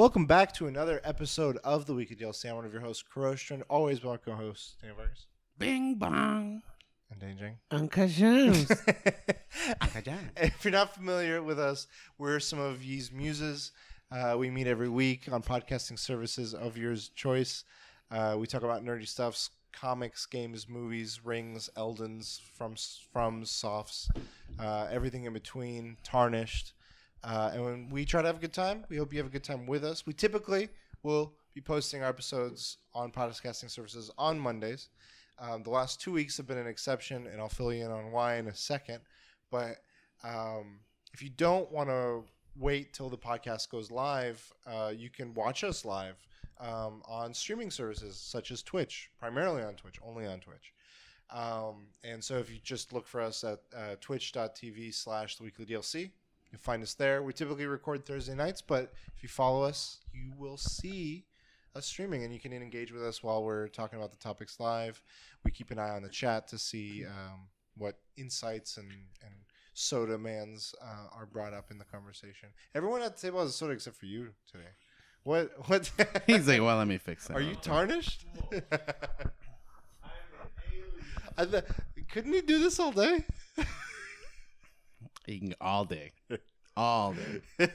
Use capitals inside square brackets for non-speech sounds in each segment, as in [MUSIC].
Welcome back to another episode of the Weekly DLC. I'm one of your hosts, Kurosh, always welcome host, Daniel Vargas Bing bong. and Dane Jang. [LAUGHS] Uncle James. if you're not familiar with us, we're some of ye's muses. Uh, we meet every week on podcasting services of yours choice. Uh, we talk about nerdy stuffs, comics, games, movies, rings, Eldens, from from softs, uh, everything in between, tarnished. Uh, and when we try to have a good time, we hope you have a good time with us. We typically will be posting our episodes on podcasting services on Mondays. Um, the last two weeks have been an exception, and I'll fill you in on why in a second. But um, if you don't want to wait till the podcast goes live, uh, you can watch us live um, on streaming services such as Twitch, primarily on Twitch, only on Twitch. Um, and so if you just look for us at uh, twitch.tv slash the weekly DLC, you'll find us there. We typically record Thursday nights, but if you follow us, you will see us streaming and you can engage with us while we're talking about the topics live. We keep an eye on the chat to see um, what insights and, and soda mans uh, are brought up in the conversation. Everyone at the table has a soda except for you today. What? What? [LAUGHS] He's like, well, let me fix that. Are you tarnished? [LAUGHS] I th- couldn't he do this all day? [LAUGHS] Eating all day, all day. [LAUGHS]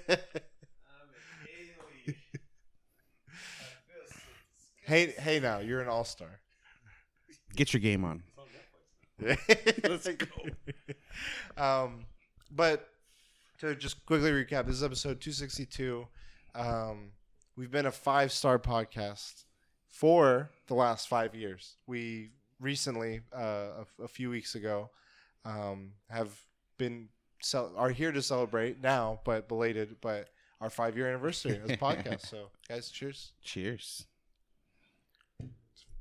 hey, hey! Now you're an all star. Get your game on. Let's go. [LAUGHS] Um, but to just quickly recap, this is episode 262. Um, we've been a five star podcast for the last five years. We recently, uh, a, a few weeks ago, um, have been cel- are here to celebrate now, but belated, but our five year anniversary as a podcast. So, [LAUGHS] guys, cheers. Cheers.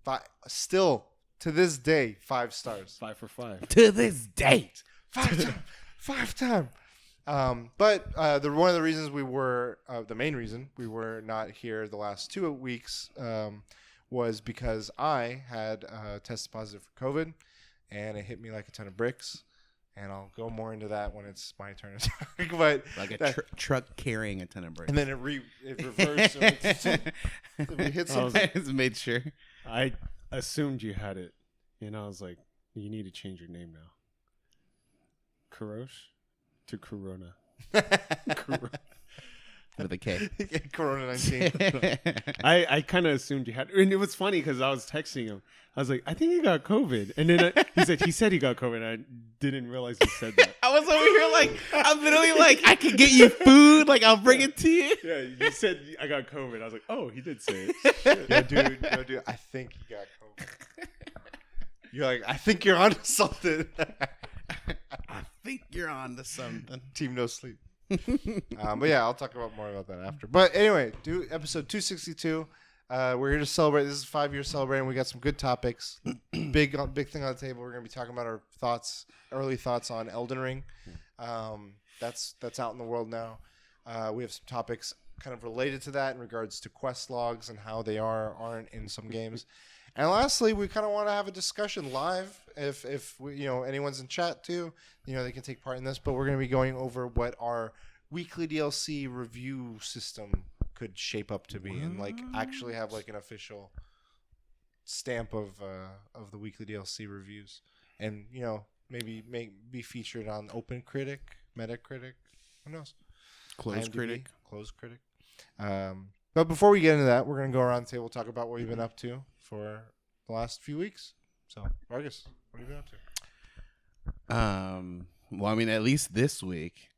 Five, still to this day, five stars. Five for five. To this date. five [LAUGHS] time, five time. Um, but uh, the one of the reasons we were uh, the main reason we were not here the last two weeks um, was because I had uh, tested positive for COVID, and it hit me like a ton of bricks. And I'll go more into that when it's my turn to talk. [LAUGHS] but Like a that- tr- truck carrying a ton of bricks. and then it re it reversed. so it's- so [LAUGHS] if we hit I was- something. I just made sure. I assumed you had it, and I was like, you need to change your name now. Kurosh to Corona. [LAUGHS] With a K. [LAUGHS] Corona nineteen. [LAUGHS] I, I kind of assumed you had, and it was funny because I was texting him. I was like, I think he got COVID, and then I, he said he said he got COVID. And I didn't realize he said that. [LAUGHS] I was over here like, I'm literally like, I can get you food. Like, I'll bring it to you. Yeah, you said I got COVID. I was like, oh, he did say it. Yo, dude, yo, dude, I think you got COVID. You're like, I think you're onto something. I think you're on to something. Team no sleep. Um, but yeah, I'll talk about more about that after. But anyway, do episode 262. Uh, we're here to celebrate. This is five years celebrating. We got some good topics. [CLEARS THROAT] big, big thing on the table. We're gonna be talking about our thoughts, early thoughts on Elden Ring. Um, that's that's out in the world now. Uh, we have some topics kind of related to that in regards to quest logs and how they are aren't in some games. And lastly, we kind of want to have a discussion live. If if we, you know anyone's in chat too, you know they can take part in this. But we're going to be going over what our weekly DLC review system could shape up to be, and like actually have like an official stamp of uh, of the weekly DLC reviews, and you know maybe make be featured on Open Critic, Metacritic, who knows? Close IMDb, critic. Closed critic. Um, but before we get into that, we're gonna go around the table talk about what we've been up to for the last few weeks. So, Vargas, what have you been up to? Um, well, I mean, at least this week,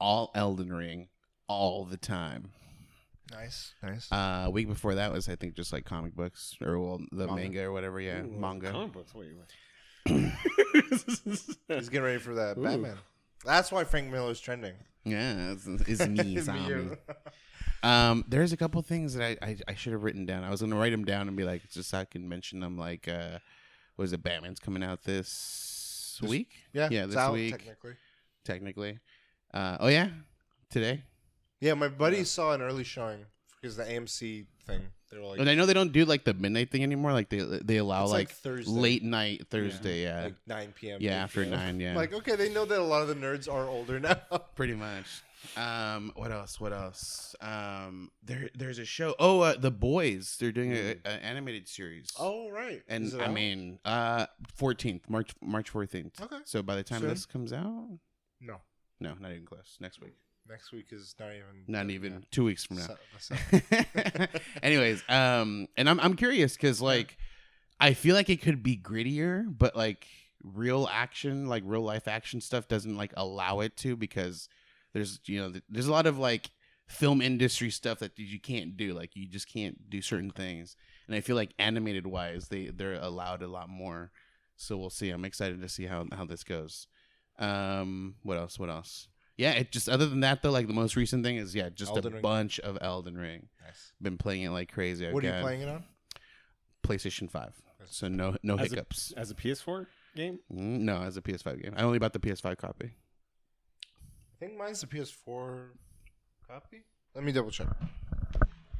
all Elden Ring, all the time. Nice, nice. Uh, week before that was, I think, just like comic books or well, the Manga. manga, or whatever. Yeah, Ooh, manga. Comic books. Wait, wait. [LAUGHS] He's getting ready for that Ooh. Batman. That's why Frank Miller's trending. Yeah, it's, it's me, It's [LAUGHS] me, zombie. Um, there's a couple things that I, I, I should have written down. I was gonna write them down and be like, just so I can mention them. Like, uh, was it Batman's coming out this, This- week? yeah, yeah, it's this out, week technically. technically. Uh, oh yeah, today. Yeah, my buddy saw an early showing because the AMC thing They were like, and I know they don't do like the midnight thing anymore. Like they they allow It's like like, Thursday. late night Thursday. Yeah, like 9 p.m. yeah, after nine. Yeah, [LAUGHS] Like, okay, they know that a lot of the nerds are older [LAUGHS] now. pretty much. Um, what else? What else? Um, there there's a show. Oh, uh, the boys. They're doing an animated series. oh, right. and Is it I out? mean, uh, fourteenth March March fourteenth. okay. So by the time Soon? this comes out, No. no, not even close. Next week, Next week is not even. not even two weeks from now. [LAUGHS] [LAUGHS] Anyways, um, and I'm I'm curious because like I feel like it could be grittier, but like real action, like real life action stuff, doesn't like allow it to because there's you know there's a lot of like film industry stuff that you can't do, like you just can't do certain things, and I feel like animated wise, they they're allowed a lot more. So we'll see. I'm excited to see how how this goes. Um, what else? What else? Yeah, it just other than that though, like the most recent thing is yeah, just Elden a Ring. bunch of Elden Ring nice. been playing it like crazy. What are you again. playing it on? PlayStation Five, so no no As a- hiccups. As a PS4 game? Mm, no, as a PS5 game. I only bought the PS5 copy. I think mine's the PS4 copy. Let me double check.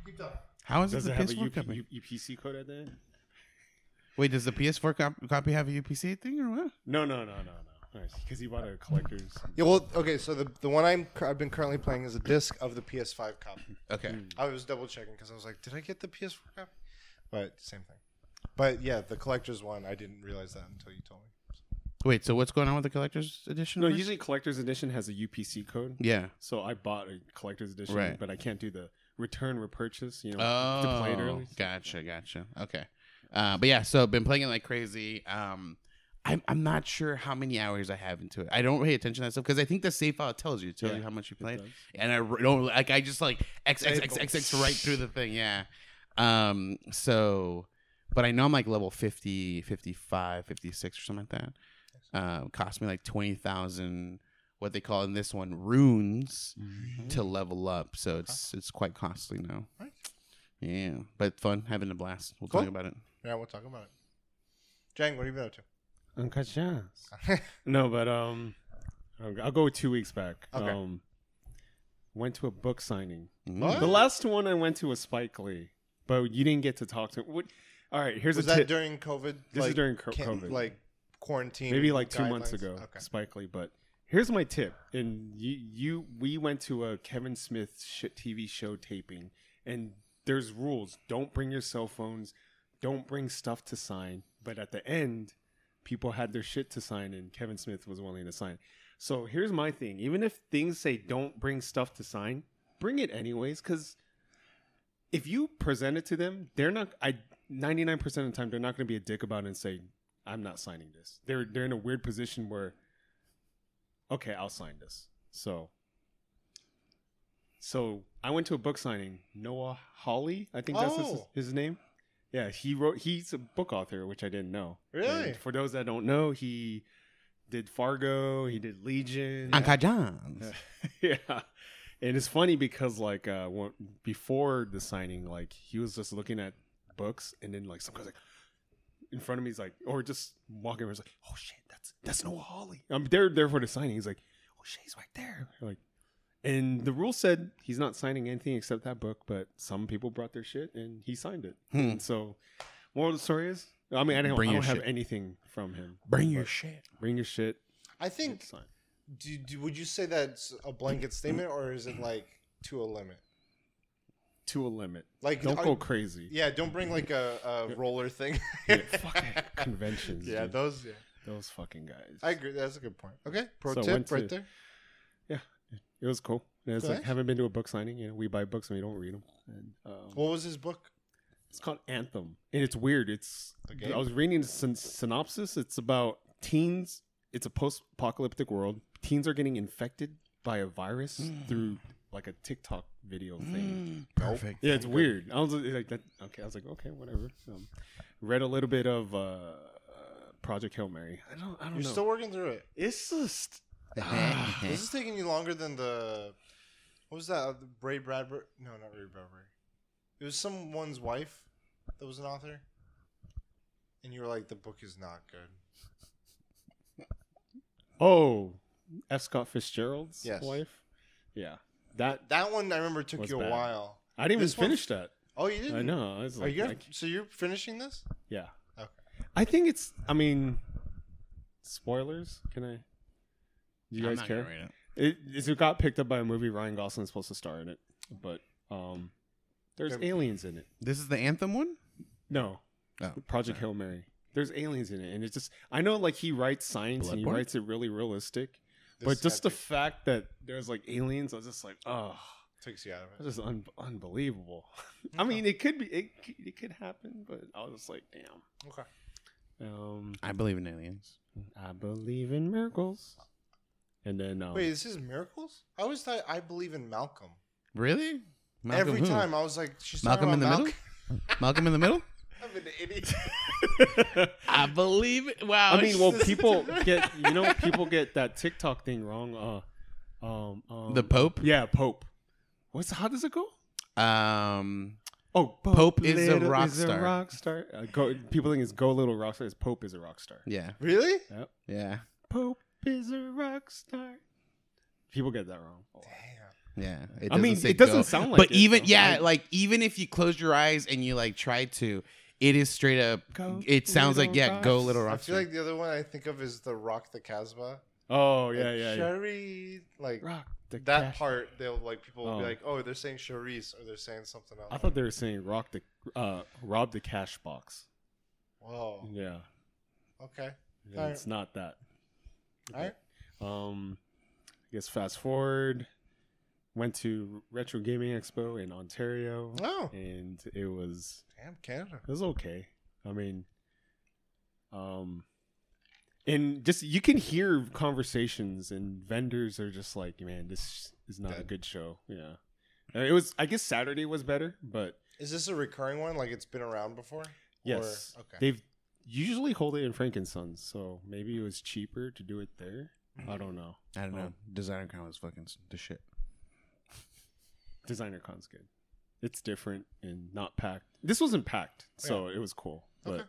Keep talking. How is Does it it the have a PS4 UP, copy? U- UPC code at the end? Wait, does the PS4 cop- copy have a UPC thing or what? No, no, no, no, no. Because he bought a collector's. Yeah, well, okay. So the the one I'm I've been currently playing is a disc of the PS5 copy. Okay. I was double checking because I was like, did I get the PS4 copy? But same thing. But yeah, the collector's one, I didn't realize that until you told me. Wait, so what's going on with the collector's edition? No, usually collector's edition has a UPC code. Yeah. So I bought a collector's edition, Right. but I can't do the return repurchase. You know, Oh, to play it early. gotcha, gotcha. Okay. Uh, but yeah, so been playing it like crazy. Um, I'm I'm not sure how many hours I have into it. I don't pay attention to that stuff because I think the save file tells you, it tells Yeah, you how much you played. does. and I don't like I just like X X X X X right through the thing. Yeah. Um. So, but I know I'm like level 50, 55, 56 or something like that. Uh, cost me like twenty thousand. What they call in this one runes to level up. So it's it's quite costly now. Right. Yeah, but fun, having a blast. We'll Cool. talk about it. Yeah, we'll talk about it. Jang, what have you been up to? Uncut Gems. No, but um, I'll I'll go two weeks back. Okay. Um, went to a book signing. What? The last one I went to was Spike Lee, but you didn't get to talk to. What? All right, here's was a that tip. during COVID? This is during co- COVID. Like quarantine? Maybe like two months ago, Okay. Spike Lee. But here's my tip: and you, you, we went to a Kevin Smith sh- TV show taping, and there's rules. Don't bring your cell phones. Don't bring stuff to sign. But at the end, people had their shit to sign, and Kevin Smith was willing to sign. So here's my thing: even if things say don't bring stuff to sign, bring it anyways, because if you present it to them, they're not. I 99% of the time they're not going to be a dick about it and say, "I'm not signing this." They're they're in a weird position where, okay, I'll sign this. So, so I went to a book signing. Noah Hawley, I think that's his, Oh. his name. Yeah, he wrote. He's a book author, which I didn't know. Really? And for those that don't know, he did Fargo. He did Legion. Uncle John's. [LAUGHS] yeah and it's funny because like uh before the signing like he was just looking at books and then like some guy's like in front of me he's like or just walking around he's like oh shit that's that's noah hawley i'm there there for the signing he's like oh shit he's right there like and the rule said he's not signing anything except that book but some people brought their shit and he signed it Hmm. and so moral of the story is i mean i don't, I don't have shit. anything from him Bring your shit. bring your shit I think. Do, do, would you say that's a blanket statement, or is it like to a limit? To a limit Like, don't go crazy Yeah, don't bring like a, a [LAUGHS] roller thing. [LAUGHS] Yeah, fucking conventions. Yeah, dude. those. Yeah, those fucking guys. I agree. That's a good point. Okay, pro So tip right to- there. Yeah, it was cool. And It's Nice. like haven't been to a book signing. You know, we buy books and we don't read them. And um, What was his book? it's called Anthem, and it's weird. It's I was reading the syn- synopsis. It's about teens. It's a post-apocalyptic world. Teens are getting infected by a virus [GASPS] through like a TikTok video thing. Perfect. Yeah, it's weird. I was like, that, okay. I was like, okay, whatever. Um, read a little bit of uh, uh, Project Hail Mary. I don't. I don't know. You're know. still working through it. it's just This is taking you longer than the. What was that? Uh, the Ray Bradbury? No, not Ray Bradbury. It was someone's wife that was an author. And you were like, the book is not good. Oh, F. Scott Fitzgerald's Yes. wife. Yeah, that That one I remember took Was you a bad. while. I didn't This even one- finish that. Oh, you didn't. I know. I was Are like, you? I Gonna, so you're finishing this? Yeah. Okay. I think it's. I mean, spoilers. Can I? Do you I'm guys not care? gonna read it. It, it's- it got picked up by a movie. Ryan Gosling's supposed to star in it, but um, there's Yeah. aliens in it. This is the anthem one. No, Oh, Project Hail Mary. There's aliens in it, and it's just. I know, like he writes science and he Bloodborne? writes it really realistic, This but just the kinda fact that there's like aliens, I was just like, oh, takes you out of it. that's just un- unbelievable. [LAUGHS] I mean, it could be, it, it could happen, but I was just like, damn. Okay. Um, I believe in aliens. I believe in miracles. And then um, Wait, this is miracles? I always thought I believe in Malcolm. Really? Malcolm Every who? time I was like, she's Malcolm in the about middle. [LAUGHS] Malcolm in the middle. I'm an idiot. [LAUGHS] I believe it. Wow. I mean, well, [LAUGHS] people get you know people get that TikTok thing wrong. Uh, um, um the Pope. yeah, Pope. What's how does it go? Um. Oh, Pope is a little- rock is star. rock star. Uh, go, people think it's go little rock star. It's Pope is a rock star. Yeah. really? Yeah. Pope is a rock star. People get that wrong. Damn. Yeah. It I mean, doesn't it doesn't go. sound like But it, even though. yeah, Like- like even if you close your eyes and you like try to, it is straight up. Go It sounds like little yeah, go little rock. I feel like the other one I think of is the Rock the Casbah. Oh yeah, Like, yeah, yeah. Sherry, like Rock the that cash. part, they'll like people will be Oh. like, oh, they're saying Charisse or they're saying something else. I thought they were saying rock the uh rob the cash box. Whoa. Yeah, Okay. Yeah, Alright. it's not that. All right. Um, I guess fast forward, went to Retro Gaming Expo in Ontario, Oh, and it was damn Canada. it was okay. I mean, um, and just you can hear conversations, and vendors are just like, "Man, this is not a good show." Yeah, Uh, it was. I guess Saturday was better, but Is this a recurring one? Like it's been around before? yes, Or, okay. they've usually hold it in Frankensons, so maybe it was cheaper to do it there. I don't know. I don't know. Um, Designer Con was fucking the shit. Designer Con's good. It's different and not packed. This wasn't packed, so it was cool. But Okay.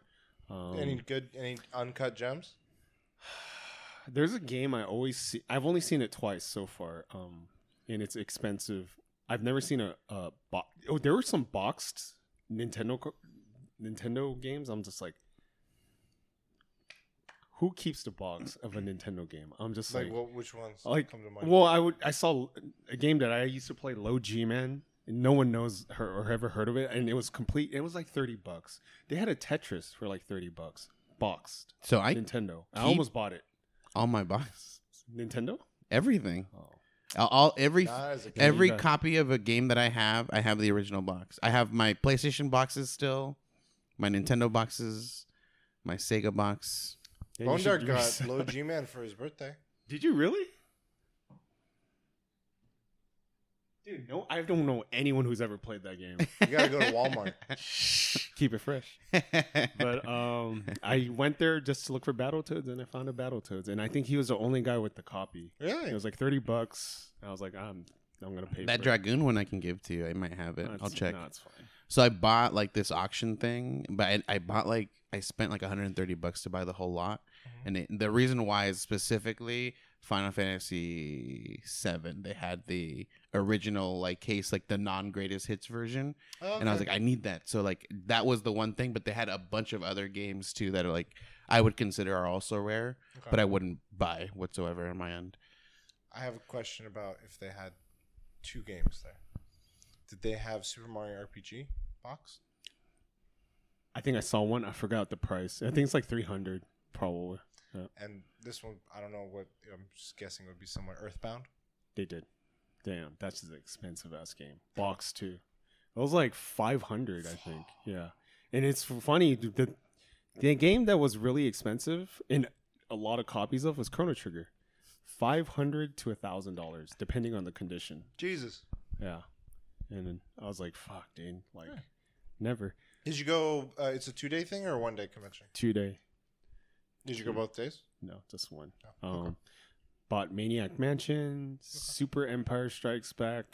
um, any good, any uncut gems? [SIGHS] there's a game I always see. I've only seen it twice so far, um, and it's expensive. I've never seen a, a box. Oh, there were some boxed Nintendo co- Nintendo games. I'm just like, who keeps the box of a Nintendo game? I'm just Like, like, what? Which ones like come to mind? well, I would. I saw a game that I used to play, Low G Man. No one knows her or ever heard of it, and it was complete. It was like thirty bucks. They had a Tetris for like thirty bucks, boxed So I Nintendo. I almost bought it. all my box, Nintendo. everything, Oh, all, all every Not as a kid. Yeah, you every got- copy of a game that I have, I have the original box. I have my PlayStation boxes still, my Nintendo boxes, my Sega box. Yeah, you Bone Dark got research. Low G Man for his birthday. Did you really? Dude, no, I don't know anyone who's ever played that game. You gotta go to Walmart. [LAUGHS] Keep it fresh. But um, [LAUGHS] I went there just to look for Battletoads, and I found a Battletoads, and I think he was the only guy with the copy. Really? It was like thirty bucks. I was like, I'm, I'm gonna pay that for it. dragoon one I can give to you. I might have it. No, I'll it's- check. No, it's fine. So I bought like this auction thing, but I, I bought like I spent like 130 bucks to buy the whole lot, mm-hmm. and it, the reason why is specifically Final Fantasy Seven. They had the original like case, like the non greatest hits version, Oh, and I was like, I need that. So like that was the one thing, but they had a bunch of other games too that are like I would consider are also rare, Okay. but I wouldn't buy whatsoever on my end. I have a question about if they had two games there. Did they have Super Mario RPG box? I think I saw one. I forgot the price. I think it's like three hundred, probably. And this one, I don't know what. I'm just guessing it would be somewhere Earthbound. They did. Damn, that's an expensive ass game. Box two. It was like five hundred, I think. [SIGHS] Yeah, and it's funny. The the game that was really expensive and a lot of copies of was Chrono Trigger, five hundred to a thousand dollars, depending on the condition. Jesus. Yeah, and then I was like, "Fuck, dude! Like, Yeah. Never Did you go? Uh, it's a two day thing or a one day convention? two day. Did you go both days? No, just one. Oh, okay. Um, bought Maniac Mansion, Super Empire Strikes Back,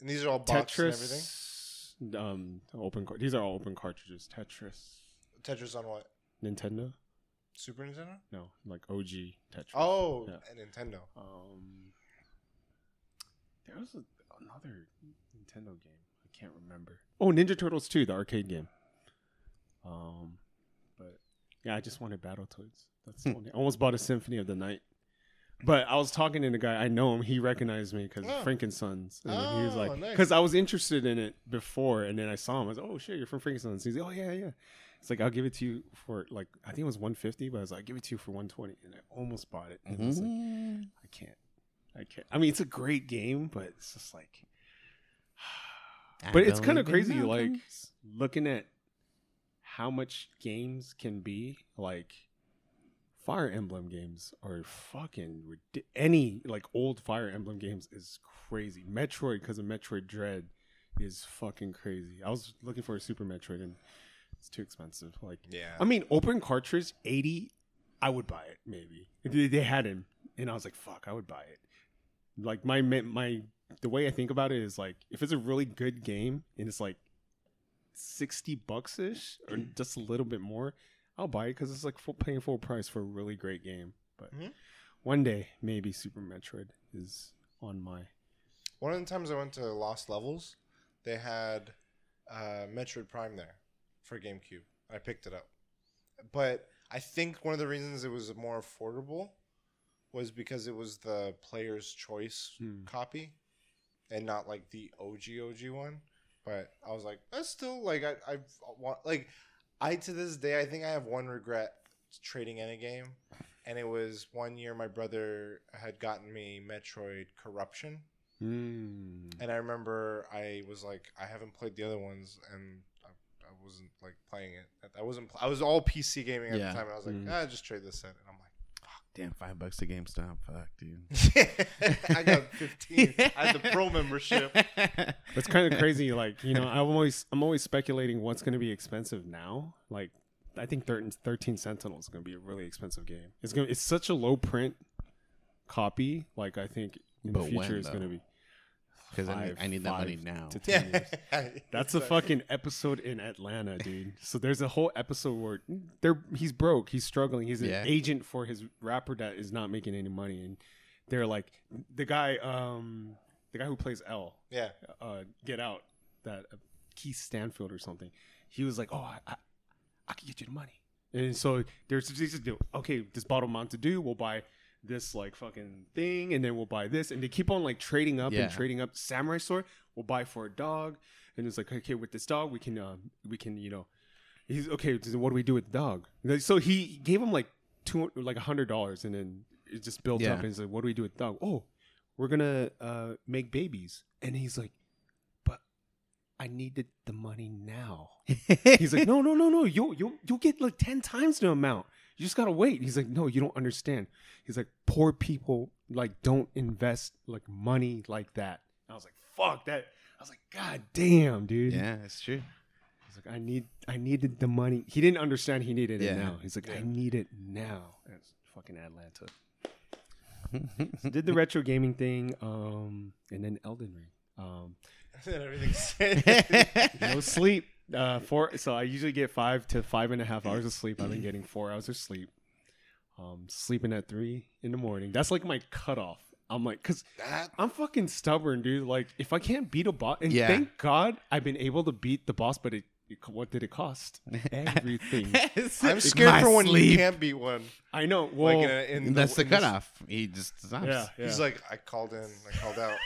And these are all boxed and everything. Tetris. Um, open. These are all open cartridges. Tetris, Tetris on what? Nintendo. Super Nintendo? No, like OG Tetris. Oh, Yeah. and Nintendo. Um, there was a, another Nintendo game. I can't remember. Oh, Ninja Turtles 2, the arcade game. Um, but yeah, I just wanted Battletoads. That's the only. I almost bought a Symphony of the Night. But I was talking to the guy. I know him. He recognized me because Oh. Frankensons. And he was Oh, like, nice. because I was interested in it before, and then I saw him. I was, like, oh shit, you're from Frankensons. He's like, oh yeah, yeah. It's like I'll give it to you for like I think it was 150, but I was like, I'll give it to you for 120, and I almost bought it. And I was like, Mhm. I can't, I can't. I mean, it's a great game, but it's just like, I but it's kind of believe in crazy, like mountains. looking at how much games can be like. Fire Emblem games are fucking ridi- any like old Fire Emblem games is crazy. Metroid because of Metroid Dread is fucking crazy. I was looking for a Super Metroid and it's too expensive. Like Yeah. I mean, open cartridge eighty, I would buy it maybe. They, they had him, and I was like, "Fuck, I would buy it." Like my my the way I think about it is like if it's a really good game and it's like sixty bucks ish or [CLEARS THROAT] just a little bit more, I'll buy it because it's like full, paying full price for a really great game. But Mhm. one day maybe Super Metroid is on my. One of the times I went to Lost Levels, they had uh, Metroid Prime there for GameCube. I picked it up, but I think one of the reasons it was more affordable was because it was the player's choice Hmm. copy, and not like the OG OG one. But I was like, that's still like I I want like I to this day I think I have one regret trading in a game, and it was one year my brother had gotten me Metroid Corruption. Mm. And I remember I was like, I haven't played the other ones, and I, I wasn't like playing it. I wasn't. I was all PC gaming at Yeah. the time, and I was like, Mm. ah, just trade this in. And I'm Damn, five bucks to GameStop. Fuck, dude. [LAUGHS] I got 15. I had the pro membership. [LAUGHS] It's kind of crazy. Like you know, I'm always I'm always speculating what's going to be expensive now. Like I think 13, 13 Sentinel is going to be a really expensive game. It's going to it's such a low print copy. Like I think in But the future when, it's going to be Because I need, I need that money now. to ten years. [LAUGHS] Yeah, That's a fucking episode in Atlanta, dude. So there's a whole episode where they're he's broke, he's struggling, he's an Yeah. agent for his rapper that is not making any money, and they're like the guy, um, the guy who plays L, yeah. uh, Get Out, that uh, Keith Stanfield or something. He was like, "Oh, I, I, I can get you the money." And so there's this deal. Okay, this bottle of Mountain Dew, we'll buy this like fucking thing, and then we'll buy this, and they keep on like trading up Yeah. and trading up. Samurai sword, we'll buy for a dog, and it's like, okay, with this dog, we can, uh, we can, you know, he's okay. so What do we do with the dog? So he gave him like two, like a hundred dollars, and then it just built Yeah. up. And he's like, "What do we do with the dog?" Oh, we're gonna uh, make babies, and he's like, "But I needed the money now." [LAUGHS] He's like, "No, no, no, no. You'll you'll you'll get like ten times the amount. You just gotta wait." He's like, "No, you don't understand." He's like, "Poor people like don't invest like money like that." I was like, "Fuck that." I was like, "God damn, dude." yeah, that's true. He's like, "I need I needed the money." He didn't understand he needed it Yeah. now. He's like. "I need it now." That's fucking Atlanta. So [LAUGHS] did the retro gaming thing, um, and then Elden Ring. Um, and [LAUGHS] everything's [LAUGHS] no sleep. Uh, four. So I usually get five to five and a half hours of sleep. I've been [CLEARS THROAT] getting four hours of sleep. Um, sleeping at three in the morning. That's like my cutoff. I'm like, cause that. I'm fucking stubborn, dude. Like, if I can't beat a boss, and Yeah. thank God I've been able to beat the boss, but it, it what did it cost? [LAUGHS] Everything. [LAUGHS] I'm scared My for when you can't beat one. I know. Well, like in, a, in That's the in cutoff. He just stops. yeah, yeah. He's like, I called in. I called out.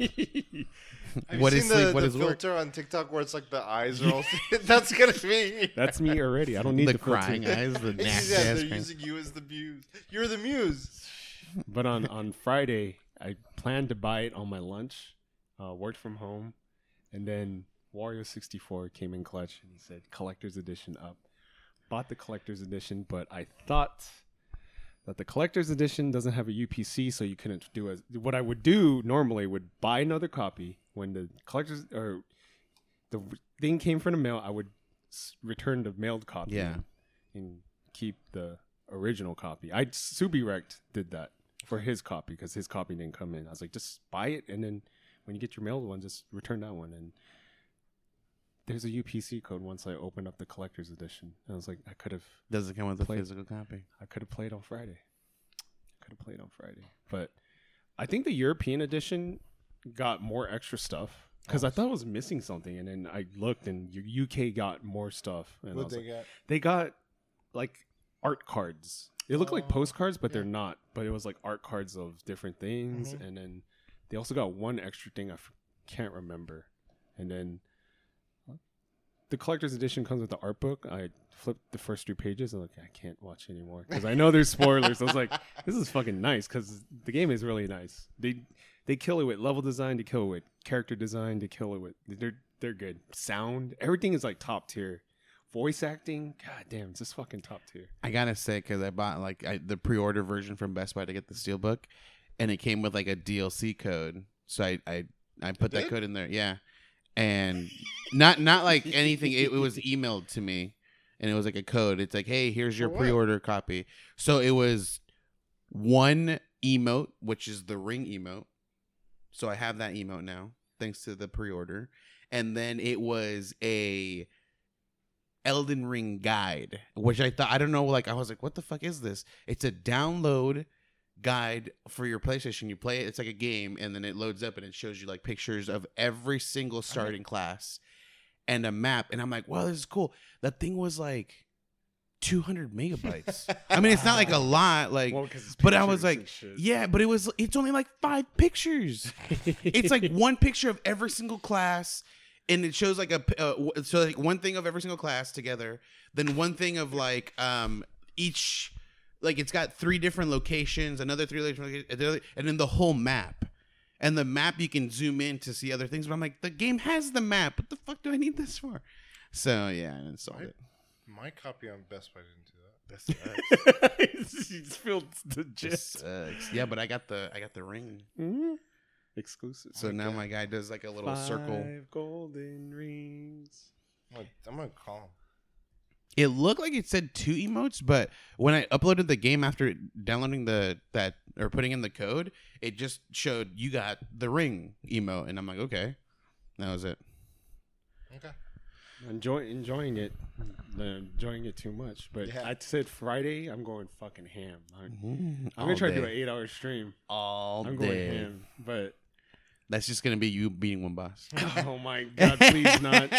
[LAUGHS] [LAUGHS] Have What you is seen sleep? the, What the is work? filter on TikTok where it's like the eyes are all? [LAUGHS] [LAUGHS] That's gonna be. That's me already. I don't need the the, filter. crying eyes, the yeah, ass they're crying. using you as the muse. You're the muse. But on on Friday, I planned to buy it on my lunch. Uh, worked from home, and then Wario sixty four came in clutch, and he said collector's edition up. Bought the collector's edition, but I thought that the collector's edition doesn't have a UPC, so you couldn't do as what I would do normally would buy another copy when the collector's or the thing came from the mail. I would return the mailed copy. Yeah. and, and keep the original copy. I Subirect did that for his copy because his copy didn't come in. I was like, just buy it, and then when you get your mailed one, just return that one. And there's a UPC code once I opened up the collector's edition. And I was like, I could have, Does it come with a physical copy? I could have played on Friday. I could have played on Friday, but I think the European edition got more extra stuff. because I thought I was missing something, and then I looked, and U- UK got more stuff. And I What was they like, got? they got like art cards. It looked like Oh, postcards, but yeah. they're not. But it was like art cards of different things, Mhm. and then they also got one extra thing I f- can't remember. And then the collector's edition comes with the art book. I flipped the first three pages and like I can't watch anymore because I know there's spoilers. I was like, [LAUGHS] this is fucking nice because the game is really nice. They they kill it with level design, they kill it with character design, they kill it with they're they're good. Sound, everything is like top tier. Voice acting, god damn, it's just fucking top tier. I gotta say, because I bought like I, the pre-order version from Best Buy to get the steelbook, and it came with like a DLC code. So I I, I put that code in there, yeah, and not not [LAUGHS] like anything. It, it was emailed to me, and it was like a code. It's like, hey, here's your oh, pre-order copy. So it was one emote, which is the ring emote. So I have that emote now, thanks to the pre-order, and then it was a Elden Ring guide, which I thought I don't know, like I was like, what the fuck is this? It's a download guide for your PlayStation. You play it, it's like a game, and then it loads up and it shows you like pictures of every single starting class and a map. And I'm like, wow, this is cool. That thing was like 200 megabytes. I mean, it's not like a lot, like, Well, but I was like, yeah, but it was, it's only like five pictures it's like [LAUGHS] one picture of every single class and it shows like a uh, so like one thing of every single class together then one thing of like um each like it's got three different locations another three different locations, and then the whole map and the map you can zoom in to see other things but i'm like the game has the map what the fuck do i need this for so yeah i installed Right. it My copy on Best Buy didn't do that. That's He's [LAUGHS] filled the just gist. sucks. yeah but i got the i got the ring Mhm. Exclusive. so now my guy does like a little circle Five golden rings. I'm gonna, I'm gonna call him. It looked like it said two emotes, but when I uploaded the game after downloading the that or putting in the code, it just showed you got the ring emote, and I'm like, okay, that was it. Okay. Enjoy enjoying it. Enjoying it too much. But Yeah. I said Friday, I'm going fucking ham. I'm, mm-hmm. I'm I'm gonna try to do an eight hour stream. all I'm going ham. But That's just gonna be you beating one boss. [LAUGHS] oh my god, please not.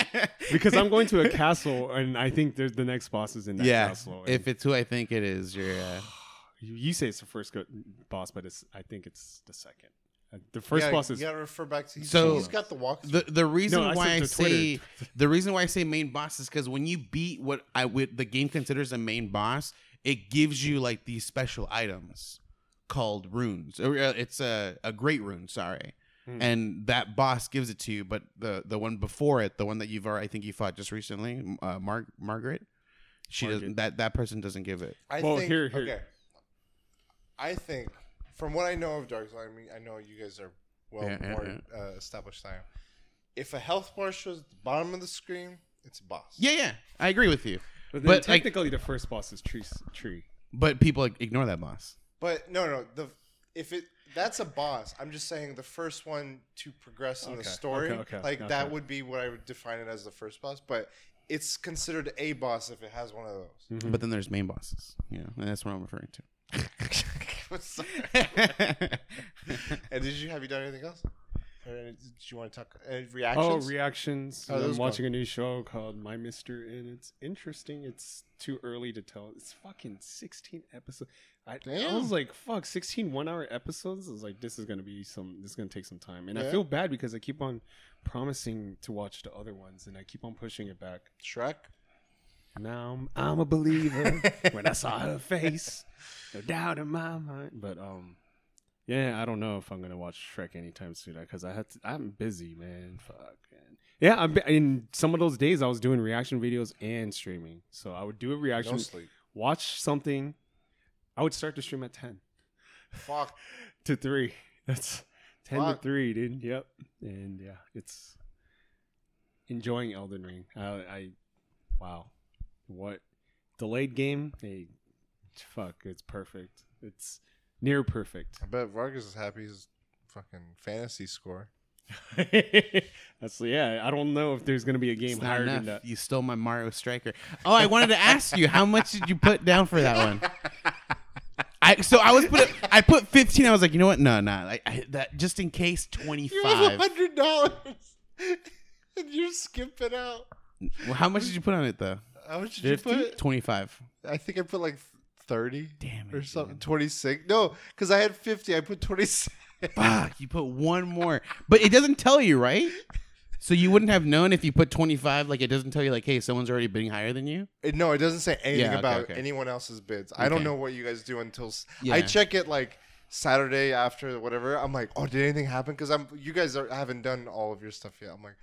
Because I'm going to a castle and I think there's the next boss is in that yeah, castle. and if it's who I think it is, you're. Uh, [SIGHS] you, you say it's the first go- boss, but it's I think it's the second. Uh, The first you boss is You gotta refer back to. He's, So- he's got the walk. the the reason No, I why said I to say Twitter. the reason why I say main boss is because when you beat what I would the game considers a main boss, it gives you like these special items called runes. Or, uh, It's a a great rune, sorry. Hmm. And that boss gives it to you, but the the one before it, the one that you've already, I think you fought just recently, uh, Mar- Margaret, she doesn't. That that person doesn't give it. I Well, think. here- here- Okay. I think, from what I know of Dark Souls, I mean, I know you guys are well Yeah, yeah, more Uh, established than I am. If a health bar shows at the bottom of the screen, it's a boss. Yeah, yeah, I agree with you. But, then But, like- technically, the first boss is tree. Tree. But people ignore that boss. But no, no. The if it that's a boss. I'm just saying the first one to progress in the Okay, story, okay, okay, like that okay. would be what I would define it as the first boss. But it's considered a boss if it has one of those. Hmm. But then there's main bosses. You know, and that's what I'm referring to. [LAUGHS] and did you have you done anything else? Or any- did you want to talk uh, Oh, reactions? reactions. Oh, those I'm watching a new show called My Mister, and it's interesting. It's too early to tell. It's fucking 16 episodes. I, I was like, fuck, 16 one hour episodes? I was like, this is going to be some, this is going to take some time. And I feel bad because I keep on promising to watch the other ones, and I keep on pushing it back. Shrek. Now I'm, I'm a believer [LAUGHS] when I saw her face. No doubt in my mind. But, um, yeah, I don't know if I'm gonna watch Shrek anytime soon because I had to, I'm busy, man. Fuck, man. Yeah, I'm in some of those days I was doing reaction videos and streaming. So I would do a reaction, watch something. I would start the stream at ten Fuck. to three. That's ten Fuck. to three, dude. Yep. And yeah, it's enjoying Elden Ring. I, I wow, what delayed game? Hey, fuck, it's perfect. It's near perfect. I bet Vargas is happy. His fucking fantasy score. [LAUGHS] That's yeah. I don't know if there's gonna be a game It's higher enough. than that. You stole my Mario Striker. Oh, I wanted to ask you, how much did you put down for that one? [LAUGHS] I so I was put I put fifteen. I was like, you know what? No, no, like I, that just in case twenty You have a five. hundred dollars. [LAUGHS] and you're skipping out. Well, how much did you put on it though? How much did 50? you put? Twenty five. I think I put like thirty Damn it. or something. Twenty six. No, because I had fifty. I put twenty six. Fuck, you put one more. But it doesn't tell you, right? So you wouldn't have known if you put 25, like it doesn't tell you like, hey, someone's already bidding higher than you? No, it doesn't say anything Yeah, okay, about okay. anyone else's bids. I don't Okay. know what you guys do until s I Yeah. check it like Saturday after whatever. I'm like, oh, did anything happen? Because I'm you guys are, haven't done all of your stuff yet. I'm like,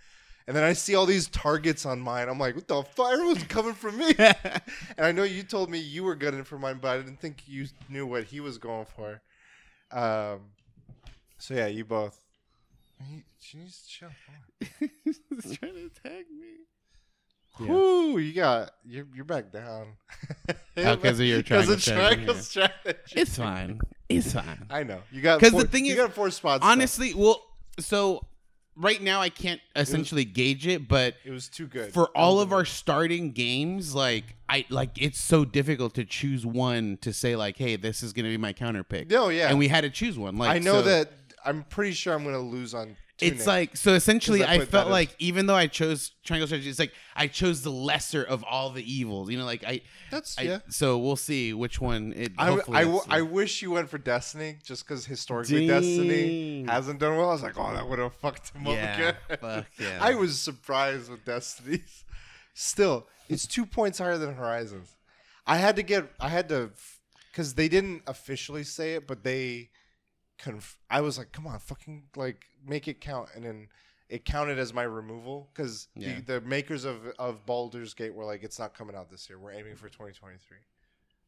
and then I see all these targets on mine. I'm like, what the fuck? Everyone's coming for me. [LAUGHS] and I know you told me you were gunning for mine, but I didn't think you knew what he was going for. Um, so yeah, you both. He, she needs to chill. [LAUGHS] [LAUGHS] He's trying to attack me. Yeah. Whoo, you got you're you're back down. [LAUGHS] Oh, because of your Because triangle strategy, strategy. It's fine. It's fine. I know you got because the thing you is, got four spots. though. Honestly, well, so right now I can't essentially gauge it, but it was too good for all of our starting games, like I like it's so difficult to choose one to say like, hey, this is gonna be my counter pick. No, yeah, And we had to choose one. Like I know so- that. I'm pretty sure I'm gonna lose on. it's like so Essentially, I I, felt as- like even though I chose triangle strategy, it's like I chose the lesser of all the evils. You know, like I, that's I yeah. so we'll see which one it. I, I, it's- w- I wish you went for Destiny just because historically Dang. Destiny hasn't done well. I was like, oh, that would have fucked him yeah, up again. fuck [LAUGHS] yeah. I was surprised with Destiny's. [LAUGHS] Still, it's two points higher than Horizons. I had to get, I had to, because they didn't officially say it, but they, conf- I was like, come on, fucking like make it count, and then it counted as my removal because Yeah. the, the makers of of Baldur's Gate were like, it's not coming out this year. We're aiming for 2023,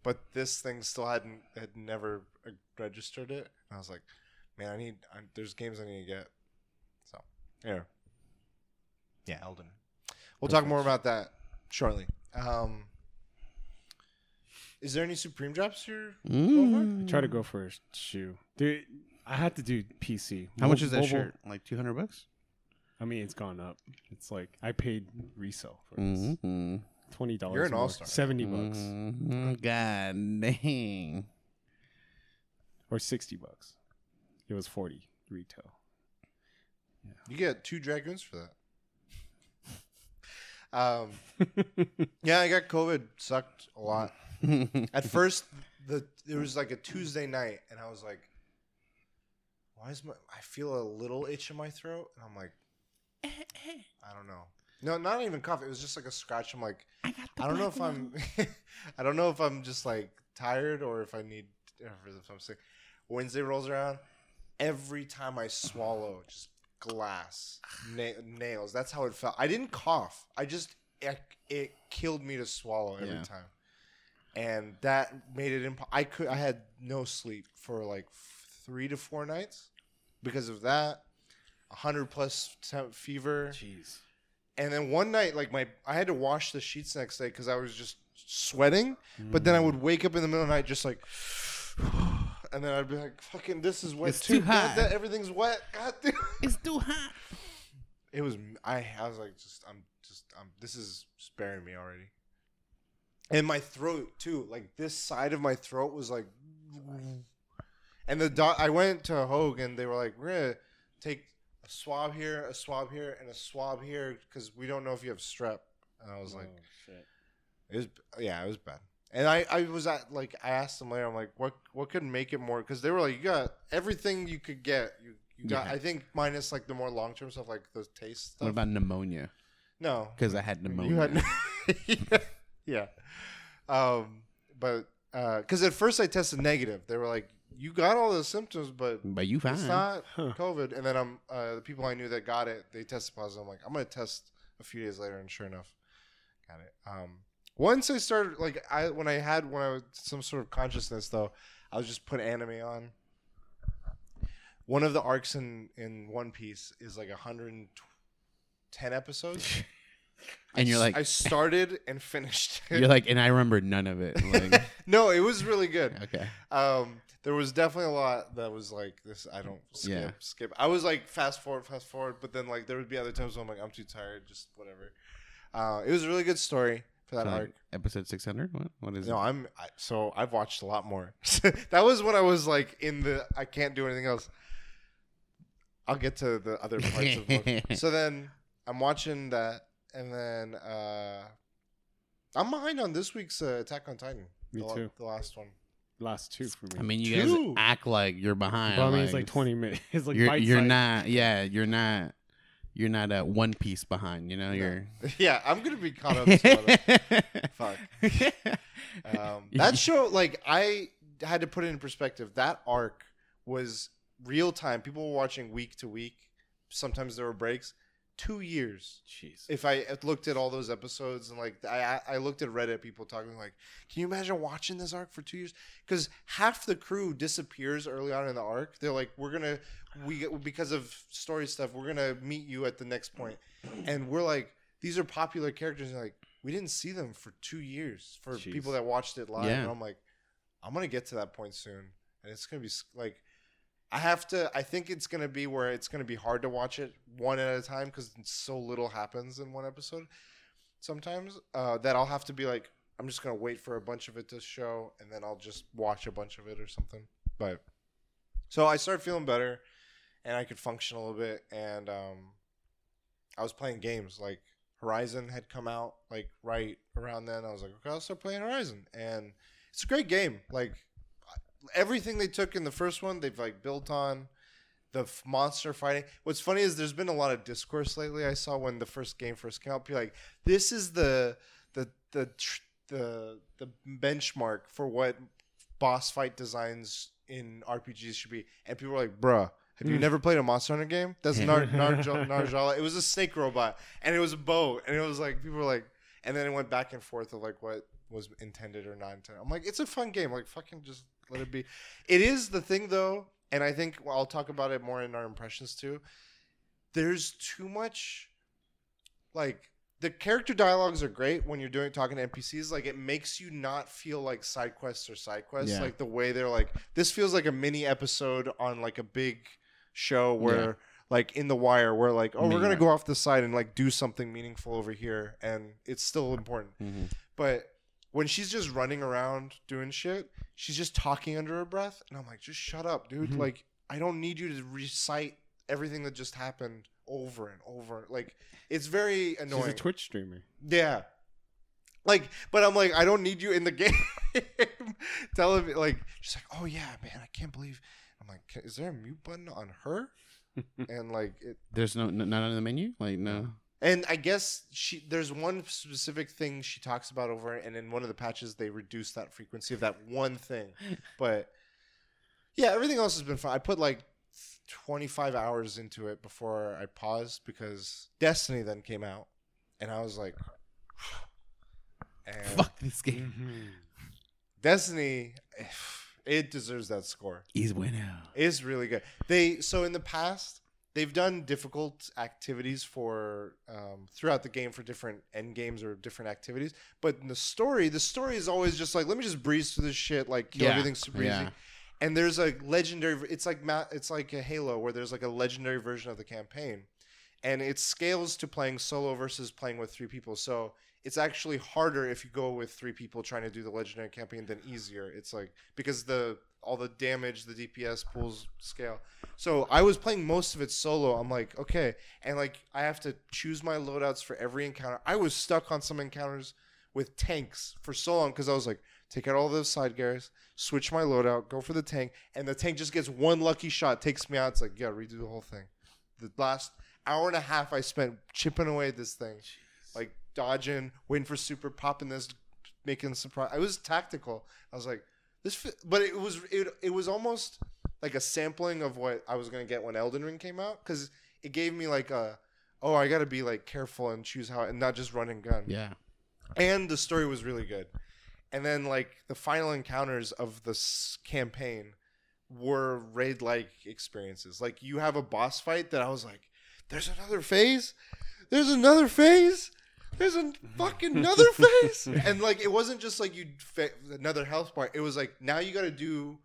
but this thing still hadn't had never uh, registered it. And I was like, man, I need, I, there's games I need to get. So, yeah. Yeah, Elden. We'll talk more about that shortly. Um, is there any Supreme drops here? Mm. Try to go for a shoe, dude. I had to do PC. How much is that mobile- shirt? Like two hundred bucks. I mean, it's gone up. It's like I paid resale for this. Mm-hmm. Twenty dollars. You're an all-star. Seventy bucks Mhm. God dang. or sixty bucks. It was forty retail. You get two dragoons for that. [LAUGHS] Um, yeah, I got COVID. Sucked a lot. [LAUGHS] At first, the it was like a Tuesday night, and I was like, "Why is my? I feel a little itch in my throat." And I'm like, [LAUGHS] "I don't know." No, not even cough. It was just like a scratch. I'm like, I, I don't know if I'm, [LAUGHS] I don't know if I'm just like tired or if I need, or if I'm sick. Wednesday rolls around. Every time I swallow, just glass [SIGHS] na- nails. That's how it felt. I didn't cough. I just it, it killed me to swallow every Yeah. time, and that made it imp- I could. I had no sleep for like f- three to four nights because of that. hundred plus temp fever. Jeez. And then one night, like my, I had to wash the sheets next day because I was just sweating. But then I would wake up in the middle of the night, just like, [SIGHS] and then I'd be like, "Fucking, this is wet It's too. too hot. that, everything's wet. God damn." It's too hot. It was. I. I was like, just. I'm just. I'm. This is sparing me already. And my throat too. Like this side of my throat was like. And the doc. I went to Hoag and they were like, "We're gonna take a swab here, a swab here, and a swab here because we don't know if you have strep." And I was oh, like, Oh, shit. it was yeah, it was bad. And I, I was at like I asked them later. I'm like, what what could make it more? Because they were like, you got everything you could get. You you got. Yeah. I think minus like the more long term stuff, like the taste stuff. What about pneumonia? no? Because I had pneumonia. You had [LAUGHS] yeah. Um, but because at first I tested negative, they were like, you got all the symptoms, but but you fine. it's not Huh. COVID. And then I'm uh, the people I knew that got it, they tested positive. I'm like, I'm gonna test a few days later, and sure enough, got it. Um, once I started, like, I when I had when I was some sort of consciousness though, I was just put anime on. One of the arcs in in One Piece is like 110 episodes. [LAUGHS] and you're like, I started and finished. [LAUGHS] it. you're like, and I remember none of it. Like, [LAUGHS] no, it was really good. [LAUGHS] okay. Um, there was definitely a lot that was like this. I don't skip, Yeah. skip. I was like fast forward, fast forward, but then like there would be other times when I'm like I'm too tired, just whatever. Uh, it was a really good story for that So, arc. episode 600? What? What is No, it? I'm I, so I've watched a lot more. that was when I was like in the I can't do anything else. I'll get to the other parts of the book. So then I'm watching that, and then uh, I'm behind on this week's uh, Attack on Titan. Me the, too. The last one. Last two for me. I mean, you guys act like you're behind. Well, I mean, it's like 20 minutes. [LAUGHS] It's like you're you're not. Yeah, you're not. You're not a one piece behind. You know, you're. [LAUGHS] yeah, I'm gonna be caught up. To [LAUGHS] other- Fuck. Um, that show, like, I had to put it in perspective. That arc was real time. People were watching week to week. Sometimes there were breaks. Two years. Jeez. If I uh, looked at all those episodes and like I, I I looked at Reddit, people talking like, "Can you imagine watching this arc for two years?" Because half the crew disappears early on in the arc. They're like, "We're gonna we because of story stuff, we're gonna meet you at the next and we're like, "These are popular characters." And like, we didn't see them for two years for Jeez. people that watched it live. Yeah. And I'm like, I'm gonna get to that point soon, and it's gonna be like. I have to. I think it's gonna be where it's gonna be hard to watch it one at a time because so little happens in one episode. Sometimes uh, that I'll have to be like, I'm just gonna wait for a bunch of it to show, and then I'll just watch a bunch of it or something. But so I started feeling better, and I could function a little bit, and um, I was playing games like Horizon had come out like right around then. I was like, okay, I'll start playing Horizon, and it's a great game. Like everything they took in the first one, they've like built on the f- monster fighting. What's funny is there's been a lot of discourse lately. I saw when the first game first came out, people like, this is the the the tr- the the benchmark for what boss fight designs in RPGs should be, and people were like, bruh. Have you Hmm. never played a Monster Hunter game? That's Nar- [LAUGHS] Narja- Narjala. It was a snake robot, and it was a bow, and it was like people were like, and then it went back and forth of like what was intended or not intended. I'm like, it's a fun game. Like fucking just let it be. It is the thing though, and I think well, I'll talk about it more in our impressions too. There's too much, like the character dialogues are great when you're doing talking to NPCs. Like it makes you not feel like side quests or side quests. Yeah. Like the way they're like, this feels like a mini episode on like a big show where. Yeah. Like in the wire, where like, oh, we're gonna go off the side and like do something meaningful over here, and it's still important. Mhm. But when she's just running around doing shit, she's just talking under her breath, and I'm like, just shut up, dude. Mm-hmm. Mhm. Like, I don't need you to recite everything that just happened over and over. Like, it's very annoying. She's a Twitch streamer. yeah. Like, but I'm like, I don't need you in the [LAUGHS] game. Tell me, like, she's like, oh yeah, man, I can't believe. I'm like, is there a mute button on her? [LAUGHS] and like, it, There's no n- none on the menu. Like no. And I guess she there's one specific thing she talks about over, and in one of the patches they reduce that frequency of that one thing. [LAUGHS] But yeah, everything else has been fine. I put like 25 hours into it before I paused because Destiny then came out, and I was like, [SIGHS] and Fuck this game. Mm-hmm. Destiny, [SIGHS] it deserves that score. He's bueno. is really good. They so in the past they've done difficult activities for um, throughout the game for different end games or different activities, but in the story, the story is always just like let me just breeze through this shit, like kill Yeah, everything super easy. And there's a legendary. It's like it's like a Halo where there's like a legendary version of the campaign, and it scales to playing solo versus playing with three people. So it's actually harder if you go with three people trying to do the legendary campaign than easier. It's like because the all the damage, the DPS pulls scale. So I was playing most of it solo. I'm like, okay, and like I have to choose my loadouts for every encounter. I was stuck on some encounters with tanks for so long because I was like, take out all those side gears, switch my loadout, go for the tank, and the tank just gets one lucky shot, takes me out. It's like, yeah, redo the whole thing. The last hour and a half I spent chipping away at this thing, like dodging, waiting for super, popping this, making surprise. I was tactical. I was like, this, but it was it, it was almost like a sampling of what I was gonna get when Elden Ring came out because it gave me like a, oh, I gotta be like careful and choose how and not just run and gun Yeah. and the story was really good. And then like the final encounters of this campaign were raid like experiences. Like you have a boss fight that I was like, there's another phase, there's another phase, there's a [LAUGHS] fucking another phase, and like it wasn't just like you fa- another health bar. It was like now you got to do.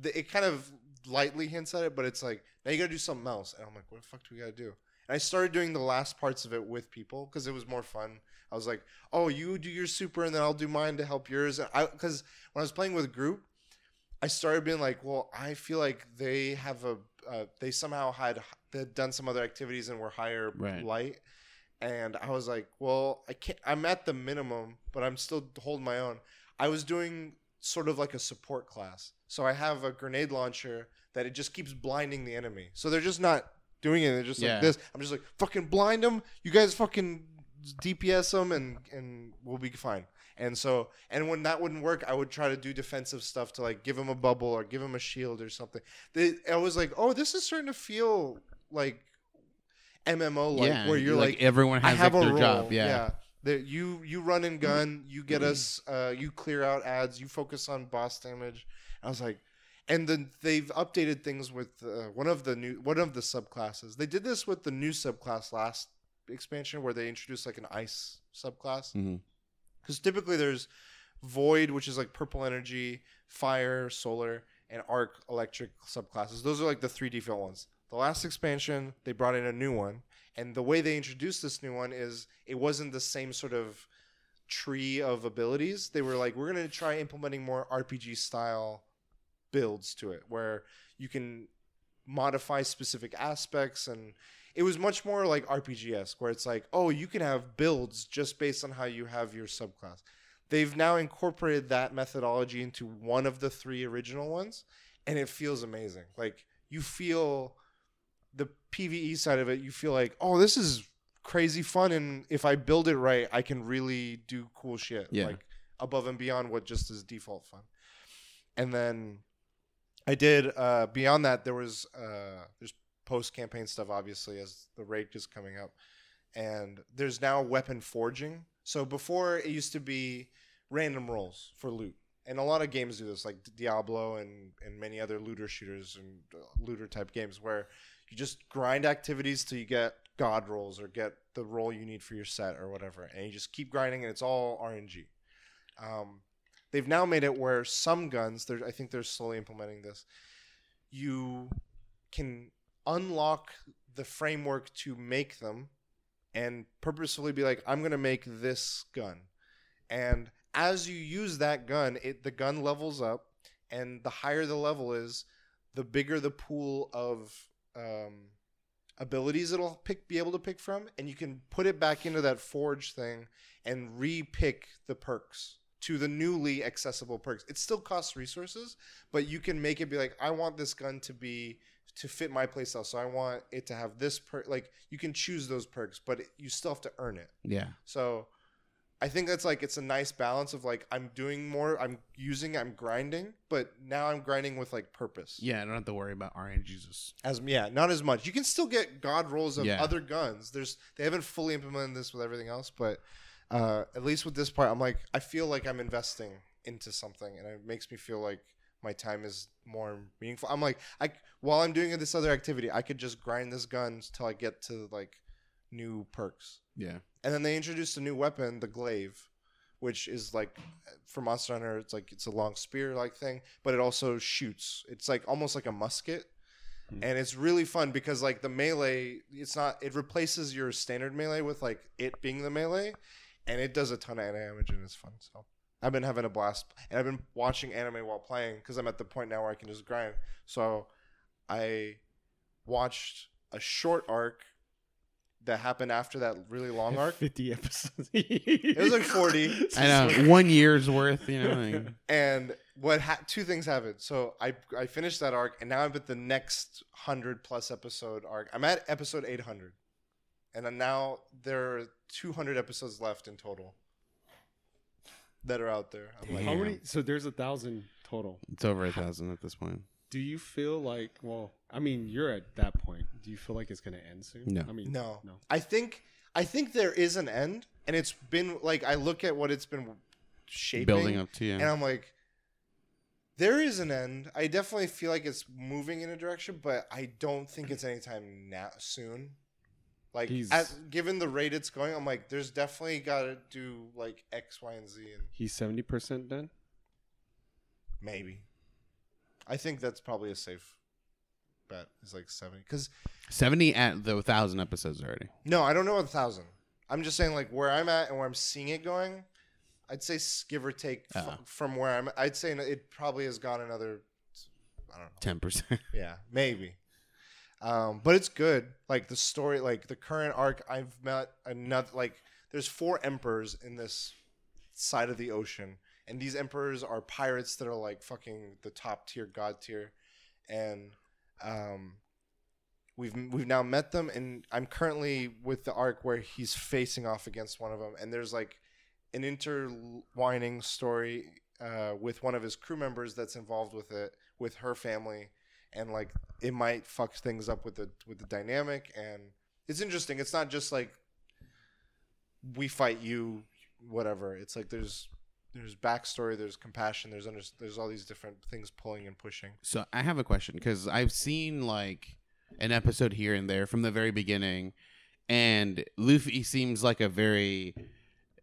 the- It kind of lightly hints at it, but it's like now you got to do something else. And I'm like, what the fuck do we got to do? And I started doing the last parts of it with people because it was more fun. I was like, oh, you do your super and then I'll do mine to help yours. And I because when I was playing with a group, I started being like, well, I feel like they have a uh, they somehow had they'd done some other activities and were higher Right. light. And I was like, well, I can't. I'm at the minimum, but I'm still holding my own. I was doing sort of like a support class, so I have a grenade launcher that it just keeps blinding the enemy. So they're just not doing it. They're just Yeah. like this. I'm just like fucking blind them. You guys fucking DPS them, and and we'll be fine. And so, and when that wouldn't work, I would try to do defensive stuff to like give him a bubble or give him a shield or something. They, I was like, oh, this is starting to feel like MMO like, yeah, where you're like, everyone I has have like a their role. job. Yeah. The, you you run and gun, you get us, uh, you clear out ads, you focus on boss damage. I was like, and then they've updated things with uh, one of the new one of the subclasses. They did this with the new subclass last expansion where they introduced like an ice subclass Mhm. because typically there's void which is like purple energy fire solar and arc electric subclasses those are like the three default ones the last expansion they brought in a new one and the way they introduced this new one is it wasn't the same sort of tree of abilities they were like we're going to try implementing more rpg style builds to it where you can modify specific aspects and it was much more like RPG-esque where it's like, oh, you can have builds just based on how you have your subclass. They've now incorporated that methodology into one of the three original ones, and it feels amazing. Like you feel the PVE side of it, you feel like, oh, this is crazy fun, and if I build it right, I can really do cool shit. Yeah. Like above and beyond what just is default fun. And then I did uh beyond that there was uh there's post campaign stuff obviously as the raid is coming up. And there's now weapon forging. So before it used to be random rolls for loot. And a lot of games do this, like Diablo and, and many other looter shooters and uh, looter type games, where you just grind activities till you get god rolls or get the roll you need for your set or whatever, and you just keep grinding, and it's all RNG. Um, they've now made it where some guns, I think they're slowly implementing this. You can unlock the framework to make them, and purposefully be like, I'm going to make this gun, and as you use that gun, it the gun levels up, and the higher the level is, the bigger the pool of um, abilities it'll pick be able to pick from, and you can put it back into that forge thing and re-pick the perks to the newly accessible perks. It still costs resources, but you can make it be like, I want this gun to be to fit my playstyle, so I want it to have this perk. Like you can choose those perks, but it, you still have to earn it. Yeah. So I think that's like it's a nice balance of like I'm doing more, I'm using, I'm grinding, but now I'm grinding with like purpose. Yeah. I don't have to worry about RNGs. Just- As yeah, not as much. You can still get god rolls of Yeah. other guns. There's they haven't fully implemented this with everything else, but uh, at least with this part, I'm like I feel like I'm investing into something, and it makes me feel like my time is more meaningful. I'm like I while I'm doing this other activity, I could just grind this gun till I get to like new perks. Yeah. And then they introduced a new weapon, the glaive, which is like for Monster Hunter, it's like it's a long spear like thing, but it also shoots. It's like almost like a musket. Hmm. And it's really fun because like the melee, it's not it replaces your standard melee with like it being the melee, and it does a ton of damage and it's fun. So I've been having a blast, and I've been watching anime while playing because I'm at the point now where I can just grind. So I watched a short arc that happened after that really long arc. 50 episodes. [LAUGHS] It was like 40. [LAUGHS] I know. One year's worth, you know. like- And what ha- two things happened. So I I finished that arc, and now I'm at the next hundred plus episode arc. I'm at episode 800, and then now there are 200 episodes left in total that are out there. I'm like, How many? So there's a thousand total. it's over a thousand at this point. Do you feel like? Well, I mean, you're at that point. Do you feel like it's gonna end soon? No. I mean, no, no. I think I think there is an end, and it's been like I look at what it's been shaping, Building up to you. and I'm like, there is an end. I definitely feel like it's moving in a direction, but I don't think it's anytime now soon. Like, He's- as, given the rate it's going, I'm like, there's definitely got to do like X, Y, and Z, and He's seventy percent done. maybe. I think that's probably a safe bet. Is like seventy, because 70 at the 1,000 episodes already. no, I don't know a thousand. I'm just saying like where I'm at and where I'm seeing it going. I'd say give or take f- Uh-huh. from where I'm. I'd say it probably has gone another. I don't know. 10%. [LAUGHS] Yeah, maybe. Um, but it's good. Like the story, like the current arc. I've met another. Like there's four emperors in this side of the ocean, and these emperors are pirates that are like fucking the top tier, god tier, and um, we've we've now met them, and I'm currently with the arc where he's facing off against one of them, and there's like an intertwining story uh, with one of his crew members that's involved with it, with her family, and like it might fuck things up with the with the dynamic, and it's interesting. It's not just like we fight you, whatever. It's like there's there's backstory, there's compassion, there's under, there's all these different things pulling and pushing. So I have a question because I've seen like an episode here and there from the very beginning, and Luffy seems like a very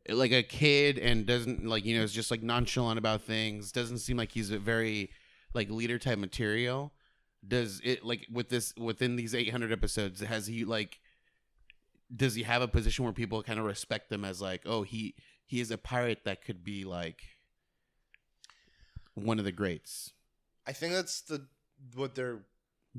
like a kid and doesn't like you know is just like nonchalant about things. Doesn't seem like he's a very like leader type material. Does it like with this within these 800 episodes has he like does he have a position where people kind of respect them as like oh he he is a pirate that could be like one of the greats I think that's the what they're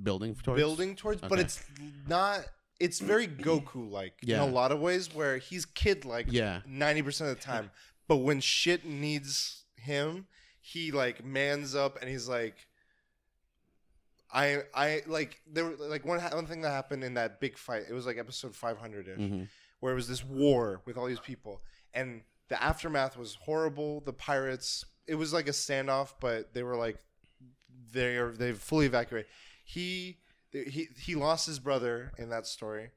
building towards building towards, but Okay. it's not. It's very Goku like [CLEARS THROAT] Yeah. in a lot of ways, where he's kid like yeah ninety percent of the time, but when shit needs him, he like mans up and he's like, I I like there were like one ha- one thing that happened in that big fight. It was like episode five hundred ish, Mhm. where it was this war with all these people, and the aftermath was horrible. The pirates, it was like a standoff, but they were like they are they've fully evacuated. He he he lost his brother in that story,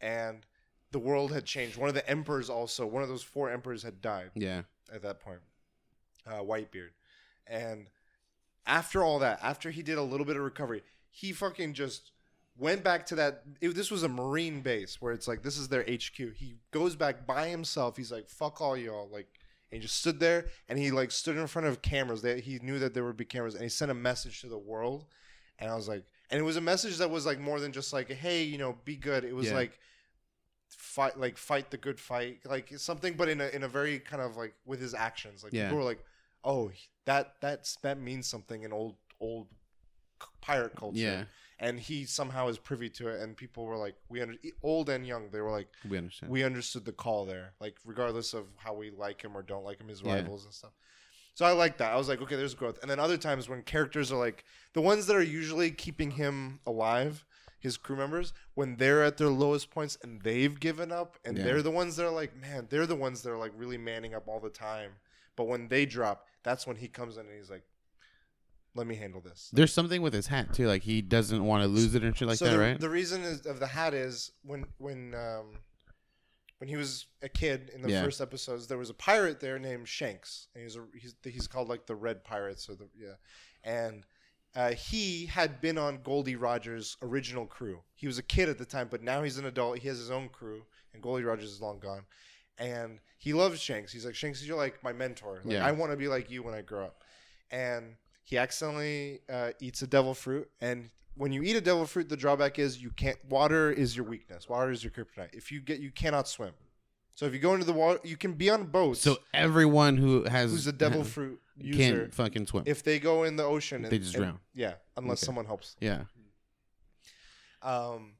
and the world had changed. One of the emperors also, one of those four emperors had died yeah at that point, uh, Whitebeard, and after all that, after he did a little bit of recovery, he fucking just went back to that. It, this was a marine base where it's like this is their HQ. He goes back by himself. He's like, "Fuck all y'all!" Like, and he just stood there and he like stood in front of cameras. That he knew that there would be cameras, and he sent a message to the world. And I was like, and it was a message that was like more than just like, "Hey, you know, be good." It was Yeah. like fight like fight the good fight like something but in a in a very kind of like with his actions like Yeah. people were like oh that that's that means something in old old pirate culture yeah and he somehow is privy to it and people were like we under old and young they were like we understand. we understood the call there like regardless of how we like him or don't like him his Yeah. rivals and stuff. So i like that. I was like okay there's growth. And then other times when characters are like the ones that are usually keeping him alive his crew members when they're at their lowest points and they've given up and Yeah. they're the ones that are like man they're the ones that are like really manning up all the time. But when they drop that's when he comes in and he's like let me handle this there's something with his hat too like he doesn't want to lose it and shit like so that the, right the reason is, of the hat is when when um, when he was a kid in the Yeah. first episodes, there was a pirate there named Shanks, and he's a, he's he's called like the Red Pirates or the yeah, and uh, he had been on Gol D. Rogers' original crew. He was a kid at the time, but now he's an adult. He has his own crew, and Gol D. Rogers is long gone. And he loves Shanks. He's like Shanks, you're like my mentor. Like, Yeah. I want to be like you when I grow up. And he accidentally uh, eats a devil fruit, and when you eat a devil fruit, the drawback is you can't. Water is your weakness. Water is your kryptonite. If you get, you cannot swim. So if you go into the water, you can be on boats. so everyone who has who's a devil fruit user, can't fucking swim if they go in the ocean, They just drown. Yeah, unless Okay. someone helps. yeah Um,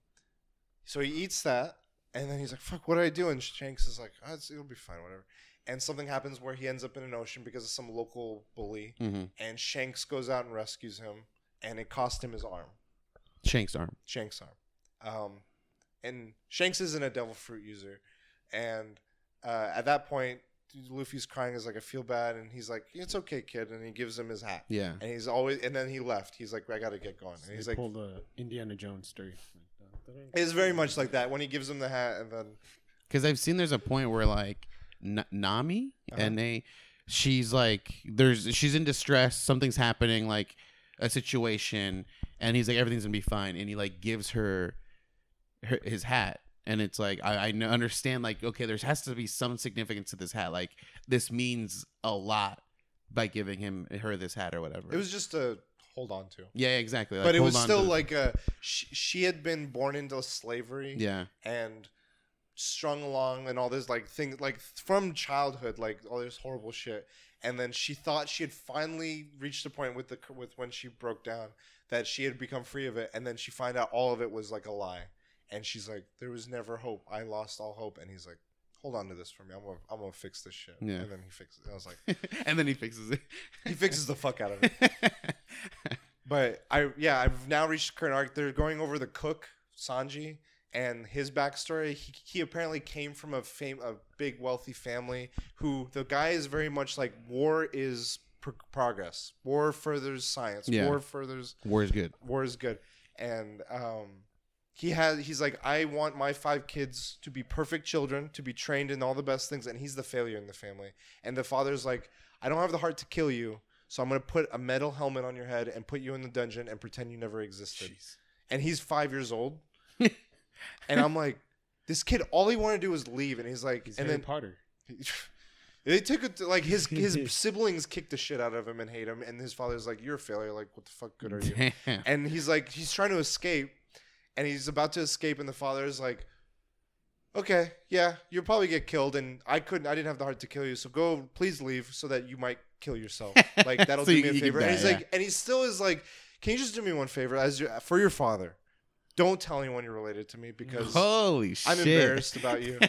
so he eats that, and then he's like, "Fuck, what do I do?" And Shanks is like, oh, it's, "It'll be fine, whatever." And something happens where he ends up in an ocean because of some local bully, hmm and Shanks goes out and rescues him, and it cost him his arm. shank's arm Shanks arm. Um, and Shanks isn't a devil fruit user, and uh, at that point, Luffy's crying. Is like, "I feel bad," and he's like, "It's okay, kid," and he gives him his hat. yeah And he's always, and then he left. He's like, "I got to get going," and he's they like, pulled a Indiana Jones story. "It's very much like that." When he gives him the hat, and then because I've seen there's a point where like N- Nami Uh-huh. and they, she's like there's she's in distress, something's happening like a situation, and he's like everything's gonna be fine, and he like gives her, her his hat, and it's like I, I understand like okay there has to be some significance to this hat, like this means a lot by giving him her this hat or whatever. it was just a hold on to. yeah exactly, but it was still to- like a she, she had been born into slavery yeah and strung along and all this like things like from childhood, like all this horrible shit. And then she thought she had finally reached the point with the with when she broke down that she had become free of it, and then she find out all of it was like a lie. And she's like, "There was never hope. I lost all hope." And he's like, "Hold on to this for me. I'm gonna, I'm gonna fix this shit." Yeah. And then he fixes. it. I was like, [LAUGHS] and then he fixes it. [LAUGHS] he fixes the fuck out of it. [LAUGHS] But I, yeah, I've now reached current arc. They're going over the cook Sanji and his backstory. He, he apparently came from a fame, a big wealthy family. Who the guy is very much like war is pro- progress. War furthers science. Yeah. War furthers War is good. war is good and um he has he's like i want my five kids to be perfect children to be trained in all the best things and he's the failure in the family and the father's like i don't have the heart to kill you so i'm going to put a metal helmet on your head and put you in the dungeon and pretend you never existed and he's five years old [LAUGHS] and i'm like this kid all he wanted to do was leave. And he's like He's and Harry then Potter. [LAUGHS] they took it to, like his his [LAUGHS] siblings kicked the shit out of him and hate him. And his father's like you're a failure. Like what the fuck good are you? Damn. and he's like he's trying to escape. And he's about to escape. And the father is like okay yeah you'll probably get killed. And i couldn't i didn't have the heart to kill you. So go please leave so that you might kill yourself. Like [LAUGHS] that'll So do you- me a you can favor. And die, he's yeah. like and he still is like can you just do me one favor as your for your father don't tell anyone you're related to me because Holy shit! i'm embarrassed about you [LAUGHS]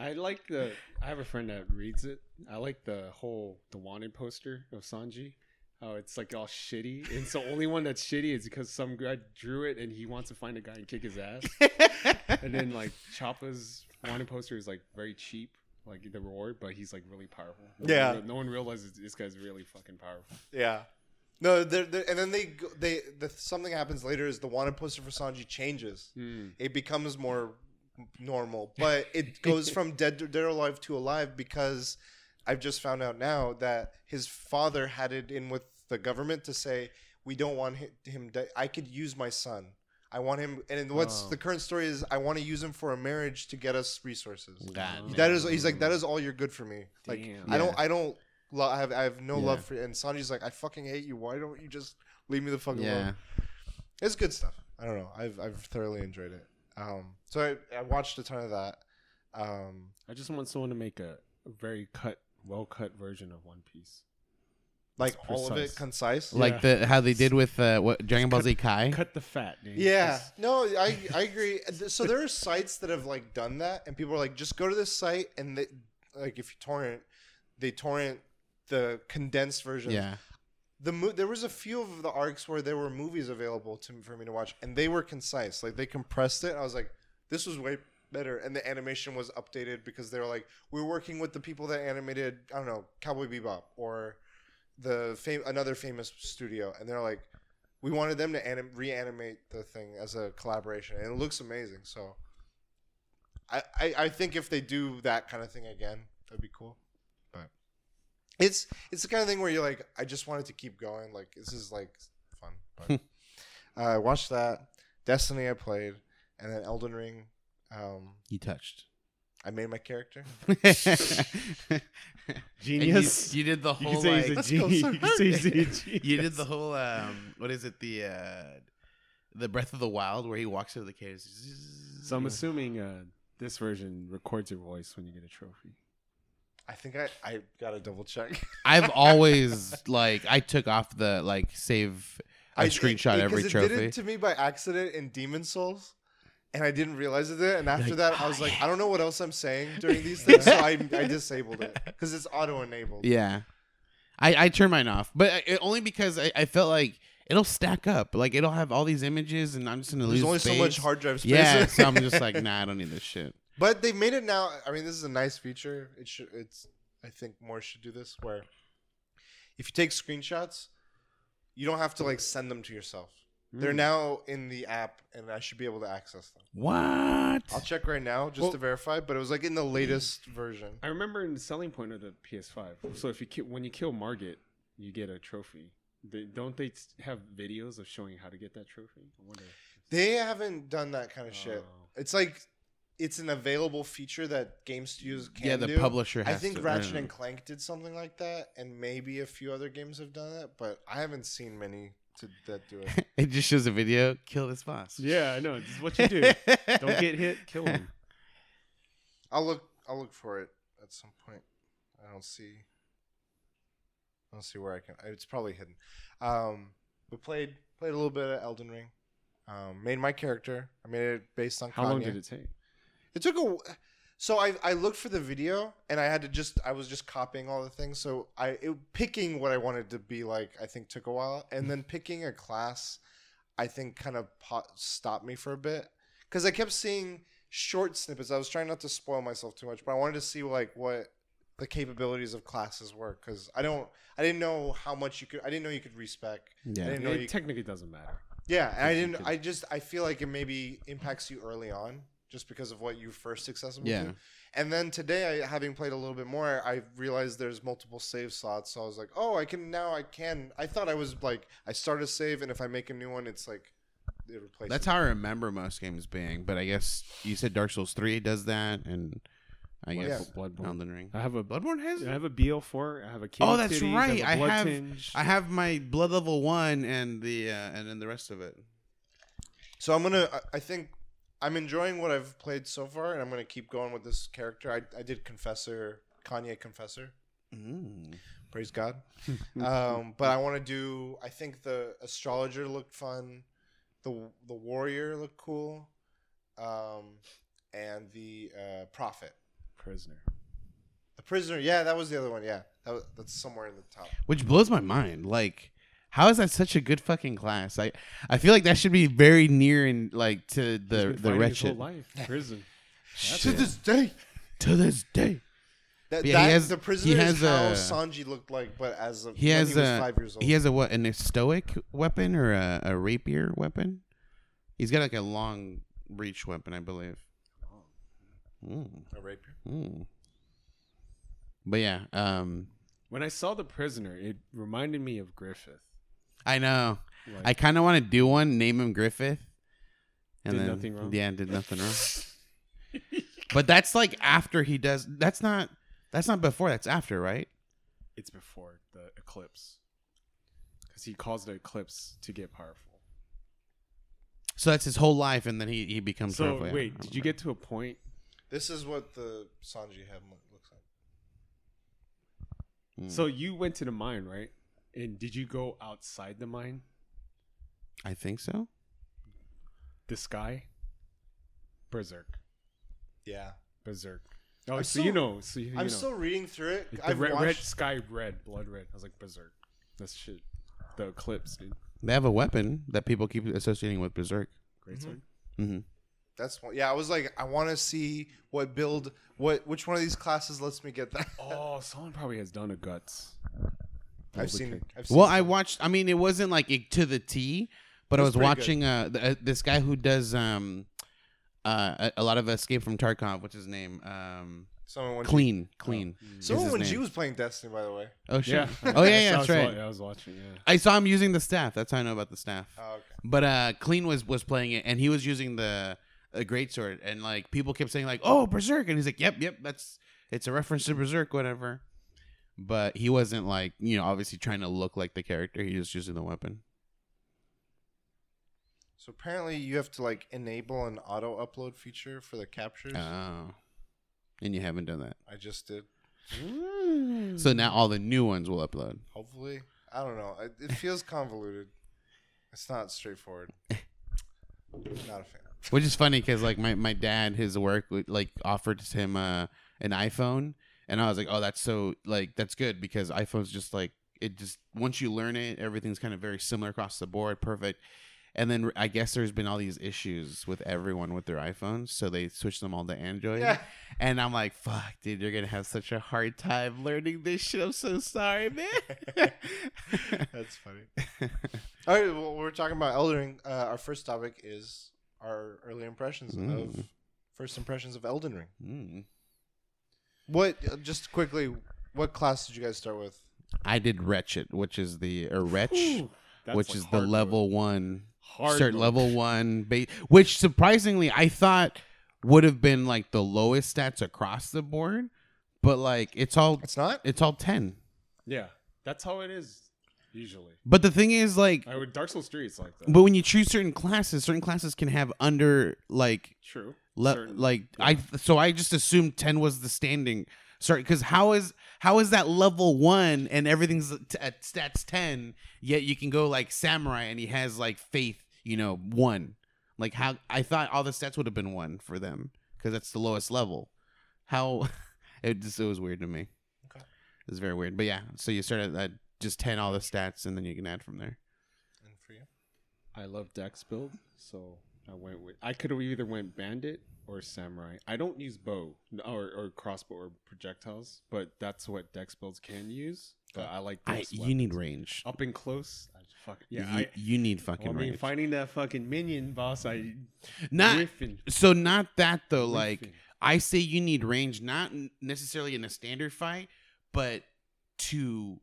I like the. I have a friend that reads it. I like the whole the wanted poster of Sanji. How it's like all shitty, and so only one that's shitty is because some guy drew it and he wants to find a guy and kick his ass. [LAUGHS] and then like Chopper's wanted poster is like very cheap, like the reward, but he's like really powerful. No Yeah. one, no one realizes this guy's really fucking powerful. Yeah. No, they're, they're, and then they go- they the something happens later is the wanted poster for Sanji changes. Hmm. It becomes more normal, but it [LAUGHS] goes from dead dead or alive to alive because I've just found out now that his father had it in with the government to say we don't want hi- him. De- I could use my son. I want him. And what's Oh. the current story is I want to use him for a marriage to get us resources. God, That is, he's like, that is all you're good for me. Like, Damn. I don't, I don't, lo- I have, I have no Yeah. love for you. And Sanji's like, I fucking hate you. Why don't you just leave me the fuck yeah. alone? It's good stuff. I don't know. I've, I've thoroughly enjoyed it. Um, so I, I watched a ton of that. Um, I just want someone to make a, a very cut, well cut version of One Piece. like It's all of it precise. concise. Like the how they did with uh, what Dragon Ball Z Kai. Cut the fat, dude. Yeah, Just- no, I I agree. So there are sites that have like done that, and people are like, just go to this site, and they, like if you torrent, they torrent the condensed version. Yeah, the mo- there was a few of the arcs where there were movies available to for me to watch, and they were concise. Like they compressed it. I was like, this was way better, and the animation was updated because they were like, we're working with the people that animated, I don't know, Cowboy Bebop or the fam- another famous studio, and they're like, we wanted them to anim- reanimate the thing as a collaboration, and it looks amazing. So. I, I, I think if they do that kind of thing again, that'd be cool. But it's it's the kind of thing where you're like, I just wanted to keep going. Like this is like fun. But [LAUGHS] uh, I watched that. Destiny I played, and then Elden Ring. Um, you touched. I made my character. [LAUGHS] Genius. You, you did the whole can say like. he's a genius. You say he's a genius. [LAUGHS] you did the whole um. What is it? The uh, the Breath of the Wild where he walks into the cave. So I'm assuming uh, this version records your voice when you get a trophy. I think I I gotta double check. [LAUGHS] I've always like I took off the like save. I, screenshot it- every because trophy. It did it to me by accident in Demon's Souls, and I didn't realize it. And after like, that, I "Oh, was like. I don't know what else I'm saying during these things, so I, I [LAUGHS] disabled it because it's auto enabled. Yeah, I I turned mine off, but it, only because I, I felt like it'll stack up. Like it'll have all these images, and I'm just gonna There's lose. There's only so much hard drive space. Yeah, so I'm just like, [LAUGHS] nah, I don't need this shit. But they made it now. I mean, this is a nice feature. It should. It's. I think more should do this. Where if you take screenshots, you don't have to like send them to yourself. They're Mm. now in the app, and I should be able to access them. What? I'll check right now just Well- to verify. But it was like in the latest version. I remember in the selling point of the PS5. So if you ki- when you kill Margit, you get a trophy. They, don't they have videos of showing how to get that trophy? I wonder. They haven't done that kind of shit. Oh. It's like it's an available feature that game studios can yeah, the do. publisher. I Has think to, Ratchet and Clank did something like that, and maybe a few other games have done it, but I haven't seen many to, that do it. [LAUGHS] It just shows a video. Kill this boss. Yeah, I know. This is what you do. [LAUGHS] don't get hit, kill him. I'll look. I'll look for it at some point. I don't see. I don't see where I can. It's probably hidden. Um, but played played a little bit of Elden Ring. Um, made my character. I made it based on. How Kanye. long did it take? It took a. So I I looked for the video and I had to just I was just copying all the things. So I it, picking what I wanted to be like I think took a while, and then mm. picking a class, I think kind of po- stopped me for a bit because I kept seeing short snippets. I was trying not to spoil myself too much, but I wanted to see like what the capabilities of classes were because I don't I didn't know how much you could I didn't know you could respec. I Yeah. didn't know It you technically doesn't matter. yeah, and I didn't. I just I feel like it maybe impacts you early on, just because of what you first accessible Yeah. to. And then today, I, having played a little bit more, I realized there's multiple save slots. So I was like, oh, I can now. I can. I thought I was like, I start a save, and if I make a new one, it's like it replaces. That's how I remember most games being. But I guess you said Dark Souls three does that, and I Well, guess Bloodborne. Elden Ring. I have a Bloodborne has. I have a BL4. I have a kitty Oh, that's titties, right. I I have, a blood have. I have my blood level one and the uh, and then the rest of it. So I'm gonna. I- I think I'm enjoying what I've played so far, and I'm gonna keep going with this character. I I did Confessor, Kanye Confessor. Mm. Praise God. [LAUGHS] um, but I want to do. I think the astrologer looked fun. The the warrior looked cool. Um, and the uh, prophet, prisoner. the prisoner. Yeah, that was the other one. Yeah, that was, that's somewhere in the top. Which blows my mind. Like, how is that such a good fucking class? I I feel like that should be very near and like to He's the been the fighting his whole wretched life prison. [LAUGHS] To this day. to this day. That, Yeah, he that- has- the he prisoner has is how a- Sanji looked like, but as a, He when has he was a five years old. he has a what an estoc weapon or a, a rapier weapon. He's got like a long reach weapon, I believe. Mm, a rapier. mm. But yeah, um, When I saw the prisoner, it reminded me of Griffith. I know. Like, I kind of want to do one, name him Griffith, and Did then nothing wrong? yeah, did nothing wrong. [LAUGHS] but that's like after he does. That's not. That's not before. That's after, right? it's before the eclipse, because he caused the eclipse to get powerful. So that's his whole life, and then he he becomes. So powerful, wait, did you get to a point? This is what the Sanji head lo- looks like. Mm. So you went to the mine, right? And did you go outside the mine? I think so. The sky. Berserk. Yeah, Berserk. Oh, I'm so still- you know. So you, you I'm know. still reading through it. the I've red, watched. red sky, red blood, red. I was like Berserk. That's shit. The eclipse, dude. They have a weapon that people keep associating with Berserk. Great Mhm. sword. hmm That's one. Yeah, I was like, I want to see what build, what which one of these classes lets me get that. Oh, someone probably has done a guts. I've Double seen. I've seen Well, I watched. I mean, it wasn't like it to the T, but It I was was pretty good. watching uh, th- uh this guy who does um uh a, a lot of Escape from Tarkov. What's his name? Um, Someone when Klean, Klean. Mm. Someone when name. she was playing Destiny, by the way. Oh shit. Yeah. [LAUGHS] Oh yeah, yeah, [LAUGHS] that's right. I was watching. Yeah. I saw him using the staff. That's how I know about the staff. Oh, okay. But uh, Klean was was playing it, and he was using the a great sword, and like people kept saying like, "Oh, Berserk," and he's like, "Yep, yep, that's it's a reference to Berserk, whatever." But he wasn't like you know obviously trying to look like the character. He was using the weapon. So apparently, you have to like enable an auto upload feature for the captures. Oh, and you haven't done that. I just did. So now all the new ones will upload. Hopefully, I don't know. It, it feels convoluted. It's not straightforward. [LAUGHS] Not a fan. Which is funny because like my, my dad, his work like offered him uh, an iPhone, and I was like, oh, that's so like that's good because iPhones just like it just once you learn it, everything's kind of very similar across the board, perfect. And then I guess there's been all these issues with everyone with their iPhones, so they switched them all to Android. Yeah. And I'm like, fuck, dude, you're gonna have such a hard time learning this shit. I'm so sorry, man. [LAUGHS] That's funny. All right, well, we're talking about Elden Ring. Uh, our first topic is our early impressions of Mm. first impressions of Elden Ring. Mm. What? uh, Just quickly, what class did you guys start with? I did Wretched, which is the or Wretch, Ooh, which like is the hard level one Hard start mode. level one ba- which surprisingly i thought would have been like the lowest stats across the board but like it's all It's not. it's all 10 Yeah, that's how it is usually. but the thing is like I would Dark Souls 3 it's like that. but when you choose certain classes certain classes can have under like True. Le- certain- like yeah. I so I just assumed 10 was the standing. Sorry, because how is how is that level one and everything's t- at stats 10 yet you can go like samurai and he has like faith you know one like how i thought all the stats would have been one for them because that's the lowest level how [LAUGHS] it just it was weird to me Okay. it was very weird but yeah so you start at at just 10 all the stats and then you can add from there And for you? I love Dex build, so I went with. I could have either went bandit or samurai. I don't use bow or, or crossbow or projectiles, but that's what Dex builds can use. But I like I, you need weapons. range up and close. I fuck yeah. you, I, you need well, fucking I mean, range fighting that fucking minion boss, I not riffing, so not that though like riffing. I say you need range, not necessarily in a standard fight, but to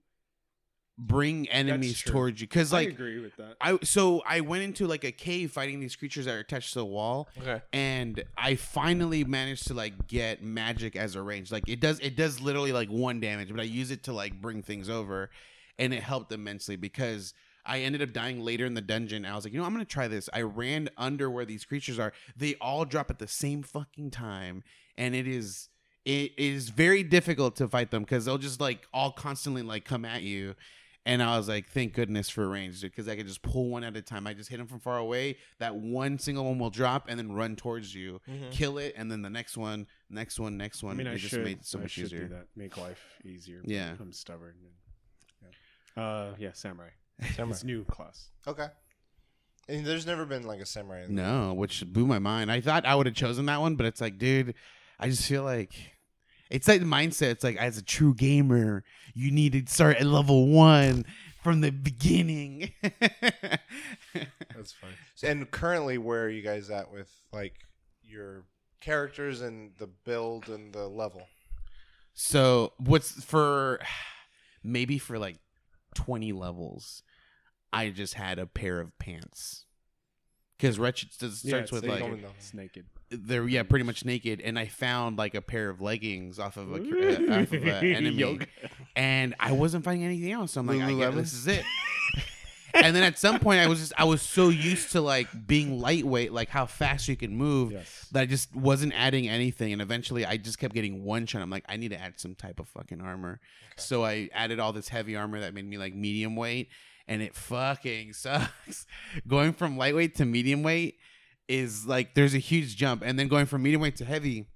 bring enemies towards you. Because I like agree with that. I, so I went into like a cave fighting these creatures that are attached to the wall, Okay. and I finally managed to like get magic as a range. Like it does, it does literally like one damage, but I use it to like bring things over, and it helped immensely because. I ended up dying later in the dungeon. I was like, you know, I'm gonna try this. I ran under where these creatures are. They all drop at the same fucking time, and it is it is very difficult to fight them because they'll just like all constantly like come at you. And I was like, thank goodness for range, because I could just pull one at a time. I just hit them from far away. That one single one will drop and then run towards you, Mhm. kill it, and then the next one, next one, next one. I mean, it I just should, made it so I much easier. do that. Make life easier. Yeah. I'm stubborn. And, yeah. Uh, yeah, samurai. [LAUGHS] Samurai. It's new class. Okay. And there's never been like a samurai. In No, which blew my mind. I thought I would have chosen that one, but it's like, dude, I just feel like it's like the mindset. It's like as a true gamer, you need to start at level one from the beginning. [LAUGHS] That's funny. And currently, where are you guys at with like your characters and the build and the level? so what's for [SIGHS] maybe for like twenty levels, I just had a pair of pants. Because Wretched starts Yeah, with like don't. It's naked. They're yeah pretty much naked, and I found like a pair of leggings off of a uh, [LAUGHS] off of an enemy. And I wasn't finding anything else. So I'm like, I guess this is it. [LAUGHS] and then at some point, I was just I was so used to like being lightweight, like how fast you can move, Yes. that I just wasn't adding anything. And eventually, I just kept getting one shot. I'm like, I need to add some type of fucking armor. So I added all this heavy armor that made me like medium weight, and it fucking [LAUGHS] sucks. going from lightweight to medium weight is like there's a huge jump, and then going from medium weight to heavy,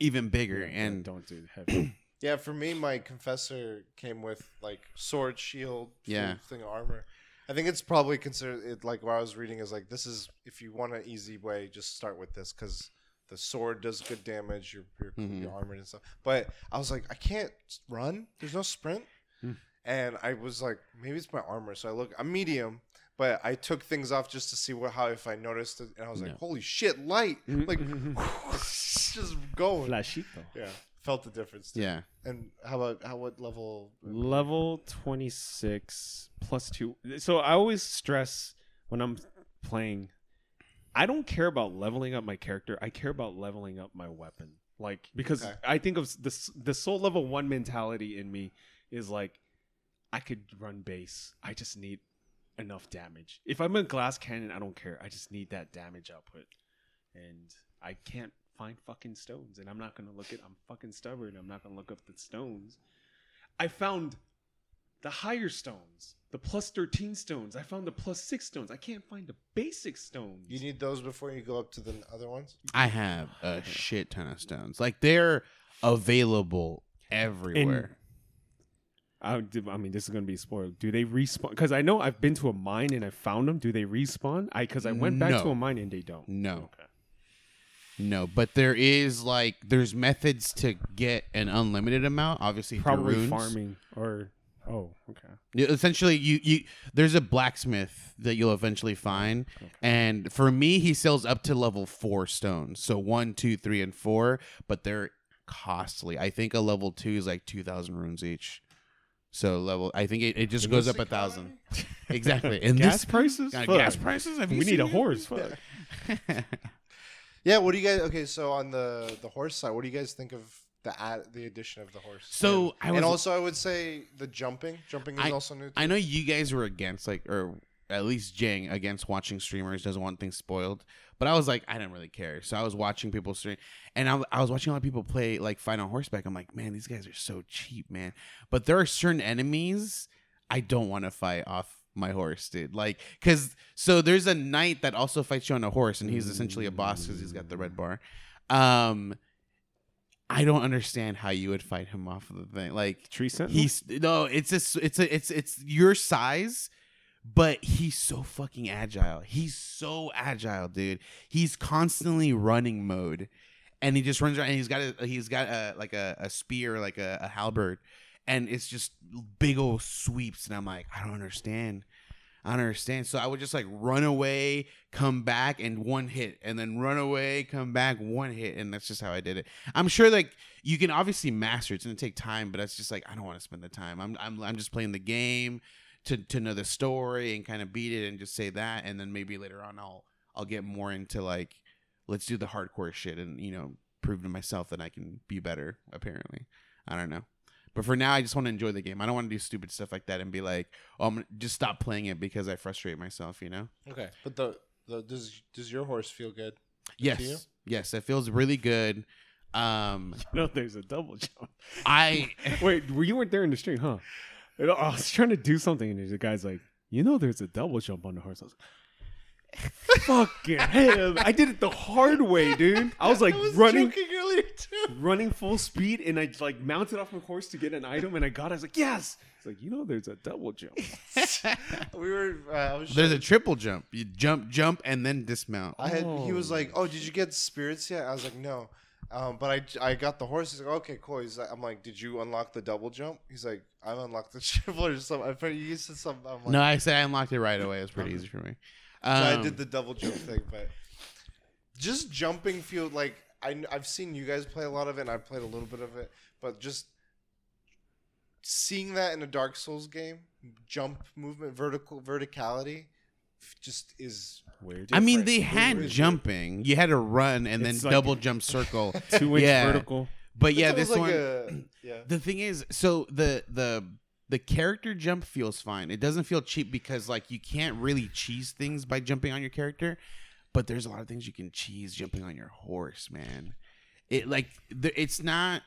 even bigger. Yeah, and don't do heavy. [CLEARS THROAT] Yeah, for me, my confessor came with like sword, shield, Yeah. thing of armor. I think it's probably considered it, like what I was reading is like this is if you want an easy way, just start with this because the sword does good damage. Your your, Mhm. your armor and stuff. But I was like, I can't run. There's no sprint, Hmm. and I was like, maybe it's my armor. So I look, I'm medium. But I took things off just to see what how if I noticed it, and I was like, No. "Holy shit, light!" Mm-hmm. Like, mm-hmm. [LAUGHS] just going. Flashito. Yeah, felt the difference. too. yeah. And how about how what level? Level 26 plus 2. So I always stress when I'm playing I don't care about leveling up my character. I care about leveling up my weapon. Like because Okay. I think of this the soul level 1 mentality in me is like I could run base. I just need enough damage. If I'm a glass cannon, I don't care. I just need that damage output. And I can't find fucking stones. And I'm not gonna look at I'm fucking stubborn. I'm not gonna look up the stones. I found the higher stones, the plus 13 stones. I found the plus 6 stones. I can't find the basic stones. You need those before you go up to the other ones. I have a shit ton of stones. Like they're available everywhere. I, I mean, this is gonna be spoiled. Do they respawn? Because I know I've been to a mine and I found them. Do they respawn? I because I went back No. to a mine and they don't. no, Okay. no, but there is like there's methods to get an unlimited amount. Obviously, through Probably runes. farming or oh okay. Yeah, Essentially, you you there's a blacksmith that you'll eventually find, and for me, he sells up to level four stones. So one, two, three, and four, but they're costly. I think a level two is like two thousand runes each. So level, I think it, it just In goes up a thousand. [LAUGHS] Exactly. In gas this prices. uh, Fuck. gas prices, have you We need a seen horse. [LAUGHS] Fuck. Yeah. What do you guys? Okay, so on the the horse side, what do you guys think of the ad, the addition of the horse? So, and, I and also I would say the jumping. Jumping is I- also new. Too. I know you guys were against like or at least Jing against watching streamers doesn't want things spoiled. But I was like, I didn't really care. So I was watching people stream, and I, I was watching a lot of people play like fight on horseback. I'm like, man, these guys are so cheap, man. But there are certain enemies I don't want to fight off my horse, dude. Like, cause so there's a knight that also fights you on a horse, and he's essentially a boss because he's got the red bar. Um, I don't understand how you would fight him off of the thing. Like, Tree Sentinel. he's no, it's a, it's a, it's it's your size, but he's so fucking agile. He's so agile, dude. He's constantly running mode, and he just runs around. And he's got a, he's got a like a, a spear, like a, a halberd, and it's just big old sweeps. And I'm like, I don't understand. I don't understand. So I would just like run away, come back, and one hit, and then run away, come back, one hit, and that's just how I did it. I'm sure like you can obviously master. It's gonna take time, but that's just like I don't want to spend the time. I'm I'm I'm just playing the game to to know the story and kind of beat it and just say that, and then maybe later on I'll I'll get more into like let's do the hardcore shit and you know prove to myself that I can be better. Apparently, I don't know. But for now, I just want to enjoy the game. I don't want to do stupid stuff like that and be like, "Oh, I'm gonna just stop playing it because I frustrate myself." You know? Okay, but the, the does does your horse feel good? Yes, yes, it feels really good. Um, [LAUGHS] no, there's a double jump. I [LAUGHS] Wait, were you weren't there in the stream, huh? And I was trying to do something, and the guy's like, "You know, there's a double jump on the horse." I was like, "Fucking [LAUGHS] hell!" I did it the hard way, dude. I was like I was running, joking earlier too. running full speed, and I like mounted off my horse to get an item, and I got. it. I was like, "Yes!" It's like you know, there's a double jump. [LAUGHS] We were. Uh, I was. there's a triple jump. You jump, jump, and then dismount. I had. He was Oh. like, "Oh, did you get spirits yet?" I was like, "No." Um, but I, I got the horse. He's like, "Okay, cool." He's like, "I'm like, did you unlock the double jump?" He's like, "I've unlocked the [LAUGHS] triple or something." I thought you said something. I'm like, no, I said I unlocked it right away. It was pretty easy for me. So I Um, did the double jump thing, but just jumping feel like I, I've seen you guys play a lot of it, and I've played a little bit of it, but just seeing that in a Dark Souls game, jump movement, vertical verticality, just is Weird. I mean, they had was jumping. You had to run and then like- double jump circle. [LAUGHS] two inch Yeah. vertical. But yeah, It's this almost one. like a- [CLEARS THROAT] yeah. The thing is, so the the the character jump feels fine. It doesn't feel cheap because like you can't really cheese things by jumping on your character, but there's a lot of things you can cheese jumping on your horse, man. It like the, it's not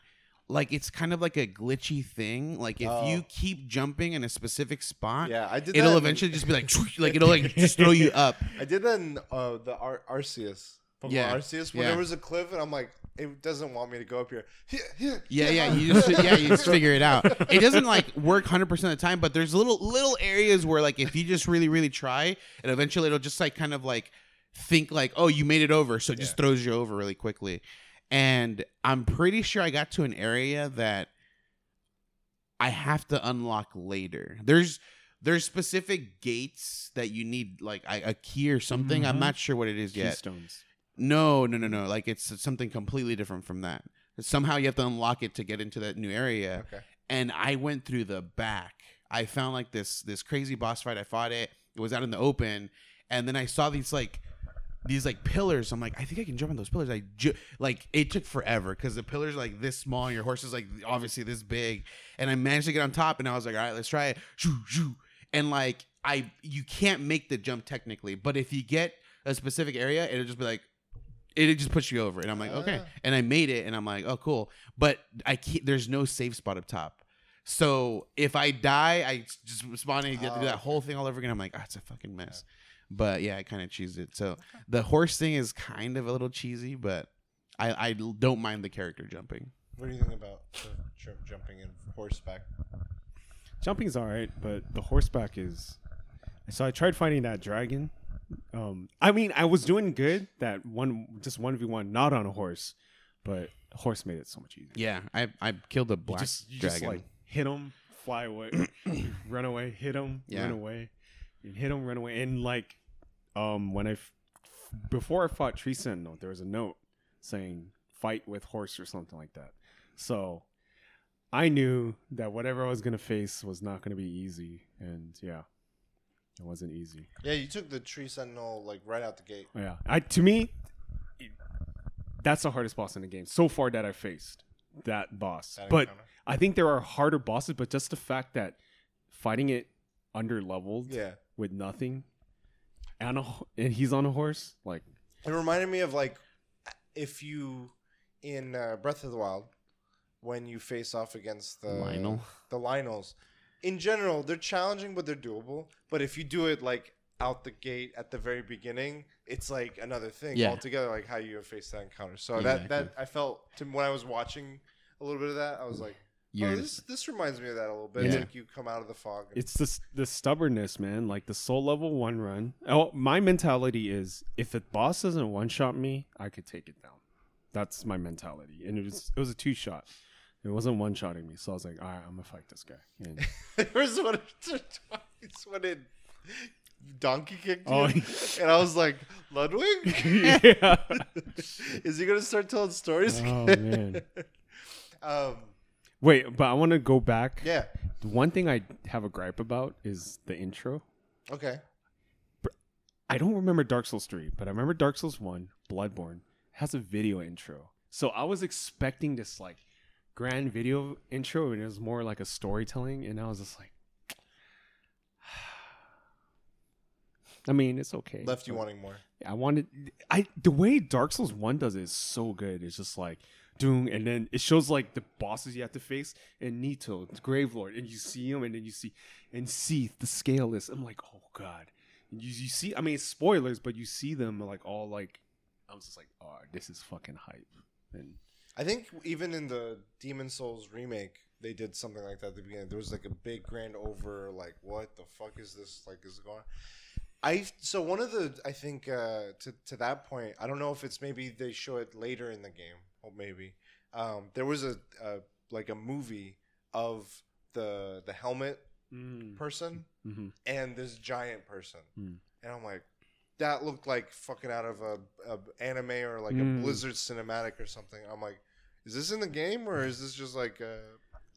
like it's kind of like a glitchy thing. Like if Oh. you keep jumping in a specific spot, Yeah, I did. it'll that in- eventually just be like [LAUGHS] [LAUGHS] like it'll like just throw you up. [LAUGHS] I did that in uh, the Ar- Arceus. Pokemon Yeah, Arceus. When yeah. there was a cliff, and I'm like, it doesn't want me to go up here. Yeah, yeah, you just yeah, you just figure it out. It doesn't like work hundred percent of the time, but there's little little areas where like if you just really really try, and eventually it'll just like kind of like think like, oh, you made it over, so it just throws you over really quickly. And I'm pretty sure I got to an area that I have to unlock later. There's there's specific gates that you need like a, a key or something. I'm Mhm. not sure what it is yet. Keystones. No, no, no, no. Like it's something completely different from that. Somehow you have to unlock it to get into that new area. Okay. And I went through the back. I found like this this crazy boss fight. I fought it. It was out in the open, and then I saw these like these like pillars. I'm like, I think I can jump on those pillars. I ju- like it took forever because the pillars are like this small, and your horse is like obviously this big. And I managed to get on top, and I was like, all right, let's try it. Shoo, shoo. And like I, you can't make the jump technically, but if you get a specific area, it'll just be like it just puts you over and i'm like okay Ah. and i made it and i'm like oh cool but i can't there's no safe spot up top so if i die i just spawn and you have to do Oh, that whole thing all over again i'm like ah, it's a fucking mess but yeah i kind of choose it so the horse thing is kind of a little cheesy but i i don't mind the character jumping What do you think about the jump, jumping in horseback? Jumping's all right, but the horseback is. So I tried fighting that dragon. Um, I mean, I was doing good that one, just one v one, not on a horse, but horse made it so much easier. yeah i i killed a You black just, you dragon just like hit him, fly away, [COUGHS] run away, hit him, Yeah. run away, you hit him, run away, and like, um, when I f- before I fought Tree Sentinel, there was a note saying fight with horse or something like that. So I knew that whatever I was gonna face was not gonna be easy, and yeah, it wasn't easy. Yeah, you took the tree sentinel like right out the gate. Yeah, I to me, that's the hardest boss in the game so far that I faced. That boss, That but encounter. I think there are harder bosses. But just the fact that fighting it under leveled yeah, with nothing, and a, and he's on a horse. Like, It reminded me of like if you in uh, Breath of the Wild when you face off against the Lynel. the Lynels. In general, they're challenging, but they're doable. But if you do it like out the gate at the very beginning, it's like another thing Yeah. altogether. Like how you face that encounter. So that that I felt to, when I was watching a little bit of that, I was like, oh, this this reminds me of that a little bit. Yeah. It's like you come out of the fog. and- it's this the stubbornness, man. Like the soul level one run. Oh, my mentality is if the boss doesn't one shot me, I could take it down. That's my mentality, and it was it was a two shot. It wasn't one shotting me, so I was like, all right, I'm gonna fight this guy. And [LAUGHS] there was one twice when it donkey kicked you, Oh, [LAUGHS] and I was like, Ludwig. [LAUGHS] yeah. Is he gonna start telling stories? Oh again? man. um, Wait, but I want to go back. yeah. The One thing I have a gripe about is the intro. Okay. I don't remember Dark Souls 3, but I remember Dark Souls 1, Bloodborne, has a video intro. So I was expecting this like grand video intro and it was more like a storytelling and I was just like [SIGHS] I mean, it's okay. Left you wanting more. I wanted I the way Dark Souls 1 does it is so good. It's just like doing and then it shows like the bosses you have to face and Nito, the Gravelord, and you see him and then you see and Seath, the scaleless. I'm like, oh god. And you, you see I mean spoilers, but you see them like all like I was just like, oh, this is fucking hype. And I think even in the Demon Souls remake, they did something like that at the beginning. There was like a big grand over, like, what the fuck is this? Like, is it going? I so one of the I think uh, to to that point, I don't know if it's maybe they show it later in the game, or maybe um, there was a, a like a movie of the the helmet person Mhm. and this giant person, Mm. and I'm like, that looked like fucking out of a, a anime or like Mm. a Blizzard cinematic or something. I'm like, is this in the game or is this just like a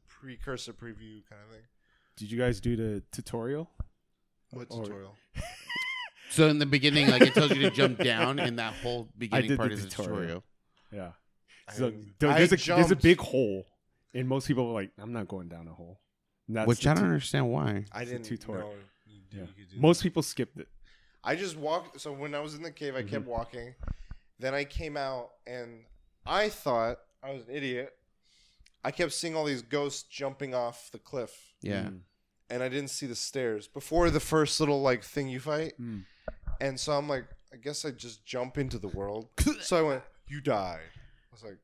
precursor preview kind of thing? did you guys do the tutorial? What Or- tutorial? [LAUGHS] So in the beginning, like it tells you to jump down, and that whole beginning did part the is a tutorial. tutorial. Yeah. I So didn't- there- I there's a there's a big hole. And most people are like, I'm not going down a hole. And that's Which I don't tu- understand why. I it's didn't tutorial. know you, do- Yeah. you could do Most people skipped it. I just walked. So when I was in the cave, I Mm-hmm. kept walking. Then I came out, and I thought I was an idiot. I kept seeing all these ghosts jumping off the cliff, Yeah. Mm. and I didn't see the stairs before the first little like thing you fight. Mm. And so I'm like, I guess I just jump into the world. [LAUGHS] so I went, "You died." I was like,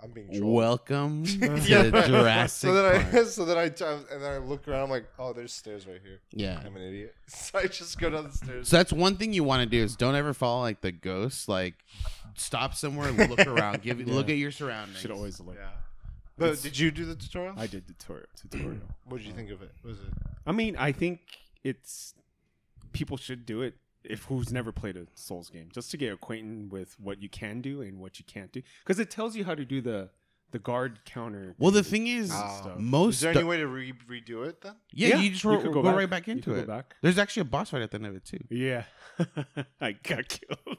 "I'm being trolled." Welcome [LAUGHS] to Yeah. Jurassic so then I Park. [LAUGHS] so then I t- and then I look around. I'm like, "Oh, there's stairs right here." Yeah. I'm an idiot. [LAUGHS] So I just go down the stairs. So that's one thing you want to do is don't ever follow like the ghosts. Like, stop somewhere, look around, give Yeah. look at your surroundings. Should always look. yeah. But It's- did you do the tutorial? I did the tutorial. tutorial. What did you think of it? Was it? I mean, I think it's people should do it if who's never played a Souls game, just to get acquainted with what you can do and what you can't do, because it tells you how to do the the guard counter. Well, the thing is, stuff. most Is there any way to re- redo it then? yeah, you just ro- could go, right back You into could it. Go back. There's actually a boss fight at the end of it too. Yeah, [LAUGHS] I got killed. [LAUGHS]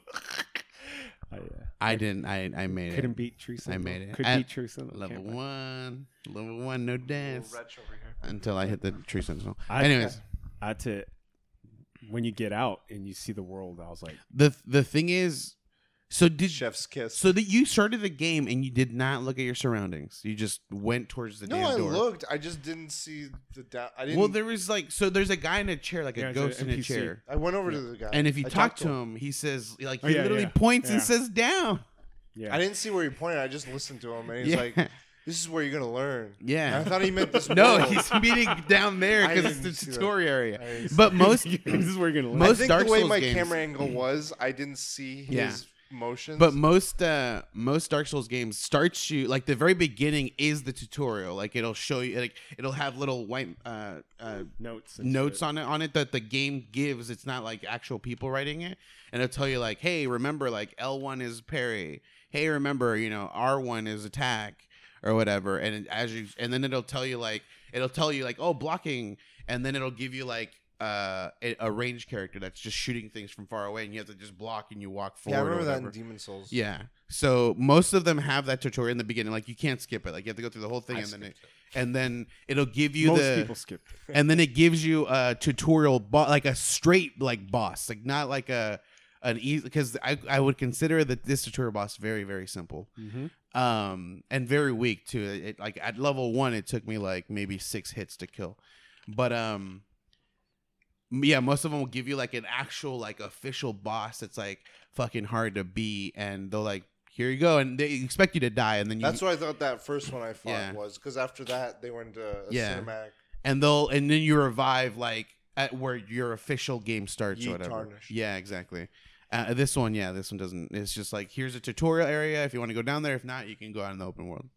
I uh, I didn't. I I made it. couldn't it. beat Teresa. I made it. Could At beat Teresa. Level one, level one, no dance over here. until I hit the tree sentinel. I- Anyways, I had to. When you get out and you see the world, I was like, the the thing is, so did Chef's kiss. so that you started the game and you did not look at your surroundings. You just went towards the no, damn I door. looked. I just didn't see the down. I didn't. Well, there was like so. There's a guy in a chair, like a Yeah, it's a ghost in a NPC. chair. I went over to the guy. And if you I talk talked to him, he says like Oh, he yeah, literally yeah. points and Yeah. says down. yeah. I didn't see where he pointed. I just listened to him, and he's [LAUGHS] Yeah. like, "This is where you're gonna learn." Yeah. I thought he meant this. [LAUGHS] No, world. he's meeting down there [LAUGHS] because it's the see that. tutorial area. But most, [LAUGHS] this is where you're gonna learn. I most think Dark the way Souls my games- camera angle was, I didn't see his Yeah. motions. but most, uh, most Dark Souls games starts you like the very beginning is the tutorial. Like it'll show you, like it'll have little white uh, uh, notes. notes shit. on it on it that the game gives. It's not like actual people writing it, and it'll tell you like, hey, remember like L one is parry. Hey, remember you know R one is attack or whatever. And as you and then it'll tell you like it'll tell you like oh blocking, and then it'll give you like uh, a, a range character that's just shooting things from far away, and you have to just block and you walk forward. Yeah, I or remember that in. Demon Souls. Yeah. So most of them have that tutorial in the beginning. Like you can't skip it. Like you have to go through the whole thing, I and then it, skipped and then it'll give you Most the people skip. and then it gives you a tutorial bo- like a straight like boss like not like a an easy because I, I would consider that this tutorial boss very very simple Mm-hmm. um and very weak too it, like at level one it took me like maybe six hits to kill but um yeah most of them will give you like an actual like official boss that's like fucking hard to beat and they'll like here you go and they expect you to die and then you That's what I thought that first one I fought Yeah. was because after that they went to Yeah. cinematic. and they'll and then you revive like at where your official game starts Ye or whatever. tarnish. Yeah, exactly. Uh, this one, yeah, this one doesn't. It's just like here's a tutorial area. If you want to go down there, if not, you can go out in the open world.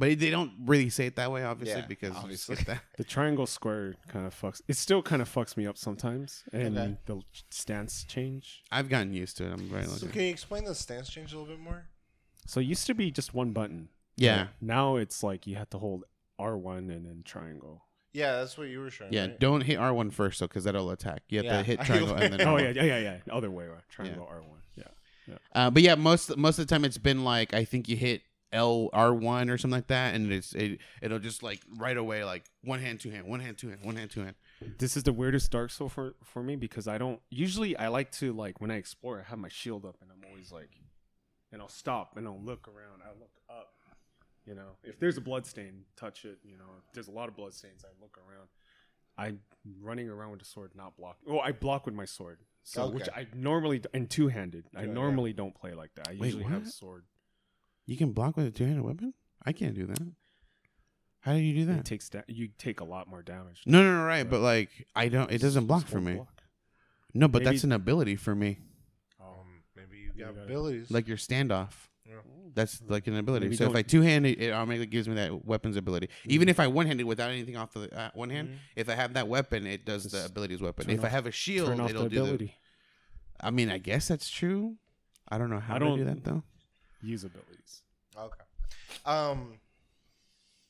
But they don't really say it that way, obviously, Yeah, because you obviously. skip that. [LAUGHS] The triangle square kind of fucks. It still kind of fucks me up sometimes, and Okay. the stance change. I've gotten used to it. I'm very So lucky. can you explain the stance change a little bit more? So it used to be just one button. Yeah, Now it's like you have to hold R one and then triangle. Yeah, that's what you were showing. yeah. right? Don't hit R one first though, because that'll attack. You have Yeah. to hit [LAUGHS] triangle and then. [LAUGHS] Oh R1. yeah, yeah, yeah, yeah. Other way around. Triangle R one. Yeah. Uh, but yeah, most most of the time it's been like I think you hit L R one or something like that, and it's it, it'll just like right away like one hand, two hand, one hand, two hand, one hand, two hand. This is the weirdest Dark Soul for for me because I don't usually I like to like when I explore I have my shield up and I'm always like, and I'll stop and I'll look around. I look up. You know, if there's a blood stain, touch it. You know, if there's a lot of blood stains, I look around. I'm running around with a sword, not block. Oh, I block with my sword. So, which I normally and two handed. I Yeah, yeah. normally don't play like that. I Wait, usually have what? sword. You can block with a two handed weapon. I can't do that. How do you do that? It that? takes da- you take a lot more damage. No, no, no, right. Yeah. But like I don't. It doesn't block for me. block. No, but Maybe- that's an ability for me. Um, maybe you got got abilities. Like your standoff. Yeah. That's like an ability. Maybe so if I two handed, it automatically gives me that weapons ability. Even if I one handed without anything off the uh, one hand, Mhm. if I have that weapon, it does the Just abilities weapon. turn If I have a shield, Turn off it'll the do the. I mean, I guess that's true. I don't know how I to do that though. Use abilities. Okay. Um.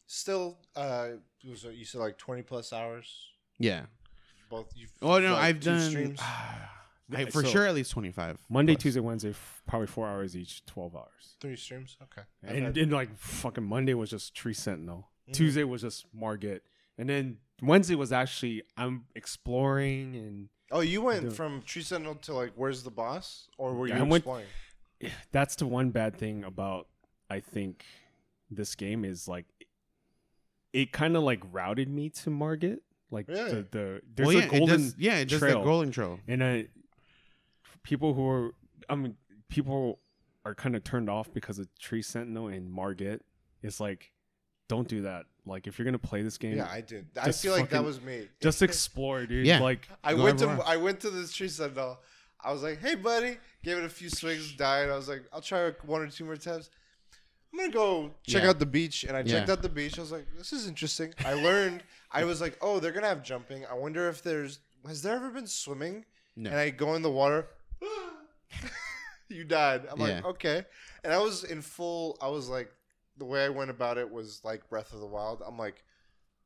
Still, uh, was it- you said like twenty plus hours. Yeah. Both. You've Oh no, like, I've done streams. [SIGHS] I, for So- sure at least twenty five. Monday, Tuesday, Wednesday, f- probably four hours each, twelve hours. Three streams. Okay. And had- then like fucking Monday was just Tree Sentinel. Mhm. Tuesday was just Margit, and then Wednesday was actually I'm exploring and oh, you went do- from Tree Sentinel to like where's the boss, or were you Yeah, I went- exploring? [SIGHS] that's the one bad thing about I think this game is like it kind of like routed me to Margit. Like Really? the, the there's well, yeah, a golden it does, yeah, it does trail. the golden trail. and uh, people who are I mean people are kind of turned off because of Tree Sentinel and Margit. It's like don't do that. Like if you're gonna play this game, Yeah, I did. I Just feel like that was me. [LAUGHS] just explore, dude. Yeah. Like I went to everywhere. I went to this Tree Sentinel. I was like, "Hey, buddy," gave it a few swings, died. I was like, "I'll try one or two more times." I'm gonna go check Yeah. out the beach, and I checked out the beach. I was like, "This is interesting." I learned. I was like, "Oh, they're gonna have jumping. I wonder if there's has there ever been swimming?" No. And I go in the water. [LAUGHS] you died. I'm like, okay. And I was in full. I was like, the way I went about it was like Breath of the Wild. I'm like,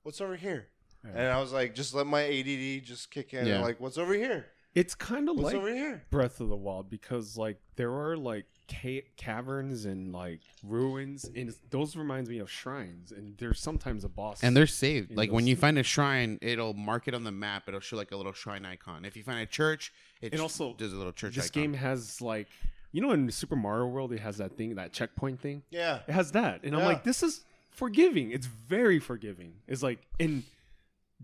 what's over here? Yeah. And I was like, just let my ADD just kick in. Yeah. And like, what's over here? It's kind of What's like over here? Breath of the Wild because like there are like ca- caverns and like ruins, and it's- those reminds me of shrines. And there's sometimes a boss, And they're saved. in Like when those- you find a shrine, it'll mark it on the map. It'll show like a little shrine icon. If you find a church, it And also, does a little church this icon. game has like you know in Super Mario World it has that thing that checkpoint thing. Yeah. It has that, and I'm Yeah. like, this is forgiving. It's very forgiving. It's like in.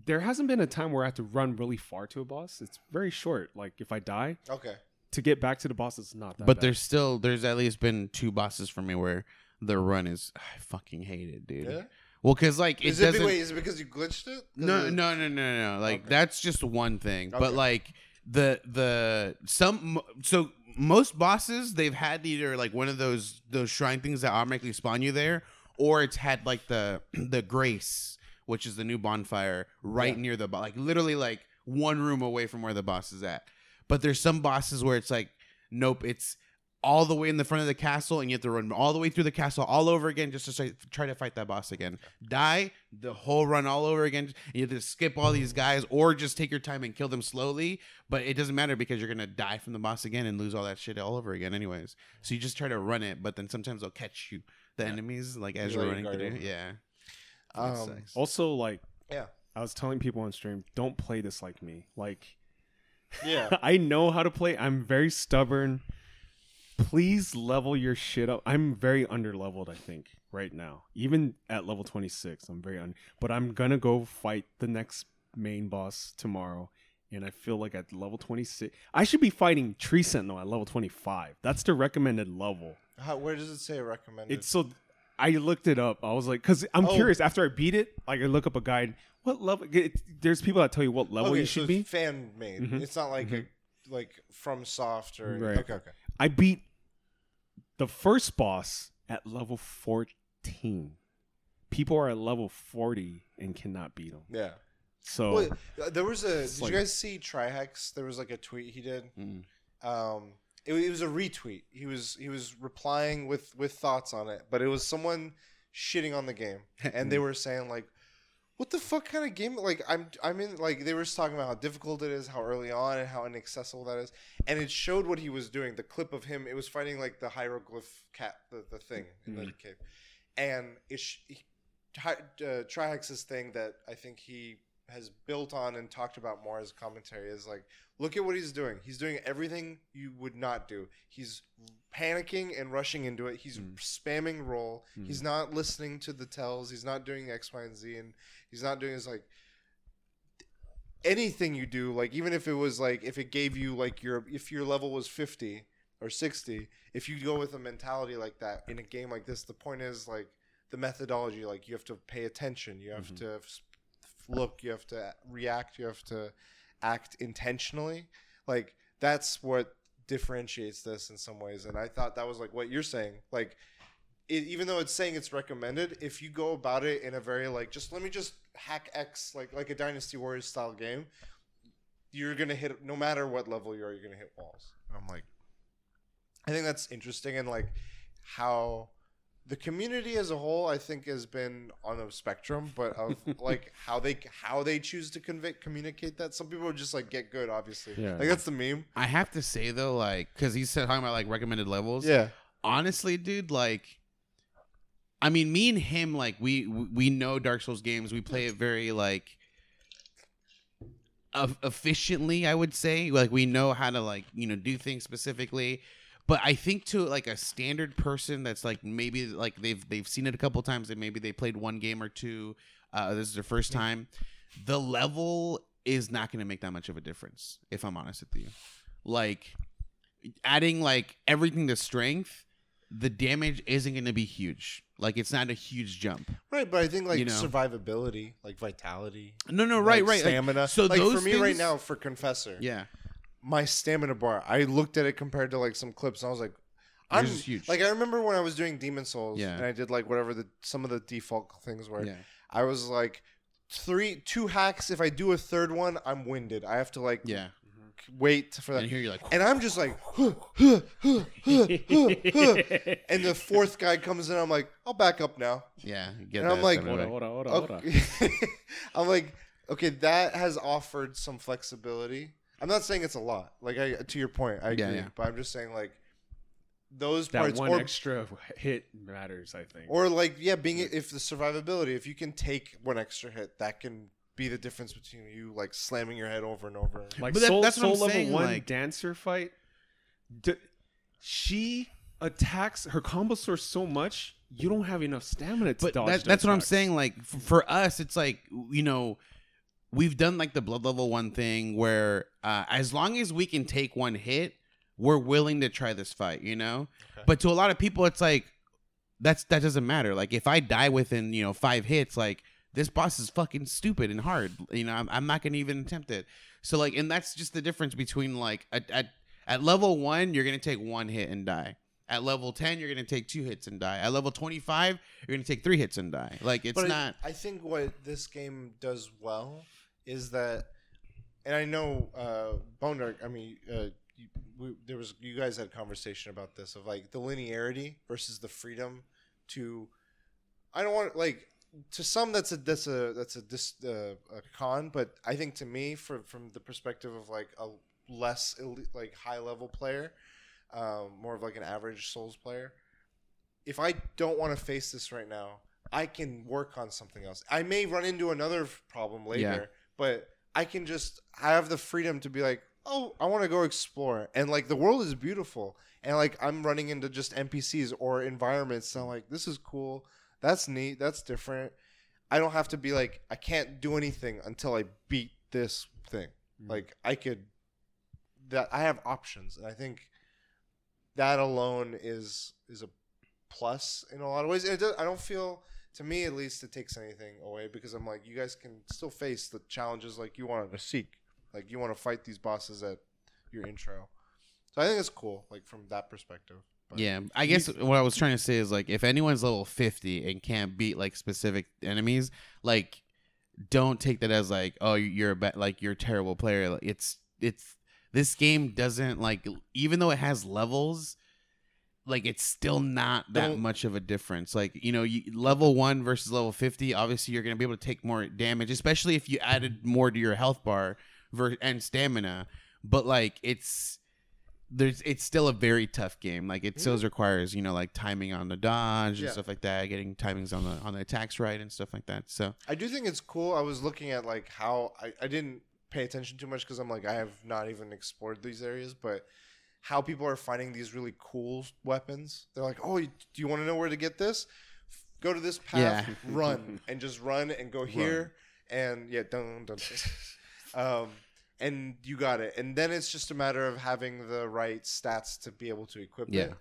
There hasn't been a time where I have to run really far to a boss. It's very short. Like if I die Okay. to get back to the boss, it's not that. but bad. there's still there's at least been two bosses for me where the run is [SIGHS] I fucking hate it, dude. Yeah. Well, because like it Is it, doesn't. wait, is it because you glitched it? no, it- no, no, no, no. Like Okay. that's just one thing. Okay. But like the the some so most bosses they've had either like one of those those shrine things that automatically spawn you there, or it's had like the [CLEARS THROAT] the grace, which is the new bonfire right Yeah. near the bo- like literally like one room away from where the boss is at. But there's some bosses where it's like nope, it's all the way in the front of the castle and you have to run all the way through the castle all over again just to try, to fight that boss again. Die the whole run all over again. You have to skip all these guys or just take your time and kill them slowly. But it doesn't matter because you're gonna die from the boss again and lose all that shit all over again, anyways. So you just try to run it, but then sometimes they'll catch you, the enemies, like as You you're running through. Yeah. Um, Also, like Yeah. I was telling people on stream, don't play this like me. Like Yeah. [LAUGHS] I know how to play. I'm very stubborn. Please level your shit up. I'm very under leveled, I think, right now. Even at level 26, I'm very under. But I'm gonna go fight the next main boss tomorrow. And I feel like at level 26, I should be fighting Tree Sentinel at level 25. That's the recommended level. How, where does it say recommended? It's so. I looked it up. I was like, because I'm Oh. curious. After I beat it, like I look up a guide. What level? It, there's people that tell you what level okay, you so should it's be. fan made. Mhm. It's not like a like FromSoft or Right. okay, okay. I beat the first boss at level 14. People are at level 40 and cannot beat them. Yeah. So Well, there was a. Did like- you guys see Trihex? There was like a tweet he did. Mm. Um, it, it was a retweet. He was he was replying with with thoughts on it, but it was someone shitting on the game, [LAUGHS] and they were saying like, "What the fuck kind of game?" Like I'm I'm in like they were just talking about how difficult it is, how early on, and how inaccessible that is, and it showed what he was doing. The clip of him, it was fighting like the hieroglyph cat, the, the thing in the cave, and it. Sh- he, uh, Trihex's thing that I think he has built on and talked about more as commentary is like look at what he's doing he's doing everything you would not do he's panicking and rushing into it he's Mm. spamming roll Mm. he's not listening to the tells he's not doing x y and z and he's not doing his like anything you do like even if it was like if it gave you like your if your level was 50 or 60 if you go with a mentality like that in a game like this the point is like the methodology like you have to pay attention you have Mhm. to look you have to react you have to act intentionally. Like that's what differentiates this in some ways. And i thought that was like what you're saying. Like it, even though it's saying it's recommended if you go about it in a very like just let me just hack x like like a dynasty warriors style game you're gonna hit no matter what level you are you're gonna hit walls. And i'm like i think that's interesting and like how the community as a whole i think has been on a spectrum but of [LAUGHS] like how they how they choose to convey communicate that some people just like get good obviously Yeah. like that's the meme I have to say though, like, because he's talking about like recommended levels. yeah honestly, dude, like, I mean, me and him, like, we we know Dark Souls games. We play it very like eff- efficiently. I would say, like, we know how to like you know do things specifically. But I think to like a standard person that's like maybe like they've they've seen it a couple times and maybe they played one game or two. Uh, this is their first time. The level is not going to make that much of a difference, if I'm honest with you. Like adding like everything to strength, the damage isn't going to be huge. Like it's not a huge jump. right but i think like You know. survivability like vitality No, no, right, like right. like- stamina so like those for me right now for confessor yeah, my stamina bar. I looked at it compared to like some clips, and I was like, "I'm Yours is huge. Like I remember when I was doing Demon Souls, Yeah. and I did like whatever the some of the default things were. yeah, I was like, three, two hacks. If I do a third one, I'm winded. I have to like yeah. wait for that. And here you're like, And I'm just like, [LAUGHS] huh, huh, huh, huh, huh, huh. and the fourth guy comes in. I'm like, I'll back up now. yeah. you Get And I'm that like. Okay. [LAUGHS] I'm like, okay, that has offered some flexibility. I'm not saying it's a lot. Like I, to your point, I agree. Yeah, yeah. But I'm just saying like those That parts, one or, extra hit matters, I think. or like yeah, being if the survivability, if you can take one extra hit, that can be the difference between you like slamming your head over and over. like But that- soul, that's what I'm soul level saying, one like- dancer fight. D- she attacks her combo source so much you don't have enough stamina to but dodge. that, the that's what I'm saying. Like f- for us, it's like you know, we've done like the blood level one thing where uh, as long as we can take one hit, we're willing to try this fight. You know, Okay. but to a lot of people, it's like that's that doesn't matter. Like if I die within you know five hits, like this boss is fucking stupid and hard. You know, I'm, I'm not gonna even attempt it. So like, and that's just the difference between like at at, at level one, you're gonna take one hit and die. At level 10, you're to take two hits and die. At level 25, you're going to take three hits and die. Like, it's but I- not. I, think what this game does well is that, and I know uh, Bone. I mean, uh, you- we, there was you guys had a conversation about this of like the linearity versus the freedom to. I don't want like to some that's a that's a that's a dis, uh, a con, but I think to me, for from the perspective of like a less elite, like high level player, um, more of like an average Souls player, if I don't want to face this right now, I can work on something else. I may run into another problem later. But I can just I have the freedom to be like, oh, I want to go explore, and like the world is beautiful, and like I'm running into just NPCs or environments, and I'm like, this is cool, that's neat, that's different. I don't have to be like, I can't do anything until I beat this thing. Mm. Like I could, that I have options, and I think that alone is is a plus in a lot of ways. It does, I don't feel, to me at least, it takes anything away because I'm like, you guys can still face the challenges like you wanted to seek, like you want to fight these bosses at your intro. So I think it's cool, like from that perspective. But Yeah, I guess what I was trying to say is like if anyone's level 50 and can't beat like specific enemies, like don't take that as like oh you're a ba- like you're a terrible player. Like, It's it's this game doesn't like even though it has levels like it's still not that Don't- much of a difference. Like, you know, you, level 1 versus level 50, obviously you're going to be able to take more damage, especially if you added more to your health bar ver- and stamina. But like it's there's it's still a very tough game. Like it still mm-hmm. requires you know like timing on the dodge and stuff like that, getting timings on the on the attacks right and stuff like that. So I do think it's cool. I was looking at like how I, I didn't pay attention too much because I'm like I have not even explored these areas, but how people are finding these really cool weapons. They're like, oh, you- do you want to know where to get this? F- Go to this path, Yeah. run, and just run and go here, and yeah, dun dun. dun. [LAUGHS] um, and you got it. And then it's just a matter of having the right stats to be able to equip Yeah. it.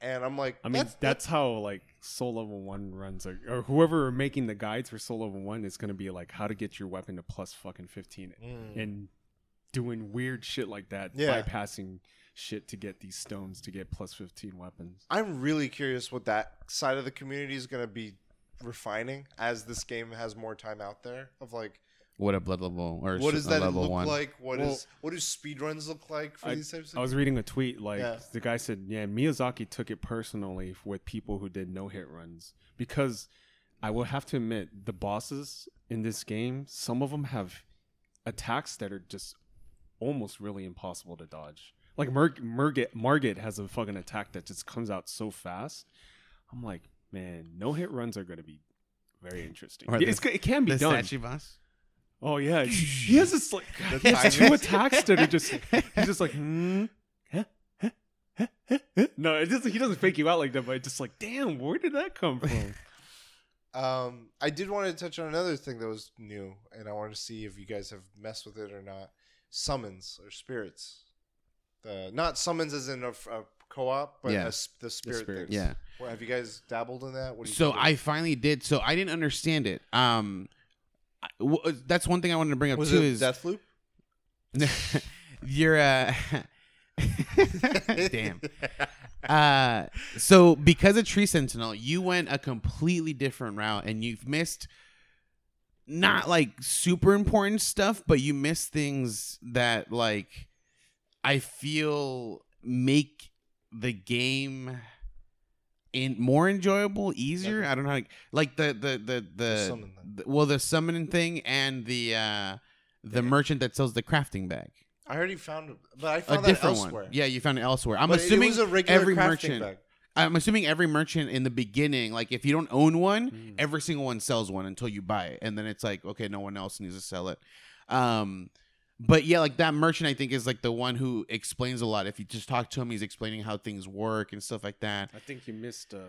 And I'm like, I mean, that's, that's, how like Soul Level One runs, or, or whoever are making the guides for Soul Level One is gonna be like how to get your weapon to plus fucking fifteen, Mm. and doing weird shit like that, Yeah. bypassing shit to get these stones to get plus fifteen weapons. I'm really curious what that side of the community is going to be refining as this game has more time out there. Of like, what a blood level or what does that level look one. like? What is Well- what do speedruns look like for I- these types of? I was reading a tweet like Yeah. the guy said, "Yeah, Miyazaki took it personally with people who did no hit runs because I will have to admit the bosses in this game, some of them have attacks that are just almost really impossible to dodge. Like Murg- Murget Margit has a fucking attack that just comes out so fast. I'm like, man, no hit runs are going to be very interesting. Or the- it's, it can be the done. statue boss? Oh yeah, [LAUGHS] he has this like he has two attacks that are just [LAUGHS] he's just like hmm. huh, huh, huh, huh, huh. No, it doesn't. He doesn't fake you out like that, but it's just like, damn, where did that come from? [LAUGHS] Um, I did want to touch on another thing that was new, and I wanted to see if you guys have messed with it or not. Summons or spirits. The not summons as in a co-op, but Yeah. the spirit. spirits. things. Yeah. Well, have you guys dabbled in that? What do you So think? I finally did. So I didn't understand it. Um I- w- that's one thing I wanted to bring up was too it is Deathloop? [LAUGHS] you're uh [LAUGHS] damn [LAUGHS] uh so because of tree sentinel you went a completely different route and you've missed not like super important stuff but you missed things that like i feel make the game in more enjoyable easier i don't know how to, like the the the the, thing. the- well the summoning thing and the uh the merchant that sells the crafting bag I already found, but I a found that different elsewhere. one. Yeah, you found it elsewhere. I'm But assuming it was a regular every merchant. bag. I'm assuming every merchant in the beginning, like if you don't own one, Mm. every single one sells one until you buy it, and then it's like okay, no one else needs to sell it. Um, but yeah, like that merchant, I think is like the one who explains a lot. If you just talk to him, he's explaining how things work and stuff like that. I think you missed a,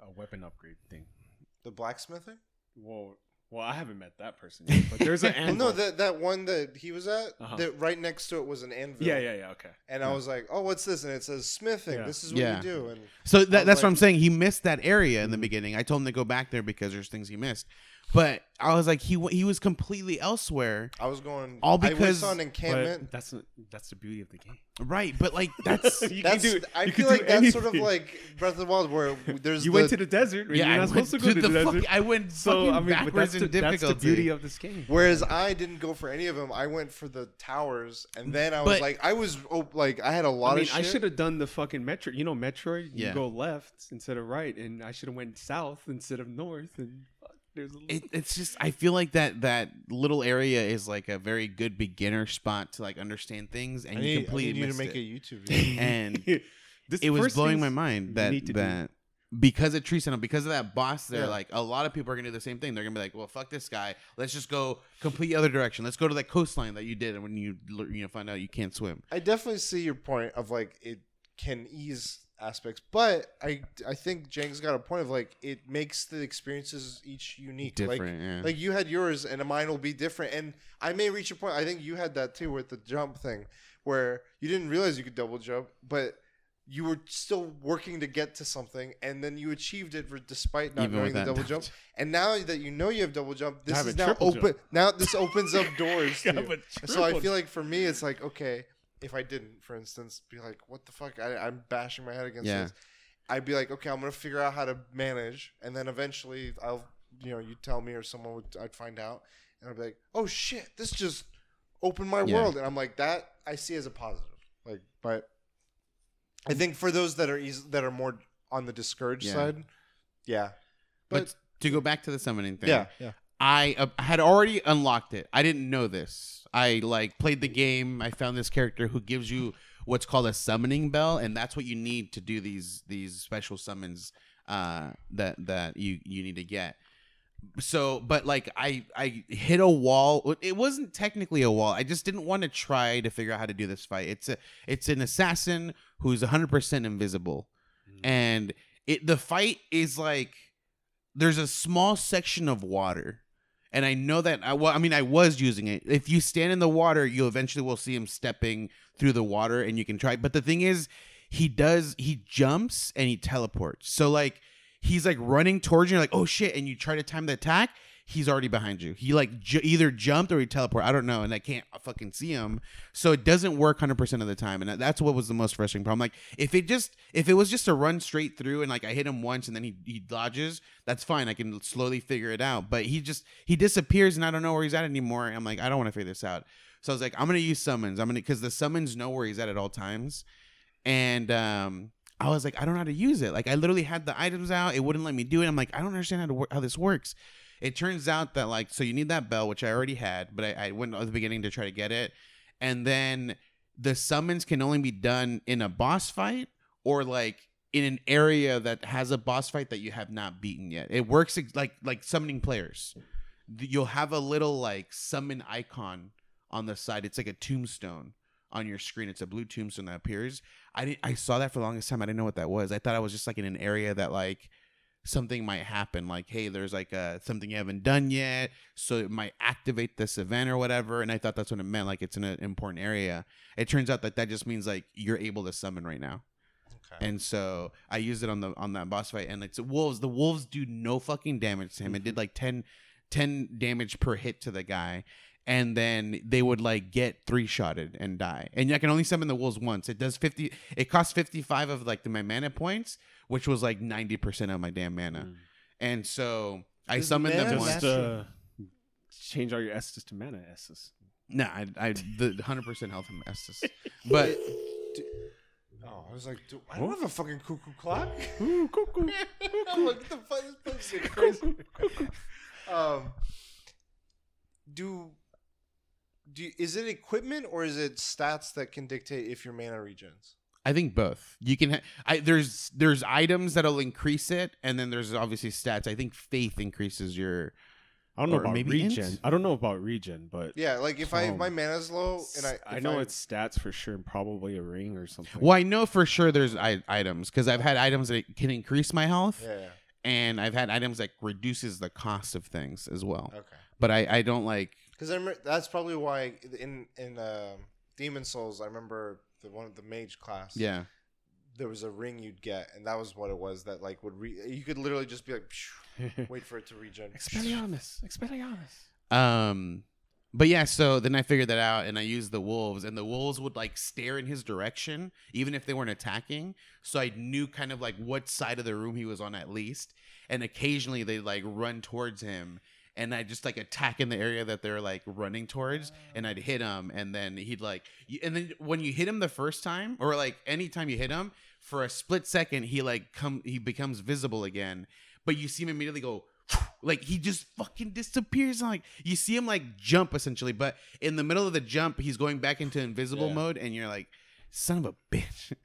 a weapon upgrade thing. The blacksmithing? Well, well, I haven't met that person yet, but there's an [LAUGHS] Well, anvil. no, that that one that he was at, Uh-huh. that right next to it was an anvil. yeah, yeah, yeah. Okay. And I was like, "Oh, what's this?" And it says smithing. Yeah. This is what Yeah. you do. And So that, was that's what I'm saying. He missed that area in the Mhm. beginning. I told him to go back there because there's things he missed. But I was like, he w- he was completely elsewhere, I was going All I because- was on encampment. But that's that's the beauty of the game. right? But like [LAUGHS] that's You can That's do- I you feel can like do that's sort of like Breath of the Wild, where [LAUGHS] there's You the, went to the desert. and yeah. you're I not went supposed to go to the, fuck- desert. I went So I mean, but backwards that's in the, that's the beauty of this game. Whereas I didn't go for any of them. I went for the towers, and mm, then I was But- like, I was oh, like, I had a lot I mean, of shit. I should have done the fucking Metroid. You know, Metroid. Yeah. You go left instead of right, and I should have went south instead of north. And fuck, there's a it, it's just I feel like that that little area is like a very good beginner spot to like understand things, and I you need, I need you to make it. a YouTube [LAUGHS] video. and [LAUGHS] This it was blowing my mind you that do- that because of Tree Sentinel, because of that boss there, Yeah. like a lot of people are gonna do the same thing. They're gonna be like, "Well, fuck this guy. Let's just go complete other direction. Let's go to that coastline that you did, and when you you know find out you can't swim." I definitely see your point of like it can ease aspects, but I I think Jang's got a point of like it makes the experiences each unique. Like yeah. like you had yours and mine will be different and I may reach a point I think you had that too with the jump thing where you didn't realize you could double jump but you were still working to get to something and then you achieved it for, despite not Even knowing the double jump and now that you know you have double jump this is now open jump. now this opens up doors [LAUGHS] to Yeah, you. so I feel like for me it's like okay if I didn't for instance be like what the fuck I, I'm bashing my head against Yeah. this I'd be like, okay, I'm gonna figure out how to manage, and then eventually I'll, you know, you tell me or someone would, I'd find out, and I'd be like, oh shit, this just opened my Yeah. world, and I'm like, that I see as a positive, like, but I think for those that are easy, that are more on the discouraged Yeah. side, yeah, but, but, to go back to the summoning thing, yeah, yeah, I uh, had already unlocked it. I didn't know this. I like played the game. I found this character who gives you what's called a summoning bell, and that's what you need to do these these special summons uh, that that you you need to get. So, but like I I hit a wall. It wasn't technically a wall. I just didn't want to try to figure out how to do this fight. It's a it's an assassin who's 100% invisible. And it the fight is like there's a small section of water. And I know that I well, I mean I was using it. If you stand in the water, you eventually will see him stepping through the water and you can try. But the thing is, he does he jumps and he teleports. So like he's like running towards you, like, oh shit, and you try to time the attack, he's already behind you. He like either jumped or he teleported. I don't know, and I can't fucking see him. So it doesn't work hundred percent of the time, and that's what was the most frustrating problem. Like if it just if it was just to run straight through and like I hit him once and then he he dodges, that's fine. I can slowly figure it out. But he just he disappears and I don't know where he's at anymore. I'm like I don't want to figure this out. So I was like I'm gonna use summons. I'm gonna because the summons know where he's at at all times, and um. I was like, I don't know how to use it. Like, I literally had the items out. It wouldn't let me do it. I'm like, I don't understand how to how this works. It turns out that like, so you need that bell, which I already had, but I, I went at the beginning to try to get it, and then the summons can only be done in a boss fight or like in an area that has a boss fight that you have not beaten yet. It works ex- like like summoning players. You'll have a little like summon icon on the side. It's like a tombstone on your screen. It's a blue tombstone that appears. I didn't. I saw that for the longest time. I didn't know what that was. I thought I was just like in an area that like something might happen. Like, hey, there's like a something you haven't done yet, so it might activate this event or whatever. And I thought that's what it meant. Like, it's in an uh, important area. It turns out that that just means like you're able to summon right now. okay. And so I used it on the on that boss fight, and it's wolves. The wolves do no fucking damage to him. It did mm-hmm. like 10, 10 damage per hit to the guy, and then they would like get three shotted and die. And I can only summon the wolves once. It does fifty. It costs fifty five of like the, my mana points, which was like ninety percent of my damn mana. Mm. And so I Does summoned them mana once. Just uh, change all your S's to mana S's. No, I, I the hundred percent health from Estus, but. [LAUGHS] oh, I was like, dude, I don't have a fucking cuckoo clock. [LAUGHS] Ooh, cuckoo. [LAUGHS] I'm like, the fuck, this place is crazy. um, do do you- is it equipment or is it stats that can dictate if your mana regens? I think both. You can. Ha- I there's there's items that'll increase it, and then there's obviously stats. I think faith increases your. I don't know about maybe int? regen. I don't know about regen, but Yeah, like if I if Um, my mana's low and I I if know it's stats for sure. And probably a ring or something. Well, I know for sure there's I- items because I've had items that can increase my health, yeah, yeah. and I've had items that reduces the cost of things as well. okay. But I I don't like. Because I remember that's probably why in in um Demon Souls I remember the one of the mage class. Yeah, there was a ring you'd get, and that was what it was. That like would re- you could literally just be like, wait for it to regen. Expelliarmus, Expelliarmus. Um, but yeah, so then I figured that out, and I used the wolves, and the wolves would like stare in his direction, even if they weren't attacking. So I knew kind of like what side of the room he was on at least, and occasionally they like run towards him. And I just like attack in the area that they're like running towards, and I'd hit him, and then he'd like, and then when you hit him the first time, or like anytime you hit him, for a split second, he like come, he becomes visible again, but you see him immediately go, [SNIFFS] like he just fucking disappears. Like you see him like jump essentially, but in the middle of the jump, he's going back into invisible Yeah. mode, and you're like, son of a bitch. [LAUGHS]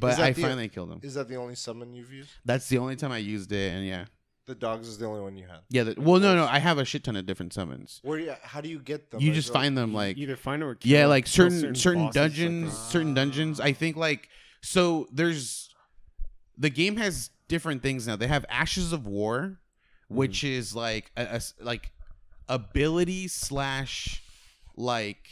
But I the- finally killed him. Is that the only summon you've used? That's the only time I used it, and yeah, The dogs is the only one you had. yeah. The, well, no, no, I have a shit ton of different summons. Where? You, how do you get them? You Is just it find them like Either find them or kill them. yeah, like kill certain certain, bosses, like dungeons, that. certain dungeons. I think like so. There's the game has different things now. They have Ashes of War, which is like a, a s- like ability slash like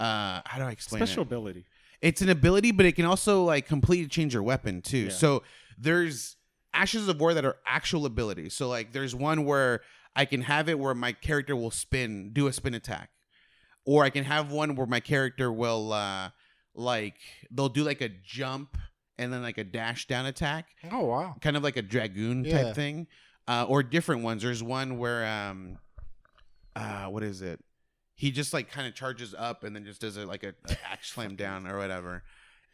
uh how do I explain special it? ability. It's an ability, but it can also like completely change your weapon too. Yeah. So there's Ashes of War that are actual abilities. So like there's one where I can have it where my character will spin, do a spin attack. Or I can have one where my character will uh like they'll do like a jump and then like a dash down attack, Oh wow. kind of like a dragoon Yeah. type thing. Uh or different ones. There's one where um uh what is it? He just like kind of charges up and then just does it like a, a axe slam down or whatever.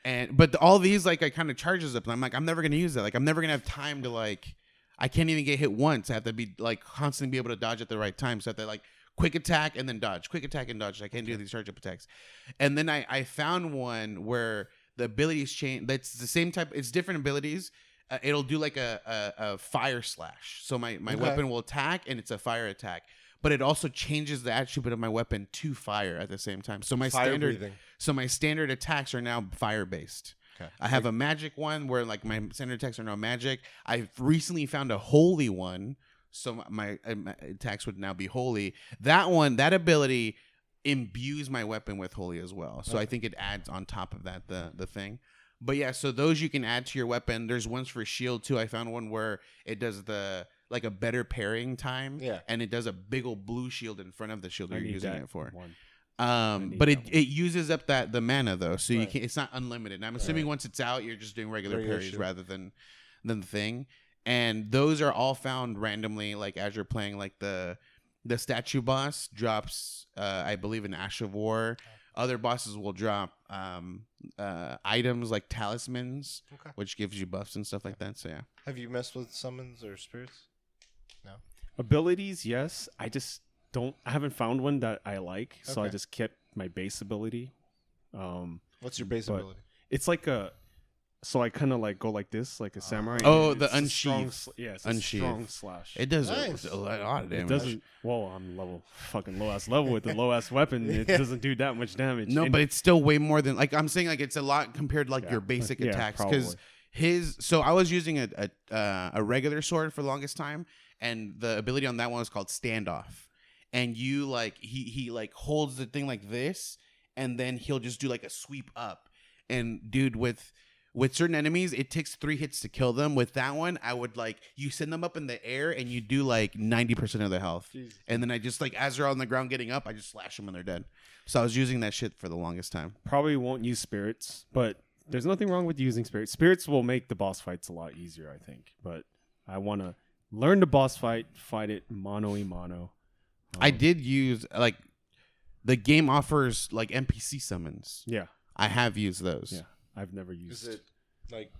And but all these like I kind of charges up and I'm like I'm never gonna use that. Like I'm never gonna have time to like I can't even get hit once. I have to be like constantly be able to dodge at the right time. So I have to like quick attack and then dodge, quick attack and dodge. I can't do these charge up attacks. And then I I found one where the abilities change. That's the same type. It's different abilities. Uh, it'll do like a, a a fire slash. So my my Okay. weapon will attack and it's a fire attack. But it also changes the attribute of my weapon to fire at the same time. So my Fire standard breathing. so my standard attacks are now fire based. Okay. I have a magic one where like my standard attacks are now magic. I've recently found a holy one, so my, my, uh, attacks would now be holy. That one, that ability imbues my weapon with holy as well. So I think it adds on top of that the the thing. But yeah, so those you can add to your weapon. There's ones for shield too. I found one where it does the like a better parrying time. Yeah. And it does a big old blue shield in front of the shield I you're using it for. one. Um, but it, one. it uses up that the mana though, so you Right. can it's not unlimited. And I'm assuming once it's out, you're just doing regular, Regular parries shit. rather than than the thing. And those are all found randomly, like as you're playing. Like the the statue boss drops, uh, I believe, in Ash of War. Other bosses will drop um, uh, items like talismans, Okay. which gives you buffs and stuff like that. So yeah, Have you messed with summons or spirits? Abilities, yes. I just don't. I haven't found one that I like, so I Okay. just kept my base ability. Um, What's your base But- ability? it's like a. So I kind of like go like this, like a samurai. Oh, and the it's a strong unsheath. sl- yeah, it's a Unsheath. strong slash. it does a- Nice. a, lot of It doesn't. Well, I'm level fucking low ass level with the low ass weapon. [LAUGHS] It Yeah. doesn't do that much damage. No, And- but it's still way more than like I'm saying. Like it's a lot compared to like Yeah. your basic Yeah, attacks because probably. his. So I was using a a, uh, a regular sword for the longest time, and the ability on that one is called standoff. And you like he he like holds the thing like this, and then he'll just do like a sweep up. And dude, with with certain enemies, it takes three hits to kill them. With that one, I would like you send them up in the air, and you do like ninety percent of their health. Jeez. And then I just like as they're on the ground getting up, I just slash them and they're dead. So I was using that shit for the longest time. probably won't use spirits, but there's nothing wrong with using spirits. Spirits will make the boss fights a lot easier, I think. But I want to learn the boss fight, fight it mano a mano. I Um, did use like the game offers like NPC summons. Yeah, I have used those. yeah. I've never used. Is it like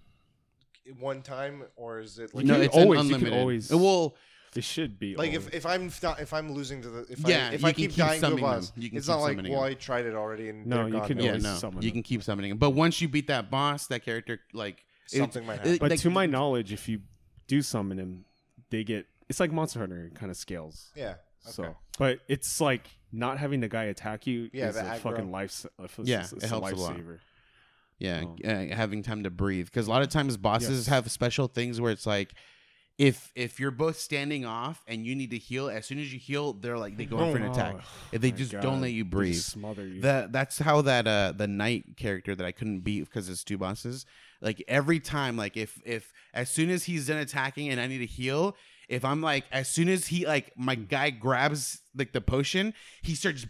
one time or is it like no, can it's always- an you can unlimited. always- Well, It should be like always. if, if I'm not, if I'm losing to the if Yeah, I if you I can keep, keep dying to a boss, You can it's keep not like well them. I tried it already and No, you can yeah, always no, summon you them. can keep summoning them. But once you beat that boss, that character like it- something might it- but like, to my knowledge, if you do summon him, they get. It's like Monster Hunter kind of scales. yeah. Okay. So, but it's like not having the guy attack you Yeah, is the a aggro. fucking life. Yeah, it's it a helps a lot. lifesaver. Yeah, Oh. uh, having time to breathe because a lot of times bosses Yes. have special things where it's like if if you're both standing off and you need to heal, as soon as you heal, they're like they go in for an attack. Oh, if they just God. don't let you They breathe. just smother you. The, that's how that uh the knight character that I couldn't beat because it's two bosses. Like every time, like if if as soon as he's done attacking and I need to heal, if I'm like as soon as he like my guy grabs like the potion, he starts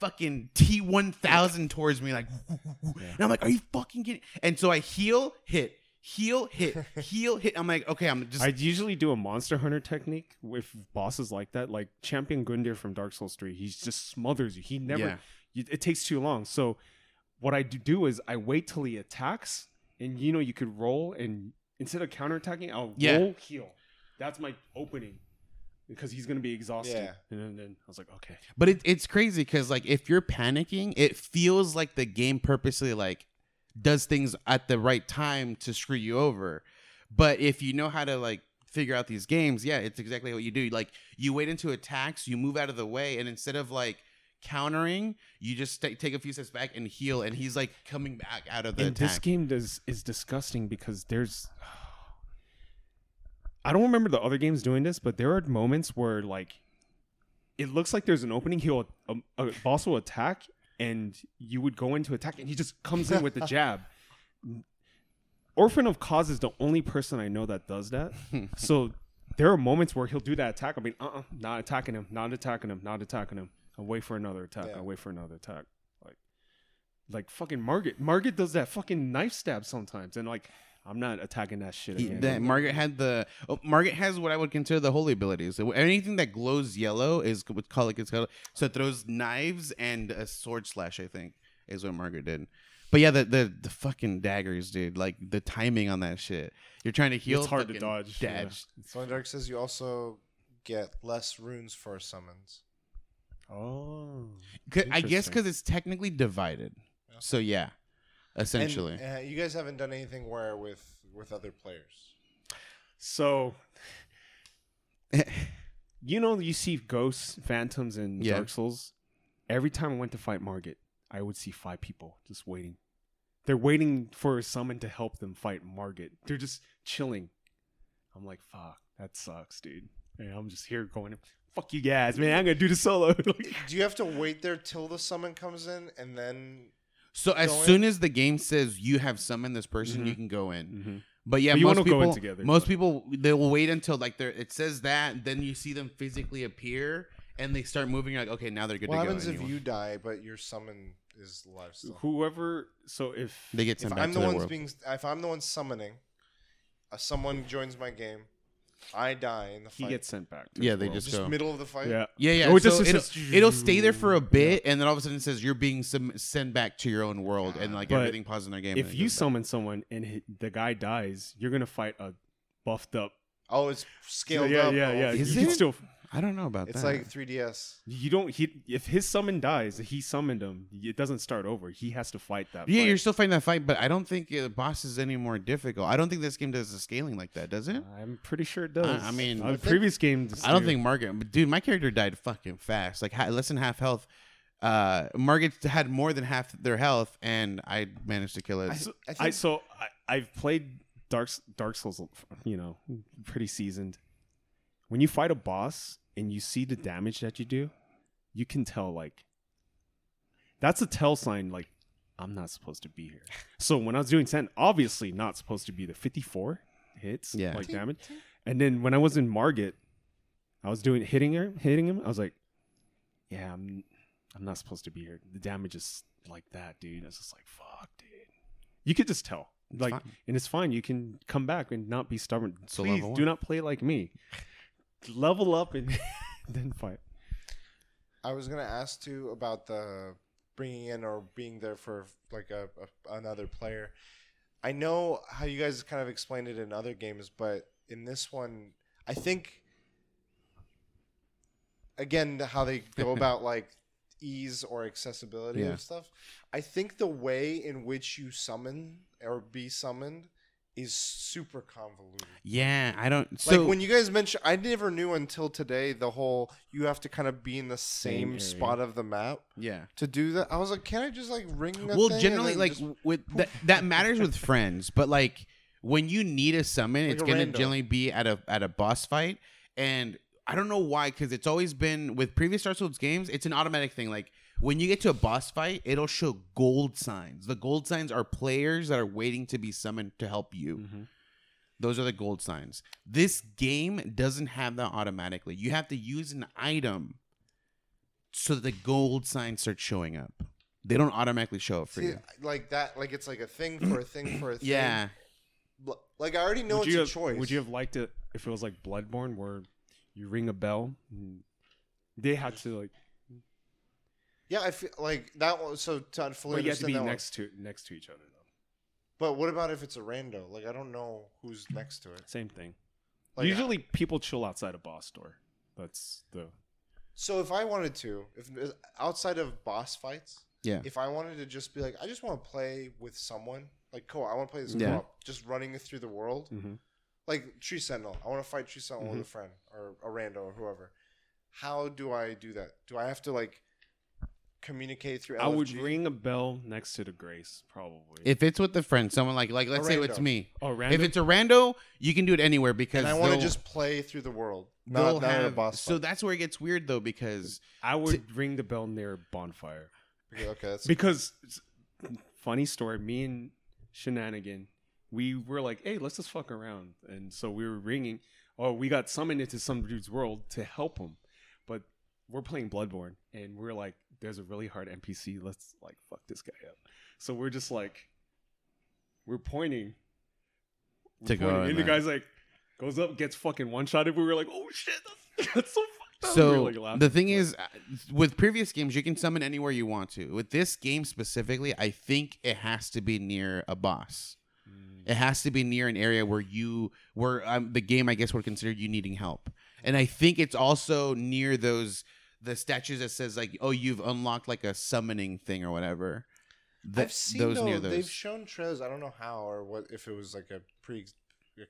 fucking T one thousand towards me like, and I'm like, are you fucking kidding? And so I heal, hit, heal, hit, [LAUGHS] heal, hit. I'm like, okay, I'm just I usually do a monster hunter technique with bosses like that, like Champion Gundyr from Dark Souls 3. He just smothers you. He never. Yeah. you- it takes too long. So what I do is I wait till he attacks, and you know you could roll, and instead of counterattacking, I'll Yeah. roll heal. That's my opening because he's gonna be exhausted. Yeah. And then, then I was like, okay. But it, it's crazy because like if you're panicking, it feels like the game purposely like does things at the right time to screw you over. But if you know how to like figure out these games, yeah, it's exactly what you do. Like you wait into attacks, you move out of the way, and instead of like countering, you just ta- take a few steps back and heal, and he's like coming back out of the and this game does is disgusting because there's [SIGHS] I don't remember the other games doing this, but there are moments where like it looks like there's an opening. He'll a, a boss will attack, and you would go into attack, and he just comes in with the jab. [LAUGHS] Orphan of Kos is the only person I know that does that. [LAUGHS] so there are moments where he'll do that attack. I mean, uh, uh not attacking him, not attacking him, not attacking him. I'll wait for another attack. Yeah. I'll wait for another attack. Like, like fucking Margaret. Margaret does that fucking knife stab sometimes, and like, I'm not attacking that shit He- again. that Margaret had the oh, Margaret has what I would consider the holy abilities. So anything that glows yellow is what call it. It's called, so it throws knives and a sword slash. I think is what Margaret did. But yeah, the the the fucking daggers, dude. Like the timing on that shit. You're trying to heal. It's hard to fucking dodge, yeah. Dodge. So Dark says you also get less runes for summons. Oh, 'Cause- I guess because it's technically divided. So yeah, essentially. And, uh, you guys haven't done anything where with with other players. so [LAUGHS] you know you see ghosts, phantoms, and Yeah. Dark Souls. Every time I went to fight Margaret, I would see five people just waiting. They're waiting for a summon to help them fight Margaret. They're just chilling. I'm like, fuck, that sucks, dude. And I'm just here going, fuck you guys, man. I'm gonna do the solo. [LAUGHS] Do you have to wait there till the summon comes in and then? so as in? soon as the game says you have summoned this person, Mhm. you can go in. mm-hmm. But yeah, But you most wanna go people, in together, most but- people they will wait until like they're it says that, then you see them physically appear, and they start moving. You're like, okay, now they're good What to go. happens and if you- you die but your summon is alive still? whoever. So if They get If back I'm to the their one world. being, if I'm the one summoning, uh, someone joins my game, I die in the fight. he gets sent back, to Yeah, his they world. just just go. middle of the fight. yeah. Yeah, yeah. Oh, it so just- it'll, it's just- it'll stay there for a mm. bit, and then all of a sudden it says you're being sum- sent back to your own world, and like But everything pauses in their game. If it you goes back. summon someone and hi- the guy dies, you're gonna fight a buffed up. Oh, it's scaled yeah, up. yeah, yeah. Is you can it? still. I don't know about It's that. It's like 3DS. You don't. He if his summon dies, he summoned him. It doesn't start over. He has to fight that. yeah, fight. you're still fighting that fight, but I don't think the boss is any more difficult. I don't think this game does the scaling like that, does it? I'm pretty sure it does. I mean- Uh, I think- previous games. I don't think Margaret, but dude, my character died fucking fast, like ha- less than half health. Uh, Margaret had more than half their health, and I managed to kill it. I, So, I I think so I, I've played Dark Dark Souls. You know, pretty seasoned. When you fight a boss and you see the damage that you do, you can tell like that's a tell sign. Like I'm not supposed to be here. [LAUGHS] So when I was doing Sen, obviously not supposed to be the 54 hits, Yeah. like damage. And then when I was in Margit, I was doing hitting her, hitting him. I was like, yeah, I'm I'm not supposed to be here. The damage is like that, dude. I was just like, fuck, dude. You could just tell. like, fine. and it's fine. You can come back and not be stubborn. So Please level do not play like me. [LAUGHS] Level up and [LAUGHS] then fight. I was gonna ask too about the bringing in or being there for like a, a another player. I know how you guys kind of explained it in other games, but in this one, I think again how they go [LAUGHS] about like ease or accessibility Yeah. of stuff. I think the way in which you summon or be summoned is super convoluted. yeah, I don't. So like when you guys mentioned, I never knew until today the whole you have to kind of be in the same, area. spot of the map yeah. to do that. I was like, can I just like ring? Well, generally, like just- with [LAUGHS] that, that matters with friends, but like when you need a summon, Like it's a gonna rando. generally be at a at a boss fight, and I don't know why because it's always been with previous Dark Souls games. It's an automatic thing. Like when you get to a boss fight, it'll show gold signs. The gold signs are players that are waiting to be summoned to help you. Mhm. Those are the gold signs. This game doesn't have that automatically. You have to use an item so that the gold signs start showing up. They don't automatically show up for See, you. like that, like it's like a thing for a thing for a [CLEARS THROAT] thing. Yeah. Like I already know would it's you a have, choice. Would you have liked it if it was like Bloodborne, where you ring a bell? And they had to like, Yeah, I feel like that one. So to fully well, you have to understand be that one. next to next to each other though. But what about if it's a rando? Like I don't know who's next to it. Same thing. Like, Usually, people chill outside a boss door. That's the So if I wanted to, if outside of boss fights, Yeah. if I wanted to just be like, I just want to play with someone, like co I want to play this Yeah. co-op, just running through the world, Mhm. like Tree Sentinel. I want to fight Tree Sentinel Mm-hmm. with a friend or a rando or whoever. How do I do that? Do I have to like communicate through? I would ring a bell next to the grace, probably. If it's with a friend, someone like like let's say it's rando. me. oh, If it's a rando, you can do it anywhere because and I want to they'll- just play through the world. they'll Not, not at a have- boss So fight. that's where it gets weird though because I would ring the bell near a bonfire Okay, okay, that's because funny story. Me and Shenanigan, we were like, "Hey, let's just fuck around," and so we were ringing. Oh, we got summoned into some dude's world to help him, but we're playing Bloodborne, and we're like, "There's a really hard NPC. Let's like fuck this guy up." So we're just like, we're pointing we're To go pointing, in and the guy's like goes up, gets fucking one shotted. We were like, "Oh shit, that's, [LAUGHS] that's so fucked up." So we like, the thing is, uh, with previous games, you can summon anywhere you want to. With this game specifically, I think it has to be near a boss. Mm. It has to be near an area where you, where um, the game, I guess, would consider you needing help. And I think it's also near those the statues that says like, oh, you've unlocked like a summoning thing or whatever. Th- I've seen those though, near they've shown trailers. I don't know how or what if it was like a pre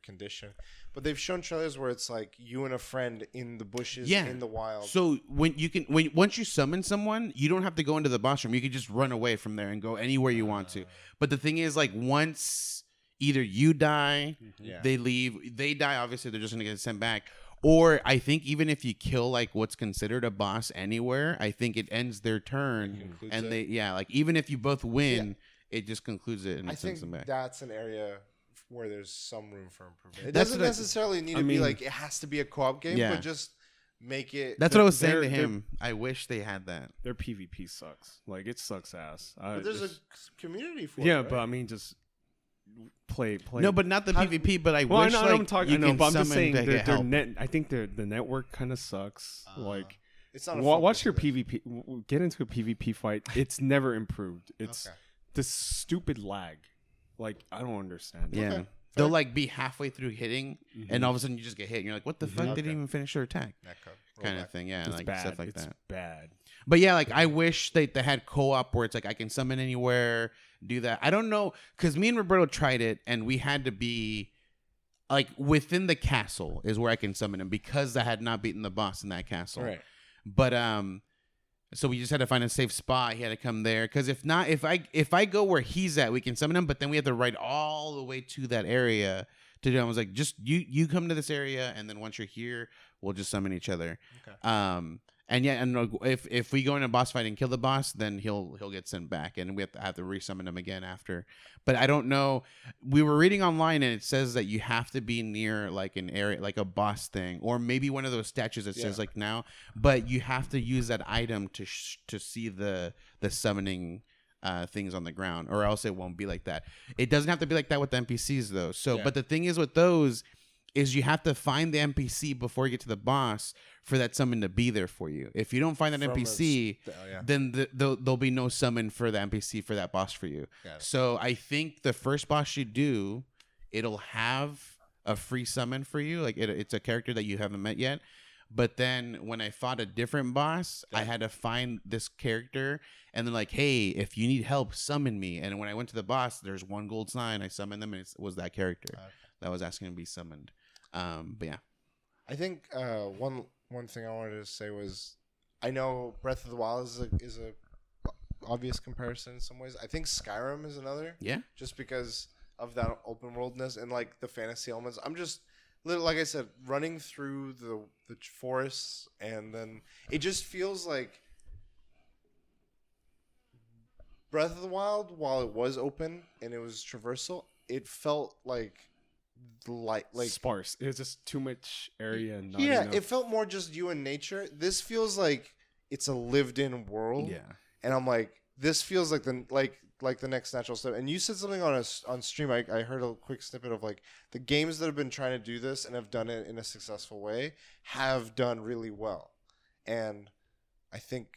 condition, but they've shown trailers where it's like you and a friend in the bushes, Yeah. in the wild. So when you can when once you summon someone, you don't have to go into the boss room. You can just run away from there and go anywhere you want to. Ah. But the thing is, like once either you die, yeah, they leave, they die. Obviously, they're just gonna get sent back. Or I think even if you kill like what's considered a boss anywhere, I think it ends their turn, and it. they yeah, like even if you both win, it just concludes it and I it sends them back. that's an area where there's some room for improvement. It That's doesn't what I- necessarily need I to be like it has to be a co-op game, Yeah. but just make it. That's what I was saying to him. I wish they had that. their PvP sucks. Like it sucks ass. I but there's a community for it. yeah, it. but I mean, just play play. No, but not the How- PvP. But I well, I wish know, I like know I'm talking. you I know, can but I'm just summon saying to their, get help. net. I think their the network kind of sucks. Uh, like it's not. A wa- watch your. PvP. w- w- Get into a PvP fight. It's never improved. It's Okay. the stupid lag. Like I don't understand. it. Yeah. Okay, They'll like be halfway through hitting, and all of a sudden you just get hit, and you're like, "What the fuck? They Okay. didn't even finish their attack." Kind of thing, yeah, It's like bad. stuff like it's that. bad. But yeah, like I wish they, they had co-op where it's like I can summon anywhere, do that. I don't know because me and Roberto tried it, and we had to be like within the castle is where I can summon him because I had not beaten the boss in that castle. Right. But um, so we just had to find a safe spot. He had to come there because if not, if I if I go where he's at, we can summon him. But then we have to ride all the way to that area to do. it. I was like, just you you come to this area, and then once you're here, we'll just summon each other. Okay. Um, and yeah, and if if we go in a boss fight and kill the boss, then he'll he'll get sent back, and we have to have to resummon him again after. But I don't know. We were reading online, and it says that you have to be near like an area, like a boss thing, or maybe one of those statues that says Yeah. like now. But you have to use that item to sh- to see the the summoning. Uh, things on the ground, or else it won't be like that. It doesn't have to be like that with the NPCs though. So, Yeah. but the thing is with those, is you have to find the NPC before you get to the boss for that summon to be there for you. If you don't find that From NPC, oh, yeah. then the, the, there'll be no summon for the NPC for that boss for you. So I think the first boss you do, it'll have a free summon for you. Like it, it's a character that you haven't met yet. But then when I fought a different boss, I had to find this character and then like, hey, if you need help, summon me. And when I went to the boss, there's one gold sign. I summoned them, and it was that character Okay. that was asking to be summoned. Um, but yeah, I think uh, one one thing I wanted to say was I know Breath of the Wild is a is a obvious comparison in some ways. I think Skyrim is another, yeah, just because of that open worldness and like the fantasy elements. I'm just like I said, running through the the forests, and then it just feels like Breath of the Wild. While it was open and it was traversal, it felt like light, like sparse. It was just too much area. And not yeah, enough. it felt more just you and nature. This feels like it's a lived-in world. Yeah. and I'm like, this feels like the like like the next natural step. And you said something on a on stream. I, I heard a quick snippet of like the games that have been trying to do this and have done it in a successful way have done really well, and I think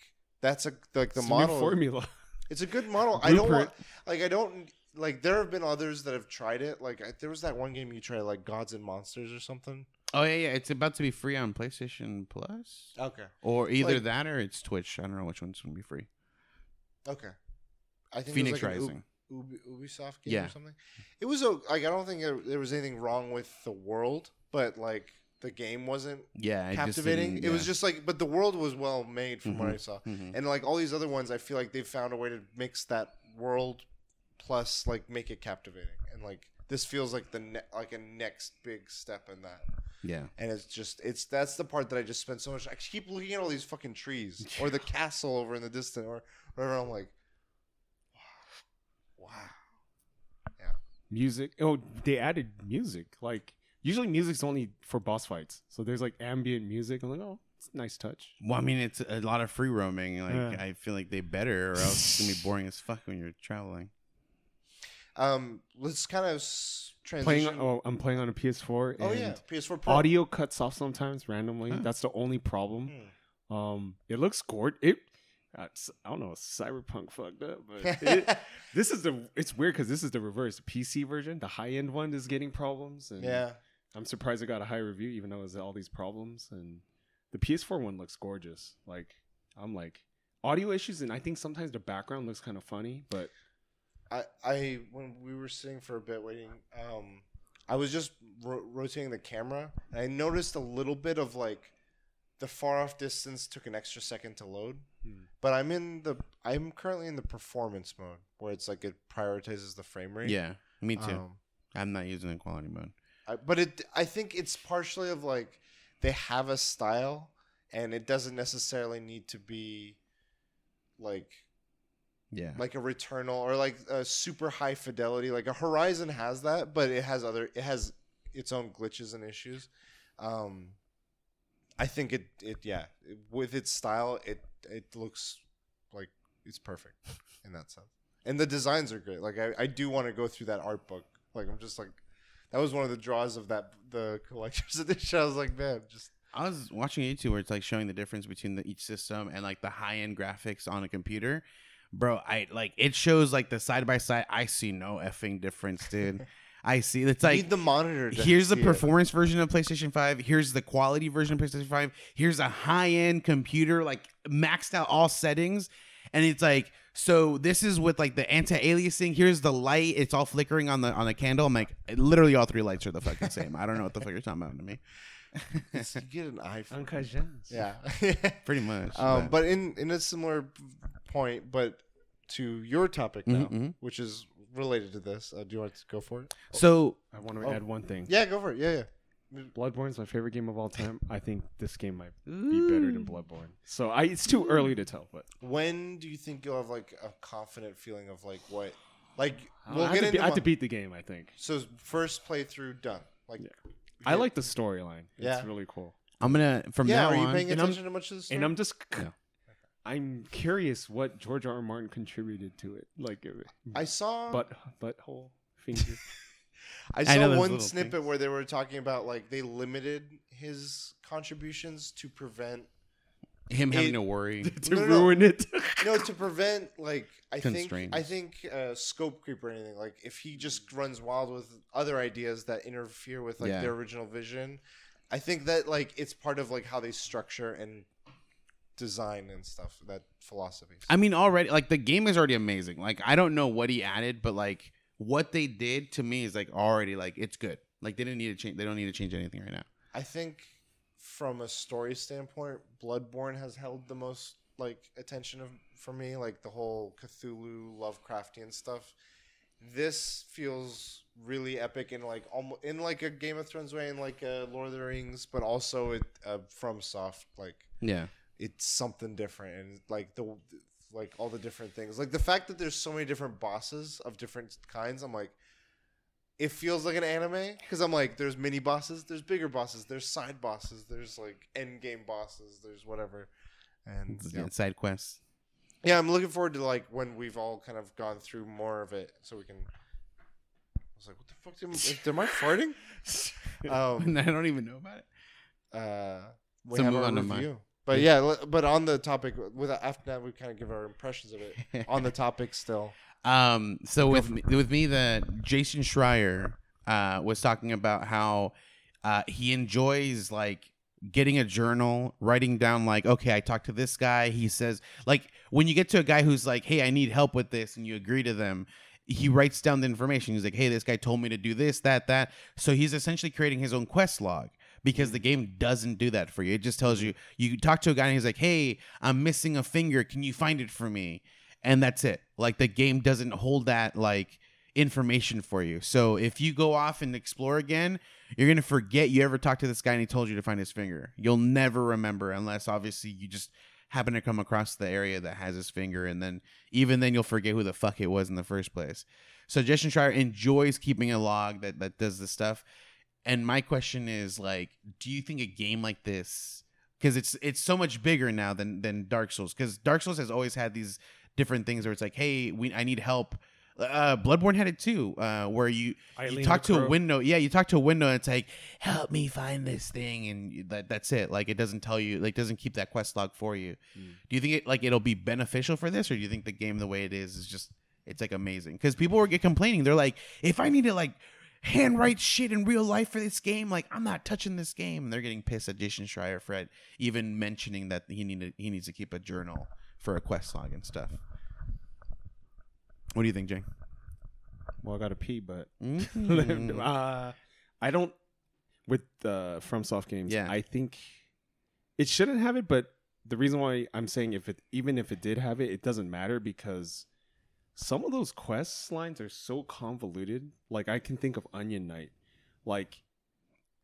that's a like the It's model. formula. It's a good model. [LAUGHS] I don't want like I don't like there have been others that have tried it. Like I, there was that one game you tried, like Gods and Monsters or something. Oh yeah, yeah. It's about to be free on PlayStation Plus, Okay. or either Like- that or it's Twitch. I don't know which one's gonna be free. Okay. I think Fenyx it was like Rising. Ubi, Ubisoft game Yeah. or something. It was o- like I don't think there, there was anything wrong with the world, but like the game wasn't Yeah, captivating. didn't- It was just like, but the world was well made from what Mhm. I saw, Mhm. and like all these other ones, I feel like they've found a way to mix that world plus like make it captivating, and like this feels like the ne- like a next big step in that. yeah. And it's just it's that's the part that I just spent so much. I keep looking at all these fucking trees [LAUGHS] or the castle over in the distance or whatever. I'm like, wow. wow. Yeah. Music. Oh, they added music. Like usually, music's only for boss fights. So there's like ambient music. I'm like, oh, it's a nice touch. Well, I mean, it's a lot of free roaming. Like, Yeah. I feel like they better, or else it's gonna be boring as fuck when you're traveling. Um, let's kind of s- Playing. transition. Oh, I'm playing on a PS4. oh yeah, PS4 Pro. Audio cuts off sometimes randomly. Huh. That's the only problem. Hmm. Um, it looks gorgeous. It, uh, s- I don't know, cyberpunk fucked up, but [LAUGHS] it, this is the. It's weird because this is the reverse. The PC version, the high end one, is getting problems, and Yeah, I'm surprised it got a high review, even though it has all these problems. And the PS4 one looks gorgeous. Like I'm like audio issues, and I think sometimes the background looks kind of funny, but I I when we were sitting for a bit waiting, um, I was just ro- rotating the camera and I noticed a little bit of like the far off distance took an extra second to load. Hmm. But I'm in the I'm currently in the performance mode where it's like it prioritizes the frame rate. Yeah, me too. Um, I'm not using the quality mode. I, but it I think it's partially of like they have a style and it doesn't necessarily need to be like Yeah, like a returnal or like a super high fidelity like a horizon has that but it has other it has its own glitches and issues. Um i think it it yeah with its style it it looks like it's perfect in that sense. And the designs are great. Like i, I do want to go through that art book. Like i'm just like that was one of the draws of that the collector's [LAUGHS] edition. I was like man just I was watching YouTube where it's like showing the difference between the, each system and like the high end graphics on a computer. Bro, I like it shows like the side by side. I see no effing difference, dude. [LAUGHS] I see it's you like need the monitor here's the see it. performance version of PlayStation 5. Here's the quality version of PlayStation 5. Here's a high end computer, like maxed out all settings. And it's like, so this is with like the anti-aliasing. Here's the light. It's all flickering on the on the candle. I'm like, literally all three lights are the fucking same. I don't know what the fuck you're talking about to me. you get an [LAUGHS] iphone Uncut Gems. yeah Pretty much. Um, but in in a similar point, but to your topic now, Mhm, mhm. which is related to this. Uh, do you want to go for it? so I want to Oh. add one thing. Yeah, go for it. Yeah, yeah. Bloodborne's my favorite game of all [LAUGHS] time. I think this game might be better than Bloodborne. So I, it's too early to tell, but When do you think you'll have like a confident feeling of like what, like I, we'll have get to into. be, I have to beat the game. I think so first playthrough done. Like Yeah. we I like the storyline. Yeah. It's really cool. I'm gonna from Yeah, now are you on. paying And I'm- attention to much of the story? And I'm just, Yeah. I'm curious what George R. R. Martin contributed to it. Like, I saw. butt, butthole, finger. [LAUGHS] I I saw know one snippet things. where they were talking about like they limited his contributions to prevent him having to worry. [LAUGHS] to No, no, no. ruin it. no to prevent like I think I think uh, scope creep or anything like if he just runs wild with other ideas that interfere with like Yeah. their original vision, I think that like it's part of like how they structure and design and stuff that philosophy. I mean, already like the game is already amazing. Like I don't know what he added, but like what they did to me is like already like it's good. Like they didn't need to change. They don't need to change anything right now. I think from a story standpoint, Bloodborne has held the most like attention of for me, like the whole Cthulhu Lovecraftian stuff. This feels really epic in like almost in like a Game of Thrones way, in like a Lord of the Rings, but also it uh, FromSoft like Yeah. It's something different and like the like all the different things like the fact that there's so many different bosses of different kinds i'm like it feels like an anime because i'm like there's mini bosses there's bigger bosses there's side bosses there's like end game bosses there's whatever and yeah. Side quests. yeah i'm looking forward to like when we've all kind of gone through more of it so we can i was like what the fuck am, am i farting [LAUGHS] um [LAUGHS] I don't even know about it. uh we So have move our on to mine. Review. But yeah, but on the topic, with after that, we kind of give our impressions of it. [LAUGHS] on the topic, still, Um, so with me, with me, the Jason Schreier uh, was talking about how uh, he enjoys like getting a journal, writing down like, okay, I talked to this guy. He says like when you get to a guy who's like, hey, I need help with this, and you agree to them. He writes down the information. He's like, hey, this guy told me to do this, that, that. So he's essentially creating his own quest log because the game doesn't do that for you. It just tells you you talk to a guy and he's like, "Hey, I'm missing a finger. Can you find it for me?" And that's it. Like the game doesn't hold that like information for you. So if you go off and explore again, you're going to forget you ever talked to this guy and he told you to find his finger. You'll never remember unless obviously you just happen to come across the area that has his finger and then even then you'll forget who the fuck it was in the first place. So Justin Schreier enjoys keeping a log that that does this stuff. And my question is like, do you think a game like this because it's it's so much bigger now than than Dark Souls because Dark Souls has always had these different things where it's like, hey, we I need help. Uh, Bloodborne had it too, uh, where you you talk to a window. Yeah, you talk to a window and it's like, help me find this thing, and that that's it. Like it doesn't tell you, like doesn't keep that quest log for you. Mm. Do you think it like it'll be beneficial for this, or do you think the game the way it is is just it's like amazing? Because people were get complaining. They're like, if I need to like handwrite shit in real life for this game, like I'm not touching this game. And they're getting pissed at Jason Schreier for it, even mentioning that he needed he needs to keep a journal for a quest log and stuff. What do you think, Jay? Well, I got to pee, but [LAUGHS] Mhm. [LAUGHS] uh, I don't. With uh, FromSoft games, Yeah. I think it shouldn't have it. But the reason why I'm saying if it, even if it did have it, it doesn't matter because some of those quest lines are so convoluted. Like I can think of Onion Knight. Like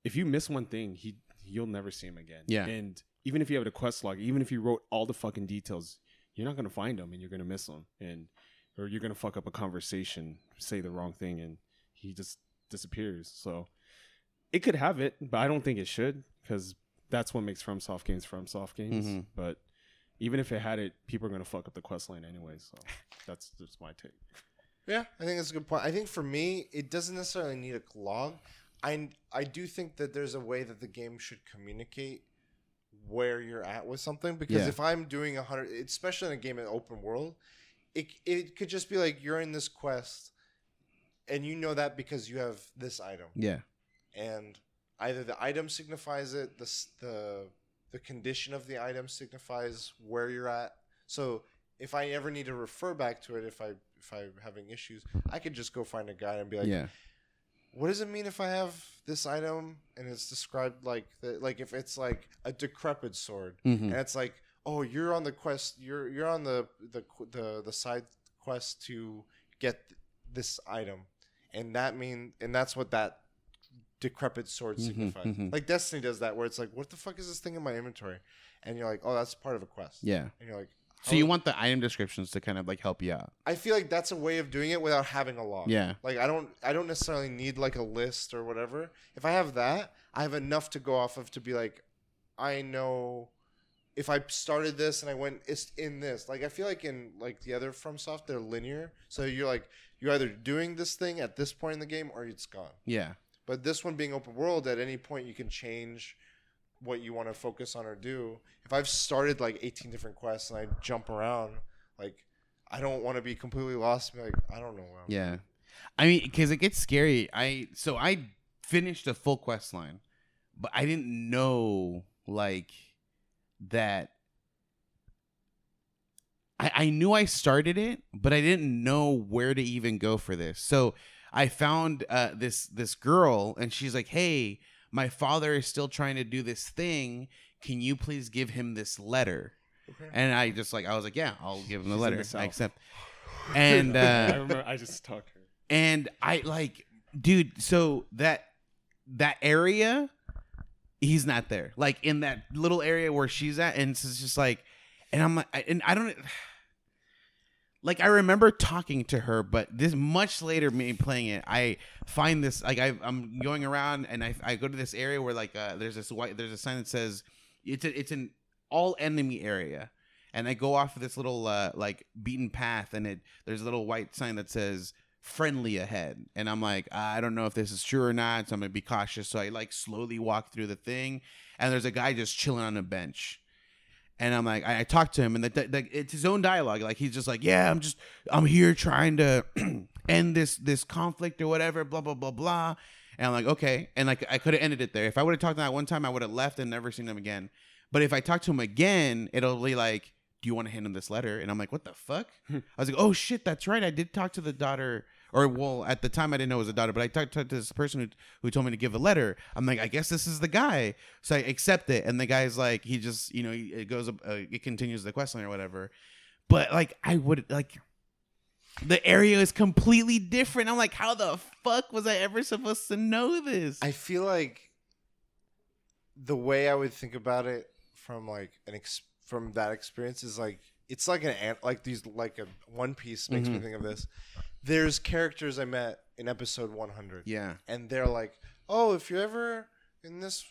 if you miss one thing, he you'll never see him again. Yeah. And even if you have a quest log, even if you wrote all the fucking details, you're not gonna find him and you're gonna miss him and or you're gonna fuck up a conversation, say the wrong thing, and he just disappears. So it could have it, but I don't think it should because that's what makes FromSoft games FromSoft games. Mhm. But even if it had it, people are gonna fuck up the quest line anyway. So [LAUGHS] that's just my take. yeah, I think that's a good point. I think for me, it doesn't necessarily need a log. I I do think that there's a way that the game should communicate where you're at with something because Yeah. if I'm doing a hundred, especially in a game in open world, it it could just be like you're in this quest, and you know that because you have this item. Yeah. and either the item signifies it, the the the condition of the item signifies where you're at. So if I ever need to refer back to it, if I if I'm having issues, I could just go find a guide and be like, yeah. "What does it mean if I have this item and it's described like the, like if it's like a decrepit sword Mhm. and it's like, oh, you're on the quest, you're you're on the the the the side quest to get th- this item, and that mean and that's what that decrepit sword Mhm, signifies. mhm. Like Destiny does that, where it's like, what the fuck is this thing in my inventory? And you're like, oh, that's part of a quest. Yeah. And you're like, So you want the item descriptions to kind of like help you out. I feel like that's a way of doing it without having a log. Yeah. Like I don't I don't necessarily need like a list or whatever. If I have that, I have enough to go off of to be like I know if I started this and I went it's in this. Like I feel like in like the other FromSoft they're linear. So you're like you're either doing this thing at this point in the game or it's gone. Yeah. But this one being open world at any point you can change what you want to focus on or do. If I've started like 18 different quests and I jump around like I don't want to be completely lost. be Like I don't know where I'm Yeah. I mean, because it gets scary. I so I finished a full quest line, but I didn't know like that. I, I knew I started it, but I didn't know where to even go for this. So I found uh, this this girl, and she's like, "Hey, my father is still trying to do this thing. Can you please give him this letter?" Okay. And I just like I was like, "Yeah, I'll give him the She's letter. I accept." [LAUGHS] And I uh, remember I just talked to her. and I like dude. So that that area, he's not there. Like in that little area where she's at, and it's just like, and I'm like, and I don't. Like I remember talking to her, but this much later, me playing it, I find this like I, I'm going around and I, I go to this area where like uh, there's this white there's a sign that says it's a, it's an all enemy area, and I go off of this little uh, like beaten path, and it there's a little white sign that says friendly ahead, and I'm like I don't know if this is true or not, so I'm gonna be cautious. So I like slowly walk through the thing, and there's a guy just chilling on a bench. And I'm like, I, I talked to him, and the, the, it's his own dialogue. Like he's just like, yeah, I'm just, I'm here trying to [CLEARS THROAT] end this this conflict or whatever, blah blah blah blah. And I'm like, okay. And like, I could have ended it there. If I would have talked to him that one time, I would have left and never seen him again. But if I talk to him again, it'll be like, do you want to hand him this letter? And I'm like, what the fuck? [LAUGHS] I was like, oh shit, that's right. I did talk to the daughter. Or well, at the time I didn't know it was a daughter, but I talked to this person who, who told me to give a letter. I'm like, I guess this is the guy, so I accept it. And the guy's like, he just, you know, he- it goes, uh, it continues the quest line or whatever. But like, I would like, the area is completely different. I'm like, how the fuck was I ever supposed to know this? I feel like the way I would think about it from like an ex- from that experience is like it's like an ant like these like a One Piece makes me Mhm. think of this. There's characters I met in episode 100, yeah, and they're like, "Oh, if you're ever in this,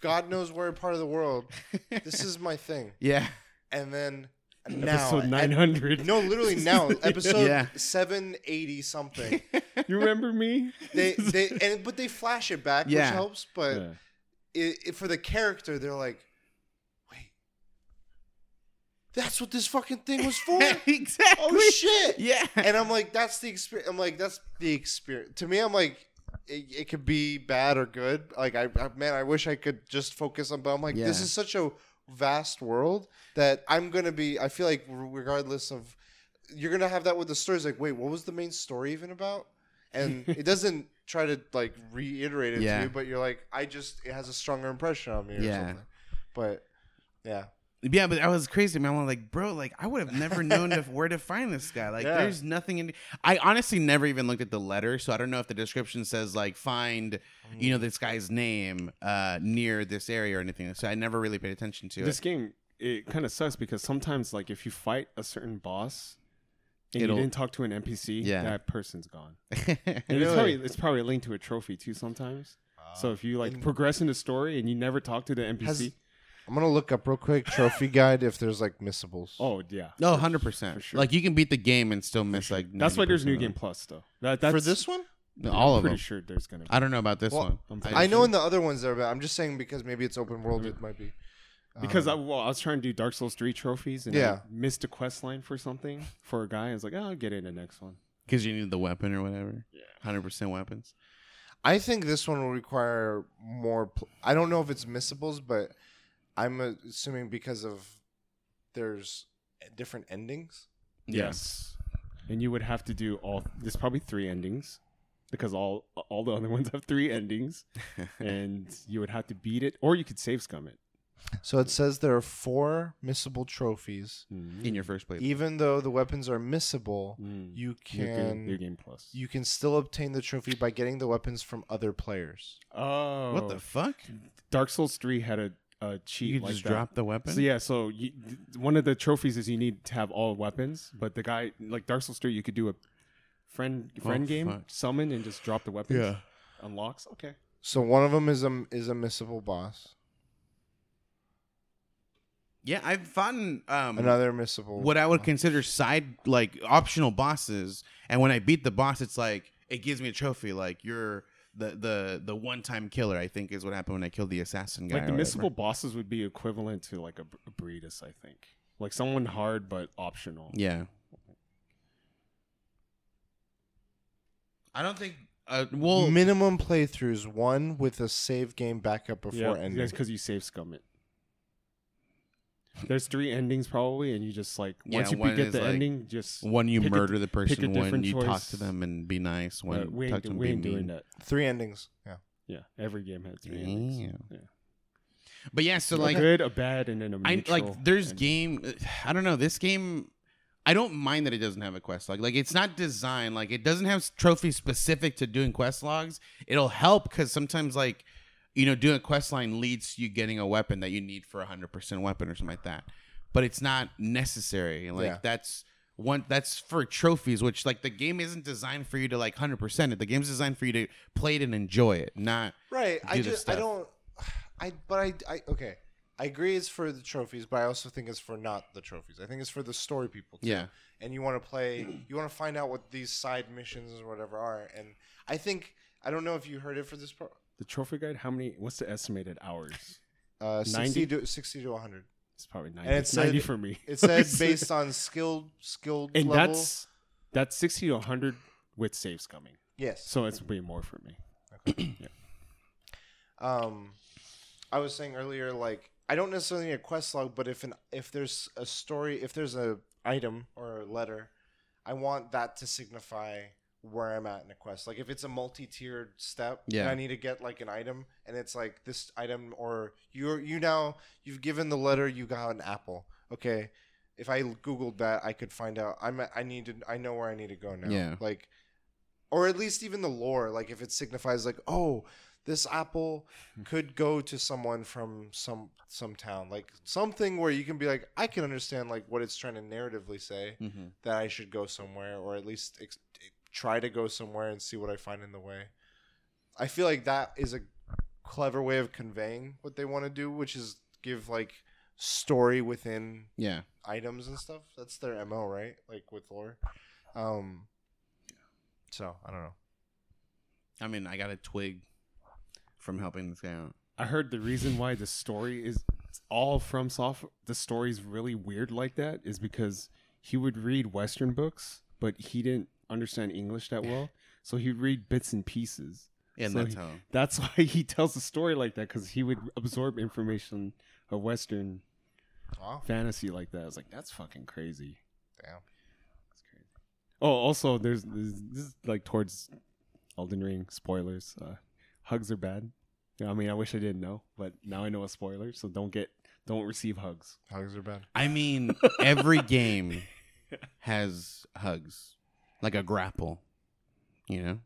God knows where part of the world, this is my thing." [LAUGHS] yeah, And then now, Episode at- nine hundred. no, literally now, [LAUGHS] episode Yeah. 780 something. [LAUGHS] you remember me? They they and but they flash it back, Yeah. which helps. But Yeah. it, it, for the character, they're like, wait, that's what this fucking thing was [LAUGHS] for. Oh, exactly. oh shit! Yeah, And I'm like, that's the experience. I'm like, that's the experience. To me, I'm like, it, it could be bad or good. Like, I, I man, I wish I could just focus on. But I'm like, this is such a vast world that I'm gonna be. I feel like regardless of, you're gonna have that with the stories. Like, wait, what was the main story even about? And [LAUGHS] it doesn't try to like reiterate it Yeah. to you, but you're like, I just it has a stronger impression on me. Or Yeah. something. But yeah, Yeah, but I was crazy, man. I'm like, bro, like I would have never known if, [LAUGHS] where to find this guy. Like, Yeah. there's nothing in. I honestly never even looked at the letter, so I don't know if the description says like find, you know, this guy's name uh near this area or anything. So I never really paid attention to it. This it. game it kind of sucks because sometimes like if you fight a certain boss and It'll- you didn't talk to an NPC, Yeah. that person's gone. it. [LAUGHS] And it's probably it's probably linked to a trophy too sometimes. so if you like progress in the story and you never talk to the NPC, Has- I'm gonna look up real quick trophy guide if there's like missables. oh yeah, No, hundred percent. Sure. Like you can beat the game and still miss like. that's why there's New Game. Plus though. That, that's for this one. No, All I'm of pretty them. sure there's gonna be I don't know about this Well, one. I'm I- know sure. in the other ones there, but I'm just saying because maybe it's open world, it might be. because I, Um, well, I was trying to do Dark Souls three trophies and Yeah. I missed a quest line for something for a guy. I was like, oh, I'll get it in the next one. because you need the weapon or whatever. Yeah. Hundred percent weapons. I think this one will require more. Pl- I don't know if it's missables, but I'm assuming because of there's different endings. Yes. And you would have to do all. There's probably three endings, because all all the other ones have three endings, [LAUGHS] and you would have to beat it, or you could save scum it. So it says there are four missable trophies. in your first playthrough. Even though the weapons are missable, Mm. you New game, new can game plus. you can still obtain the trophy by getting the weapons from other players. oh, What the fuck? Dark Souls three had a, a cheat. You could like just that. drop the weapon. So yeah, so you, one of the trophies is you need to have all weapons, but the guy like Dark Souls three, you could do a friend friend Oh, game, fuck. summon and just drop the weapons. Yeah. unlocks. Okay. So one of them is a is a missable boss. Yeah, I've fought um, Another missable. what I would consider side like optional bosses, and when I beat the boss, it's like it gives me a trophy. Like you're the the the one time killer. I think is what happened when I killed the assassin guy. like the or whatever. missable bosses would be equivalent to like a, a Breedus, I think. Like someone hard but optional. Yeah. I don't think. Uh, well, minimum playthroughs one with a save game backup before yeah, ending. that's because you save scum it. There's three endings probably, and you just like Yeah, once you one get is, the like, ending, just one you pick a- murder the person. One different you talk choice. to them and be nice. One uh, we talk ain't, to them we be ain't doing mean. that. Three endings. Yeah. Yeah, every game had three endings. Damn. Yeah. But yeah, so a like good, a bad, and then a I neutral like there's ending. game. [SIGHS] I don't know this game. I don't mind that it doesn't have a quest log. Like it's not designed like it doesn't have trophies specific to doing quest logs. It'll help because sometimes like you know doing a quest line leads to you getting a weapon that you need for a hundred percent weapon or something like that. But it's not necessary. Like Yeah. that's one that's for trophies, which like the game isn't designed for you to like hundred percent it. The game's designed for you to play it and enjoy it, not Right. I just I don't I but I I okay. I agree it's for the trophies, but I also think it's for not the trophies. I think it's for the story people too. Yeah. And you want to play you want to find out what these side missions or whatever are. And I think I don't know if you heard it for this pro The trophy guide. How many? What's the estimated hours? uh 60 90? to 60 to 100. It's probably ninety. And it said- for me. It said [LAUGHS] based on skilled skilled and level. that's that's sixty to hundred with save scumming. yes. So it's way more for me. Okay. [CLEARS THROAT] um i was saying earlier like i don't necessarily need a quest log but if an if there's a story if there's a item or a letter i want that to signify where i'm at in a quest like if it's a multi-tiered step and Yeah. i need to get like an item and it's like this item or you're you now you've given the letter you got an apple okay if i googled that i could find out i'm i need to i know where i need to go now Yeah. like or at least even the lore like if it signifies like oh this apple could go to someone from some some town like something where you can be like i can understand like what it's trying to narratively say mm-hmm. that i should go somewhere or at least ex- try to go somewhere and see what i find in the way i feel like that is a clever way of conveying what they want to do which is give like story within yeah. items and stuff that's their mo right like with lore um so i don't know I mean, I got a twig from helping this guy out. I heard the reason why the story is all FromSoft. The story's really weird like that is because he would read Western books, but he didn't understand English that well, so he'd read bits and pieces. And So that's he- how. That's why he tells the story like that because he would absorb information of Western wow fantasy like that. I was like, that's fucking crazy. damn That's crazy. Oh, also, there's, there's this is like towards Elden Ring spoilers. Uh, hugs are bad. I mean, I wish I didn't know, but now I know a spoiler. So don't get, don't receive hugs. hugs are bad I mean, [LAUGHS] every game [LAUGHS] has hugs, like a grapple. You know,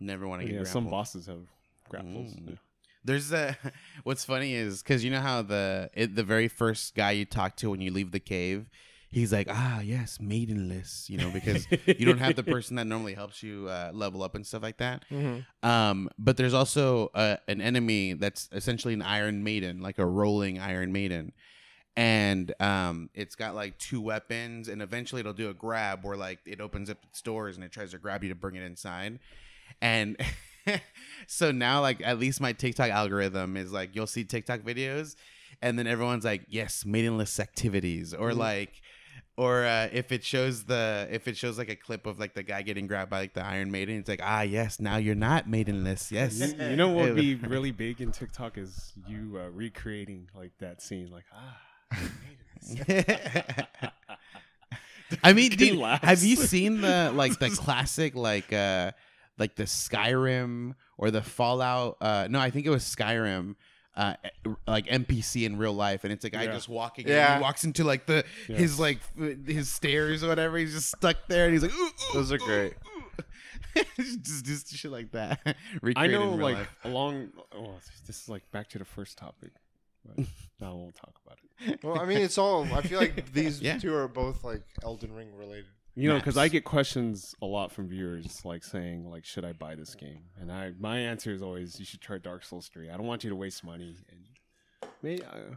never want to get Yeah, grappled. some bosses have grapples. Mm. Yeah. There's a. [LAUGHS] What's funny is because you know how the it, the very first guy you talk to when you leave the cave, he's like, ah, yes, maidenless. You know, because you don't have the [LAUGHS] person that normally helps you uh, level up and stuff like that. mm-hmm. Um, but there's also uh, an enemy that's essentially an Iron Maiden, like a rolling Iron Maiden, and um, it's got like two weapons, and eventually it'll do a grab where like it opens up its doors and it tries to grab you to bring it inside, and [LAUGHS] so now like at least my TikTok algorithm is like you'll see TikTok videos, and then everyone's like, yes, maidenless activities, or Mhm. like or uh, if it shows the if it shows like a clip of like the guy getting grabbed by like the Iron Maiden, it's like ah yes, now you're not maidenless. Yes, You, you know what would be [LAUGHS] really big in TikTok is you uh, recreating like that scene, like ah. I [LAUGHS] mean, dude, laughs. have you seen the like the classic like uh like the Skyrim or the Fallout? Uh, no, I think it was Skyrim. Uh, like NPC in real life, and it's a guy Yeah. just walking. Yeah. and he walks into like the Yeah. his like his stairs or whatever. He's just stuck there, and he's like, ooh, ooh, Those are ooh, great. ooh. [LAUGHS] just, just shit like that. [LAUGHS] I know, like life. along. Oh, this is like back to the first topic, but now we'll talk about it. Well i mean it's all i feel like [LAUGHS] these Yeah. two are both like elden ring related You know, because I get questions a lot from viewers, like saying, like, should I buy this game? And I, my answer is always, you should try Dark Souls three. I don't want you to waste money. And maybe, uh,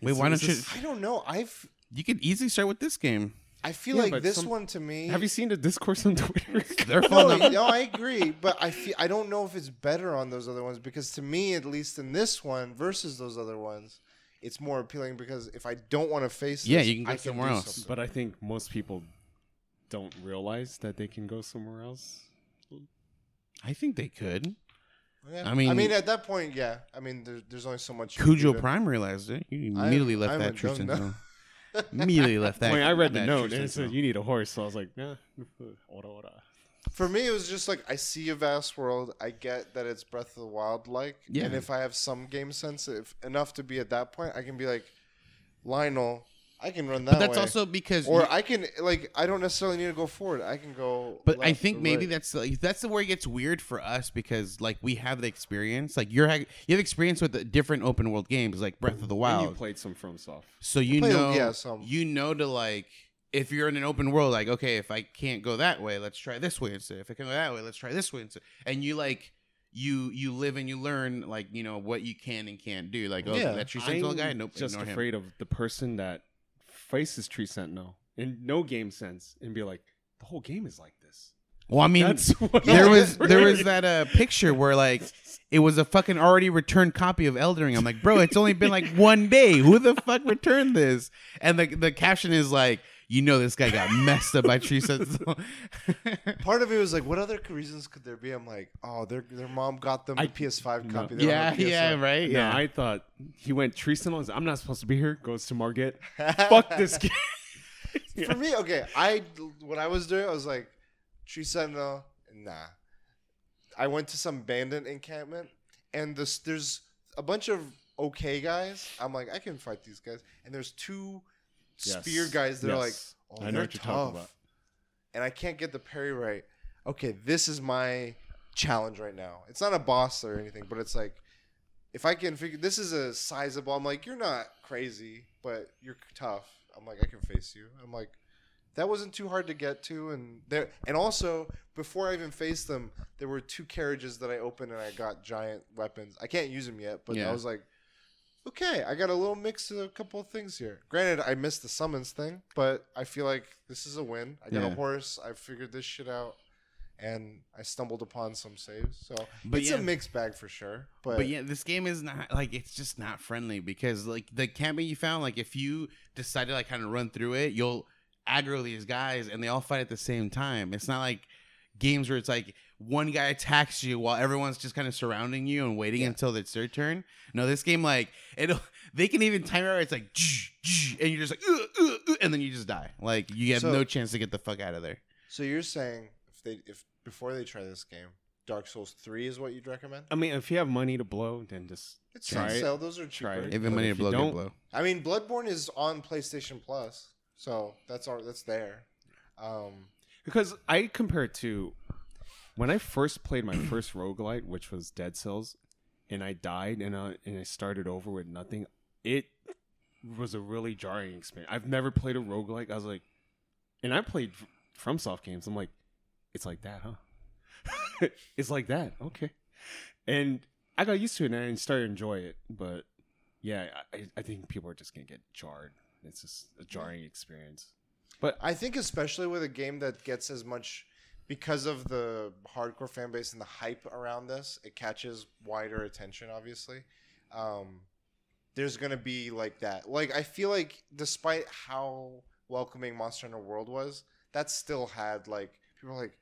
Wait, why don't you? just- i don't know i've You could easily start with this game. i feel Yeah, like this some- one to me Have you seen the discourse on [LAUGHS] Twitter? [LAUGHS] They're no, fun. no, I agree, but I feel I don't know if it's better on those other ones because to me, at least in this one versus those other ones, it's more appealing because if I don't want to face, Yeah, this, you can go I somewhere do else. something. but I think most people don't realize that they can go somewhere else. I think they could. Yeah. I mean- I mean, at that point, yeah. I mean, there, there's only so much. you can Cujo do to- Prime realized it. You I- immediately left I'm that Tristan zone. [LAUGHS] Immediately left that. I mean, I read the note and it said you need a horse, so I was like, yeah, [LAUGHS] ora ora. For me, it was just like I see a vast world. I get that it's Breath of the Wild like, Yeah. and if I have some game sense if, enough to be at that point, I can be like, Lynel, I can run that. But that's way. also because or you- I can like I don't necessarily need to go forward. I can go. But I think or maybe right. that's like that's the where it gets weird for us because like we have the experience. Like you're ha- you have experience with the different open world games like Breath of the And Wild. you played some FromSoft. So you played, know, yeah, some. you know to like if you're in an open world, like okay, if I can't go that way, let's try this way instead. If I can go that way, let's try this way instead. And you like you you live and you learn like you know what you can and can't do. Like oh, Yeah. that tree sentinel I'm guy, nope, just ignore him. afraid of the person that faces Tree Sentinel in no game sense and be like, the whole game is like this. Well, I mean, [LAUGHS] there I'm was there was that uh, picture where like it was a fucking already returned copy of Elden Ring. I'm like, bro, it's only been like one day. Who the fuck returned this? And the the caption is like, you know, this guy got messed up by tree sentinel. [LAUGHS] Part of it was like, what other reasons could there be? I'm like, oh, their their mom got them I- a PS5 no. copy. They yeah, PS5. yeah, right. Yeah, Yeah, I thought he went Tree Sentinel. I'm not supposed to be here. Goes to Margit. [LAUGHS] Fuck this game. [LAUGHS] For me, okay, I what I was doing, I was like, Tree Sentinel, nah. I went to some bandit encampment, and this there's a bunch of okay guys. I'm like, I can fight these guys, and there's two spear guys that are like, oh, I know they're what you're talking tough. about. and I can't get the parry right. Okay, this is my challenge right now. It's not a boss or anything, but it's like if I can figure this is a sizable. I'm like, you're not crazy, but you're tough. I'm like, I can face you. I'm like, that wasn't too hard to get to, and there, and also before I even faced them, there were two carriages that I opened and I got giant weapons. I can't use them yet, but Yeah. I was like. Okay, I got a little mix of a couple of things here. Granted, I missed the summons thing, but I feel like this is a win. I got Yeah. a horse. I figured this shit out, and I stumbled upon some saves. So But it's yeah. a mixed bag for sure. But, But yeah, this game is not like it's just not friendly because like the camping you found, like if you decide to like kind of run through it, you'll aggro these guys and they all fight at the same time. It's not like games where it's like one guy attacks you while everyone's just kind of surrounding you and waiting Yeah. until it's their turn. No, this game like it [LAUGHS] they can even time it where it's like and you're just like "Ugh, ugh, ugh," and then you just die. Like you have So- no chance to get the fuck out of there. so you're saying if they if before they try this game, Dark Souls three is what you'd recommend? I mean, if you have money to blow, then just It's Try on it. sale. Those are Try cheaper. it. Even But money to if you blow, get don't- blow. I mean, Bloodborne is on PlayStation Plus, so that's our that's there. Um, because I compare it to when I first played my first roguelite, which was Dead Cells, and I died and I, and I started over with nothing. It was a really jarring experience. I've never played a roguelike. I was like, and I played FromSoft games. I'm like, it's like that, huh? [LAUGHS] it's like that. Okay. And I got used to it and I started to enjoy it. But yeah, I, I think people are just gonna get jarred. It's just a jarring experience. But I think especially with a game that gets as much because of the hardcore fan base and the hype around this, it catches wider attention. Obviously, um, there's gonna be like that. Like I feel like despite how welcoming Monster Hunter World was, that still had like people like,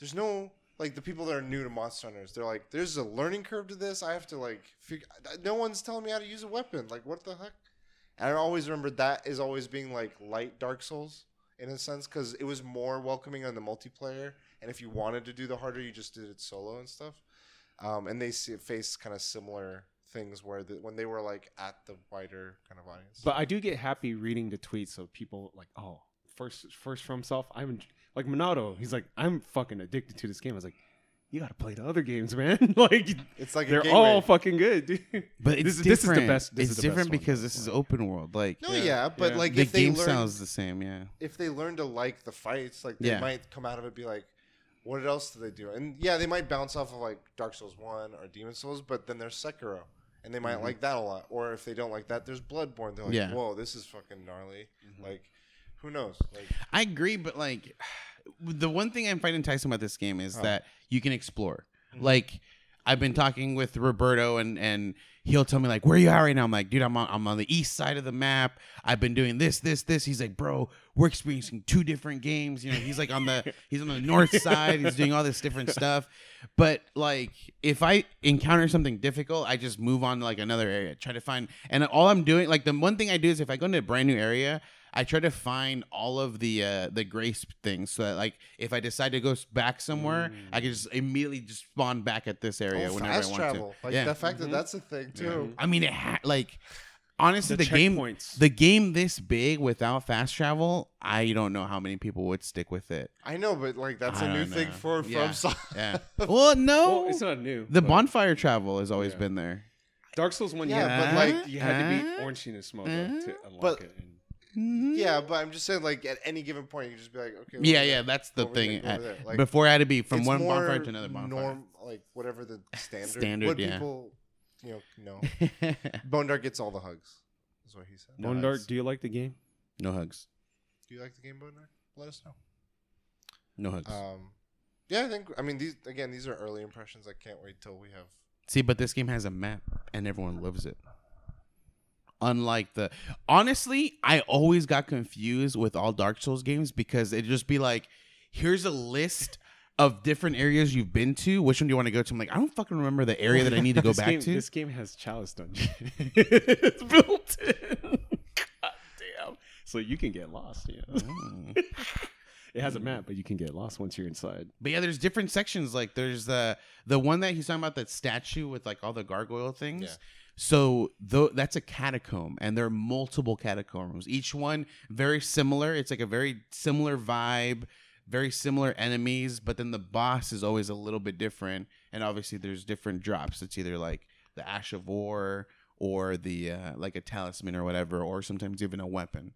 there's no like the people that are new to Monster Hunters. They're like, there's a learning curve to this. I have to like figure. No one's telling me how to use a weapon. Like what the heck? And I always remember that is always being like light Dark Souls in a sense because it was more welcoming on the multiplayer. And if you wanted to do the harder, you just did it solo and stuff. Um, and they see, faced kind of similar things where the, when they were like at the wider kind of audience. But I do get happy reading the tweets of people like, oh, first first FromSoft. I'm like Monado. He's like, I'm fucking addicted to this game. I was like, you gotta play the other games, man. [LAUGHS] like it's like they're gateway. all fucking good, dude. But it's this, is- different. this is the best. This it's is the different best because this is open world. Like no, Yeah. yeah, but Yeah. like the if they game learn, style is the same. Yeah. if they learn to like the fights, like they Yeah. might come out of it be like, what else do they do? And yeah, they might bounce off of like Dark Souls One or Demon's Souls, but then there's Sekiro, and they might mm-hmm. like that a lot. Or if they don't like that, there's Bloodborne. They're like, Yeah. whoa, this is fucking gnarly. Mm-hmm. Like, who knows? Like, I agree, but like the one thing I find enticing about this game is Oh. that you can explore. Mm-hmm. Like I've been talking with Roberto and and he'll tell me like where are you at right now. I'm like, dude, I'm on I'm on the east side of the map. I've been doing this, this, this. He's like, bro, we're experiencing two different games. You know, he's like on the [LAUGHS] he's on the north side. He's doing all this different stuff. But like if I encounter something difficult, I just move on to like another area. Try to find and all I'm doing, like the one thing I do is if I go into a brand new area, I try to find all of the uh, the grace things so that like if I decide to go back somewhere, I can just immediately just spawn back at this area oh, whenever fast I want travel. to. Like yeah. the fact that Mhm. that's a thing too. I mean, it ha- like honestly, The the, game, checkpoints. the game this big without fast travel, I don't know how many people would stick with it. I know, but like that's a I new don't thing for Yeah. from Yeah. [LAUGHS] well, no, well, it's not new. the bonfire travel has always Yeah. been there. Dark Souls one, Yeah, yeah, but, like like- you had to Uh, beat Ornstein and Smough to unlock But- it. And Yeah, but I'm just saying, like at any given point, you can just be like, okay. Yeah, yeah, there, that's the over thing. there, go over there. Like, Before I had to be from one more bonfire to another bonfire. Norm, like whatever the standard. Standard, what yeah. people, you know, know. [LAUGHS] Bone Dark gets all the hugs. That's what he said. No Bone hugs. Dark, do you like the game? no hugs. Do you like the game, Bone Dark? Let us know. No hugs. Um, yeah, I think. I mean, these again, these are early impressions. I can't wait till we have. See, but this game has a map and everyone loves it. Unlike the honestly, I always got confused with all Dark Souls games because it'd just be like, here's a list of different areas you've been to. Which one do you want to go to? I'm like, I don't fucking remember the area that I need to go [LAUGHS] back game, to. This game has Chalice Dungeon. [LAUGHS] it's built in. God damn. So you can get lost. Yeah. Mm. [LAUGHS] it has a map, but you can get lost once you're inside. But yeah, there's different sections. Like there's the the one that he's talking about, that statue with like all the gargoyle things. Yeah. So that's a catacomb, and there are multiple catacombs. Each one very similar. It's like a very similar vibe, very similar enemies. But then the boss is always a little bit different, and obviously there's different drops. It's either like the Ash of War or the uh, like a talisman or whatever, or sometimes even a weapon.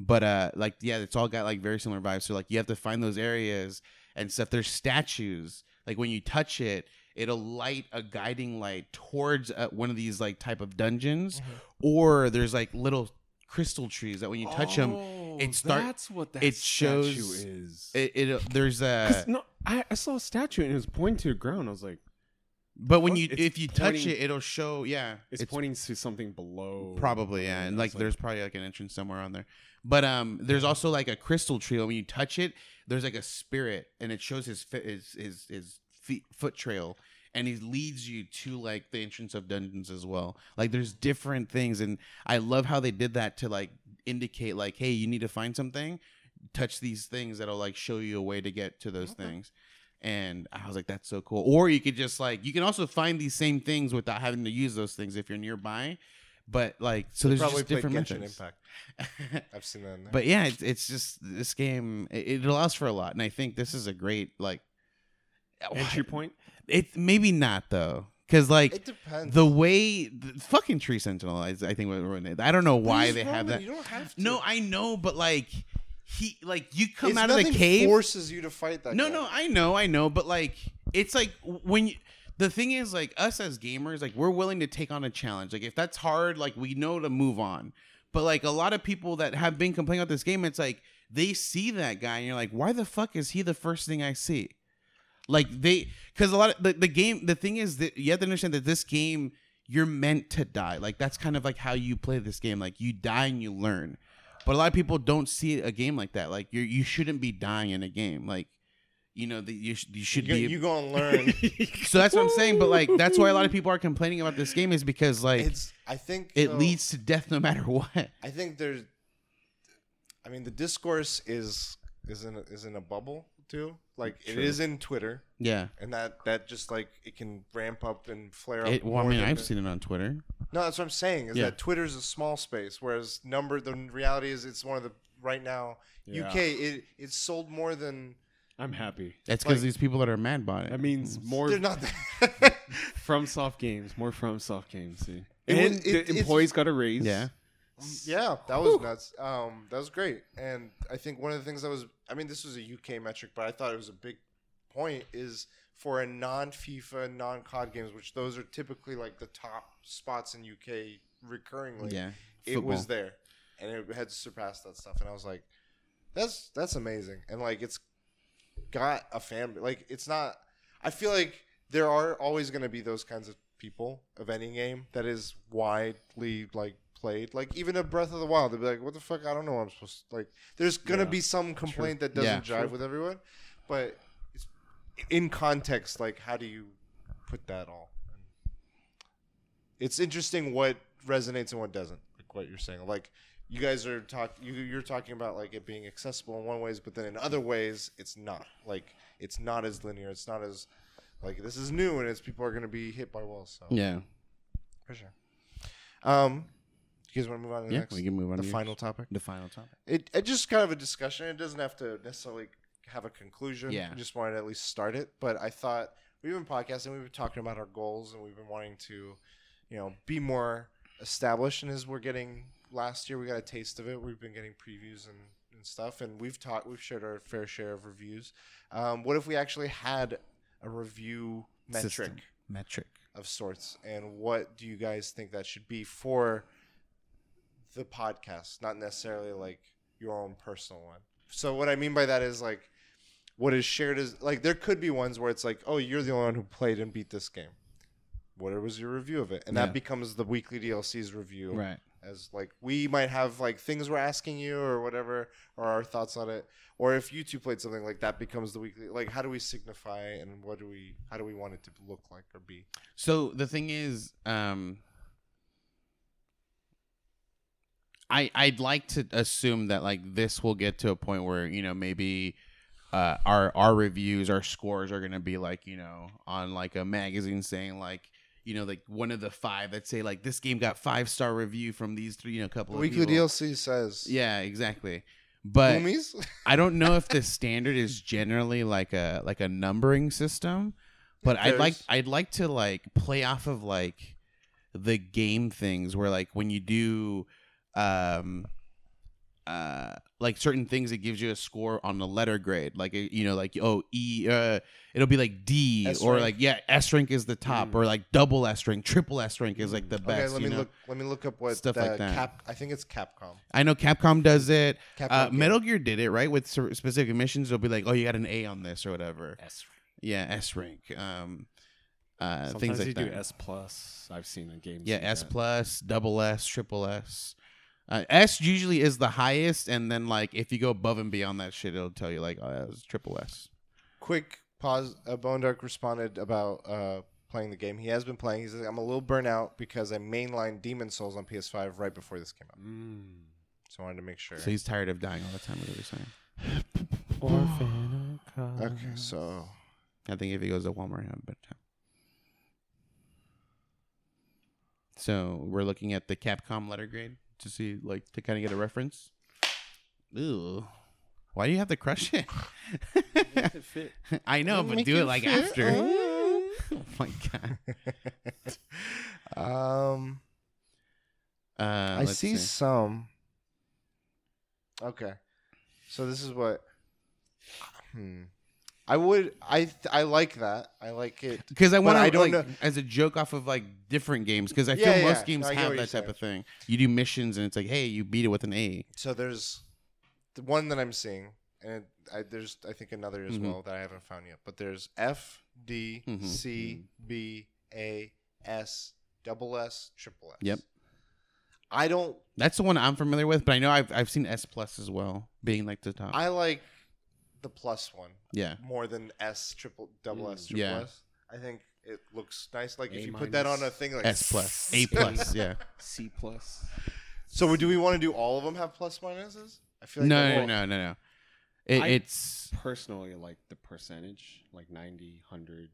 But uh, like yeah, it's all got like very similar vibes. So like you have to find those areas and stuff. There's statues. Like when you touch it, it'll light a guiding light towards uh, one of these like type of dungeons, or there's like little crystal trees that when you touch them, it start- Oh, That's what that it statue shows- is. it, it there's a. 'Cause, no, I, I saw a statue and it was pointing to the ground. I was like, But when What? you It's if you touch it, it'll show. Yeah, it's, pointing to something below. Probably, yeah. And I like was there's probably like an entrance somewhere on there. But um there's also like a crystal tree. When you touch it, there's like a spirit and it shows his fi- his his, his feet, foot trail and he leads you to like the entrance of dungeons as well. Like there's different things and I love how they did that to like indicate like hey, you need to find something, touch these things that'll like show you a way to get to those Okay. things. And I was like, that's so cool. Or you could just like, you can also find these same things without having to use those things if you're nearby. But like, so there's just different Genshin methods. Impact. [LAUGHS] I've seen that. But yeah, it's, it's just this game. It, it allows for a lot, and I think this is a great like Entry point. It maybe not though, because like it depends. the way the fucking Tree Sentinel, is, I think, what ruined it. I don't know why he's they have that. You don't have to. No, I know, but like he, like you come It's out of the nothing cave. Forces you to fight that. No, guy. no, I know, I know, but like it's like when you the thing is like us as gamers, like we're willing to take on a challenge. Like if that's hard, like we know to move on. But like a lot of people that have been complaining about this game, it's like they see that guy and you're like, why the fuck is he the first thing I see? Like they because a lot of the, the game the thing is that you have to understand that this game you're meant to die. Like that's kind of like how you play this game. Like you die and you learn. But a lot of people don't see a game like that. Like you you shouldn't be dying in a game. Like you know that you sh- you should you, be. you gonna [LAUGHS] learn. so that's what I'm saying. But like that's why a lot of people are complaining about this game is because like it's. I think it though, leads to death no matter [LAUGHS] what. I think there's. I mean, the discourse is is in a, is in a bubble too. Like it True. is in Twitter, Yeah. and that that just like it can ramp up and flare up. It, well, I more mean, than I've the- seen it on Twitter. No, that's what I'm saying. Is Yeah. that Twitter's a small space, whereas number the reality is it's one of the right now Yeah. UK. It it's sold more than I'm happy. It's because Like- these people that are mad about it. That means more they're not. [LAUGHS] FromSoft games, more FromSoft games. See, It and was- it- the it's- employees got a raise. Yeah. Yeah, that was nuts. Um, that was great, and I think one of the things that was, I mean, this was a UK metric, but I thought it was a big point is for a non-FIFA, non-COD games, which those are typically like the top spots in UK recurringly. Yeah. it was there, and it had surpassed that stuff, and I was like, that's that's amazing, and like it's got a fan, like it's not. I feel like there are always going to be those kinds of people of any game that is widely like played. Like even a Breath of the Wild, they'd be like, "What the fuck? I don't know. What I'm supposed to like." There's gonna Yeah. be some complaint that doesn't Yeah. jive True. with everyone, but it's in context. Like, how do you put that all? It's interesting what resonates and what doesn't. Like what you're saying. Like you guys are talk you, you're talking about like it being accessible in one ways, but then in other ways it's not. Like it's not as linear. It's not as like this is new and it's people are going to be hit by walls. So Yeah. for sure. Um, You guys want to move on to the Yeah, next? we can move on. the to final yours. topic. The final topic. It, it just kind of a discussion. It doesn't have to necessarily have a conclusion. Yeah. I just wanted to at least start it. But I thought we've been podcasting, we've been talking about our goals, and we've been wanting to, you know, be more established. And as we're getting last year, we got a taste of it. We've been getting previews and, and stuff, and we've taught, we've shared our fair share of reviews. Um, what if we actually had a review metric? System. Metric. of sorts and what do you guys think that should be for the podcast not necessarily like your own personal one. So what i mean by that is like what is shared is like there could be ones where it's like oh you're the only one who played and beat this game. What was your review of it? And Yeah. that becomes the weekly dlc's review Right. as like we might have like things we're asking you or whatever or our thoughts on it. Or if you two played something like that becomes the weekly like how do we signify and what do we how do we want it to look like or be? So the thing is, um, I I'd like to assume that like this will get to a point where you know maybe uh, our our reviews, our scores are gonna be like you know on like a magazine saying like you know like one of the five that say like this game got five star review from these three you know couple of weekly people. DLC says Yeah, exactly. But Boomies? I don't know if the standard is generally like a like a numbering system, but I'd like I'd like to like play off of like the game things where like when you do um uh like certain things it gives you a score on the letter grade like you know like oh e uh it'll be like d S or rank. like yeah s rank is the top Mm. or like double s rank triple s rank is like the best okay, let you me know? look let me look up what Stuff the like that. Cap I think it's Capcom. i know capcom does it Capcom uh. Metal Gear did it right with specific missions. They'll be like, "Oh, you got an A on this or whatever." S. Yeah, S rank. Um, uh, Sometimes things you like do. S plus. I've seen in games. yeah, like S plus, double S, triple S. Uh, S usually is the highest, and then like if you go above and beyond that shit, it'll tell you like, "Oh, that was triple S." Quick pause. Uh, Bone Dark responded about uh, playing the game. He has been playing. He says, "I'm a little burnt out because I mainlined Demon's Souls on PS5 right before this came out, Mm. so I wanted to make sure." So he's tired of dying all the time. Is what you're saying? [SIGHS] okay, so I think if he goes to Walmart, he'll have a better time. So we're looking at the Capcom letter grade to see, like, to kind of get a reference. Ooh, why do you have to crush it? it fit. [LAUGHS] I know, but do it it like fit. after. [LAUGHS] oh my god. um, Uh, I let's see, some. Okay, so this is what. Hmm. I would. I I like that. I like it. because I want I to don't like know- as a joke off of like different games because I Yeah, feel yeah, most games I have that type of thing. You do missions and it's like, hey, you beat it with an A. So there's the one that I'm seeing, and I, there's I think another as Mhm. well that I haven't found yet. But there's F D Mhm. C B A S double S triple S. Yep. I don't. That's the one I'm familiar with, but I know I've I've seen S plus as well being like the top. I like the plus one yeah, more than S triple double S Mm. triple Yeah. S. I think it looks nice. Like if A you put that on a thing like S plus, A plus, yeah. [LAUGHS] C plus. So do we want to do all of them have plus minuses? I feel like No, that no, will- no, no, no. It, I- it's Personally, like the percentage, like 90, 100,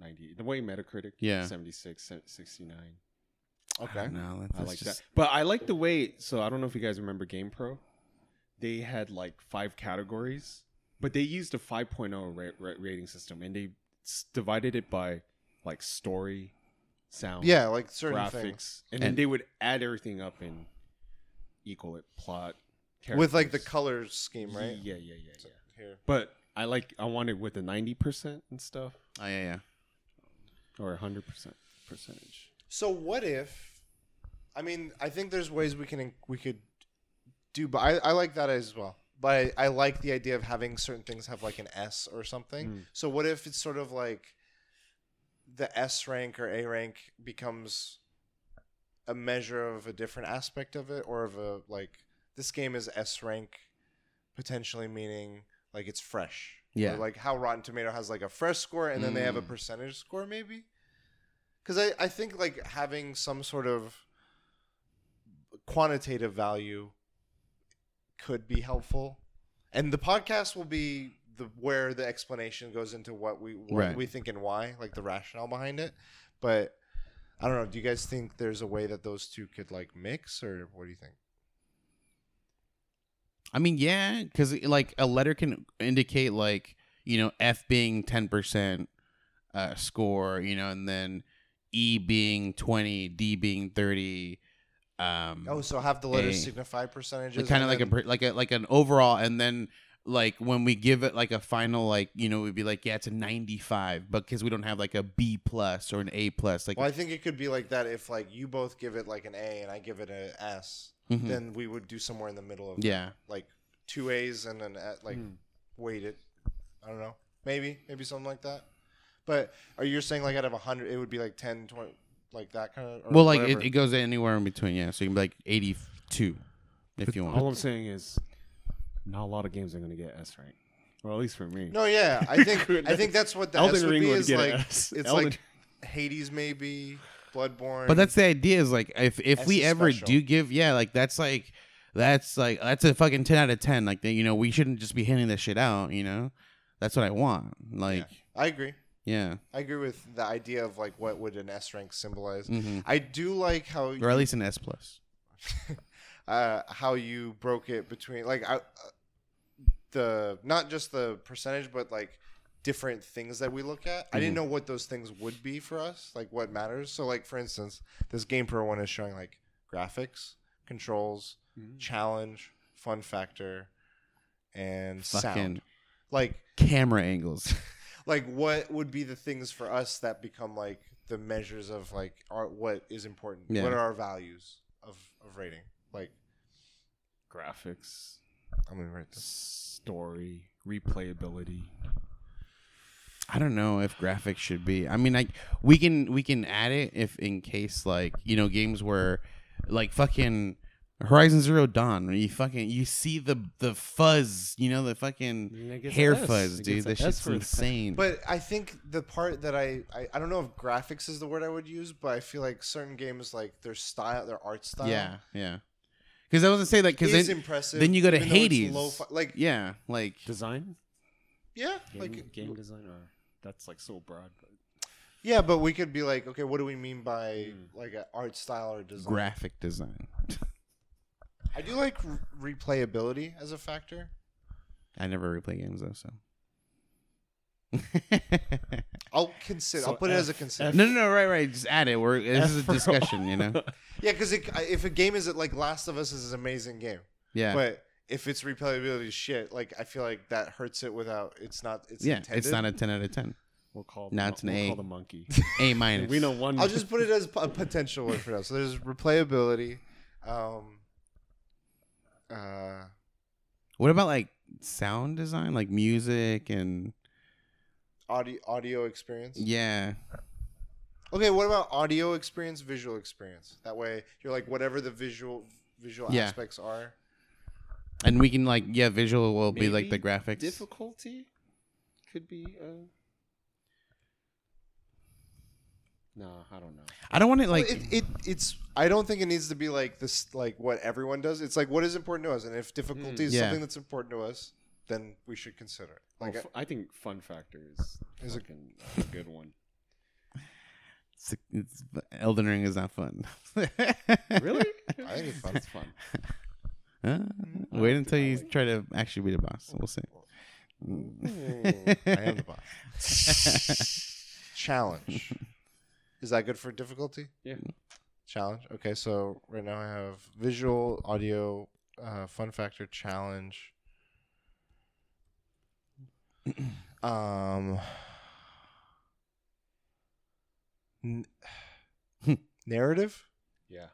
90. The way Metacritic, Yeah. 76, se- 69. Okay. No, I like that. But I like the way. So I don't know if you guys remember GamePro. They had like five categories, but they used a 5.0 ra- ra- rating system, and they s- divided it by like story, sound, Yeah, like certain graphics, things and, then And- they would add everything up and equal it, plot, with like the characters. color scheme, right? Yeah, yeah, yeah, yeah. Here. But I like I wanted with the ninety percent and stuff, Oh yeah, yeah. or hundred percent percentage. So what if? I mean, I think there's ways we can we could do, but I, I like that as well. But I, I like the idea of having certain things have like an S or something. Mm. So what if it's sort of like the S rank or A rank becomes a measure of a different aspect of it, or of a like this game is S rank, potentially meaning like it's fresh. Yeah. Or like how Rotten Tomato has like a fresh score and then they have a Mm. percentage score maybe. Because I, I think like having some sort of quantitative value could be helpful, and the podcast will be the where the explanation goes into what we what Right. we think and why, like the rationale behind it. But I don't know. Do you guys think there's a way that those two could like mix, or what do you think? I mean, yeah, because like a letter can indicate like you know F being ten percent uh, score, you know, and then E being twenty, D being thirty. Um, Oh, so have the letters A. signify percentages, kind of and like a like a like an overall, and then like when we give it like a final, like you know, we'd be like, yeah, it's a ninety five, but because we don't have like a B plus or an A plus, like Well, I think it could be like that if like you both give it like an A and I give it an S, mhm. then we would do somewhere in the middle of yeah, like two A's and then at, like Hmm. weight it. I don't know. Maybe maybe something like that. But are you saying like out of 100 it would be like 10 20 like that kind of well, like it, it goes anywhere in between, yeah. So you can be like eighty two if you want. All. I'm saying is, not a lot of games are gonna get S right, Well, at least for me. No, yeah. I [LAUGHS] think I think that's what the S Elden would Ring be would is get like S. it's Elden- like [LAUGHS] Hades maybe, Bloodborne. But that's the idea is like if if S we ever special. do give yeah like that's like that's like that's a fucking ten out of ten like you know we shouldn't just be handing this shit out you know that's what I want like I agree. Yeah, I agree with the idea of like what would an S rank symbolize. hmm I do like how or you- at least an S plus [LAUGHS] uh, how you broke it between like I, uh, the not just the percentage, but like different things that we look at. I didn't Mhm. know what those things would be for us, like what matters. So, like for instance, this Game Pro one is showing like graphics, controls, Mhm. challenge, fun factor, and fucking sound. Like, camera angles [LAUGHS] like what would be the things for us that become like the measures of like our what is important? Yeah. What are our values of of rating? Like, graphics, I'm gonna write this. story, replayability. I don't know if graphics should be I mean like we can we can add it if in case like you know games where like fucking Horizon Zero Dawn where you fucking you see the the fuzz you know the fucking hair fuzz dude that shit's insane But I think the part that I, I I don't know if graphics is the word I would use, but I feel like certain games like their style, their art style, Yeah, yeah. Because I was gonna say like because is then, impressive. then you go to even though it's Hades. lo-fi- like yeah, like Design, yeah, game, like game design, or that's like so broad. But yeah, but we could be like, okay, what do we mean by Hmm. like a art style or design? graphic design. I do like re- replayability as a factor. I never replay games though, so. [LAUGHS] I'll consider. I'll So put it as a consider. F- no, no, no, right, right. Just add it. We're this is a F for discussion, all. you know. [LAUGHS] Yeah, because if a game is it like Last of Us is an amazing game, Yeah, but if its replayability is shit, like I feel like that hurts it without. It's not. It's yeah. intended. It's not a ten out of ten. We'll call. Now the, it's an we'll A. Call the monkey. [LAUGHS] A minus. we know one. I'll just put it as a potential word for now. So there's replayability. Um, uh, What about like sound design, like music and audio audio experience. yeah, Okay, what about audio experience, visual experience? That way, you're like whatever the visual visual Yeah. aspects are. and we can like yeah, visual will be like the graphics. difficulty could be. Uh... No, I don't know. I don't want it Like like it, it, it's. I don't think it needs to be like this, like what everyone does. It's like what is important to us, and if difficulty is Yeah. something that's important to us, then we should consider it. Like, Well, f- I think fun factor is Is a- fucking a good one. it's, it's, Elden Ring is not fun. [LAUGHS] Really? I think it's fun. It's fun. [LAUGHS] Uh, wait until you try to actually be the boss. We'll see. I am the boss. [LAUGHS] Challenge. Is that good for difficulty? Yeah. Challenge. Okay, so right now I have visual, audio, uh, fun factor, challenge. [CLEARS THROAT] um. n- [LAUGHS] narrative Yeah,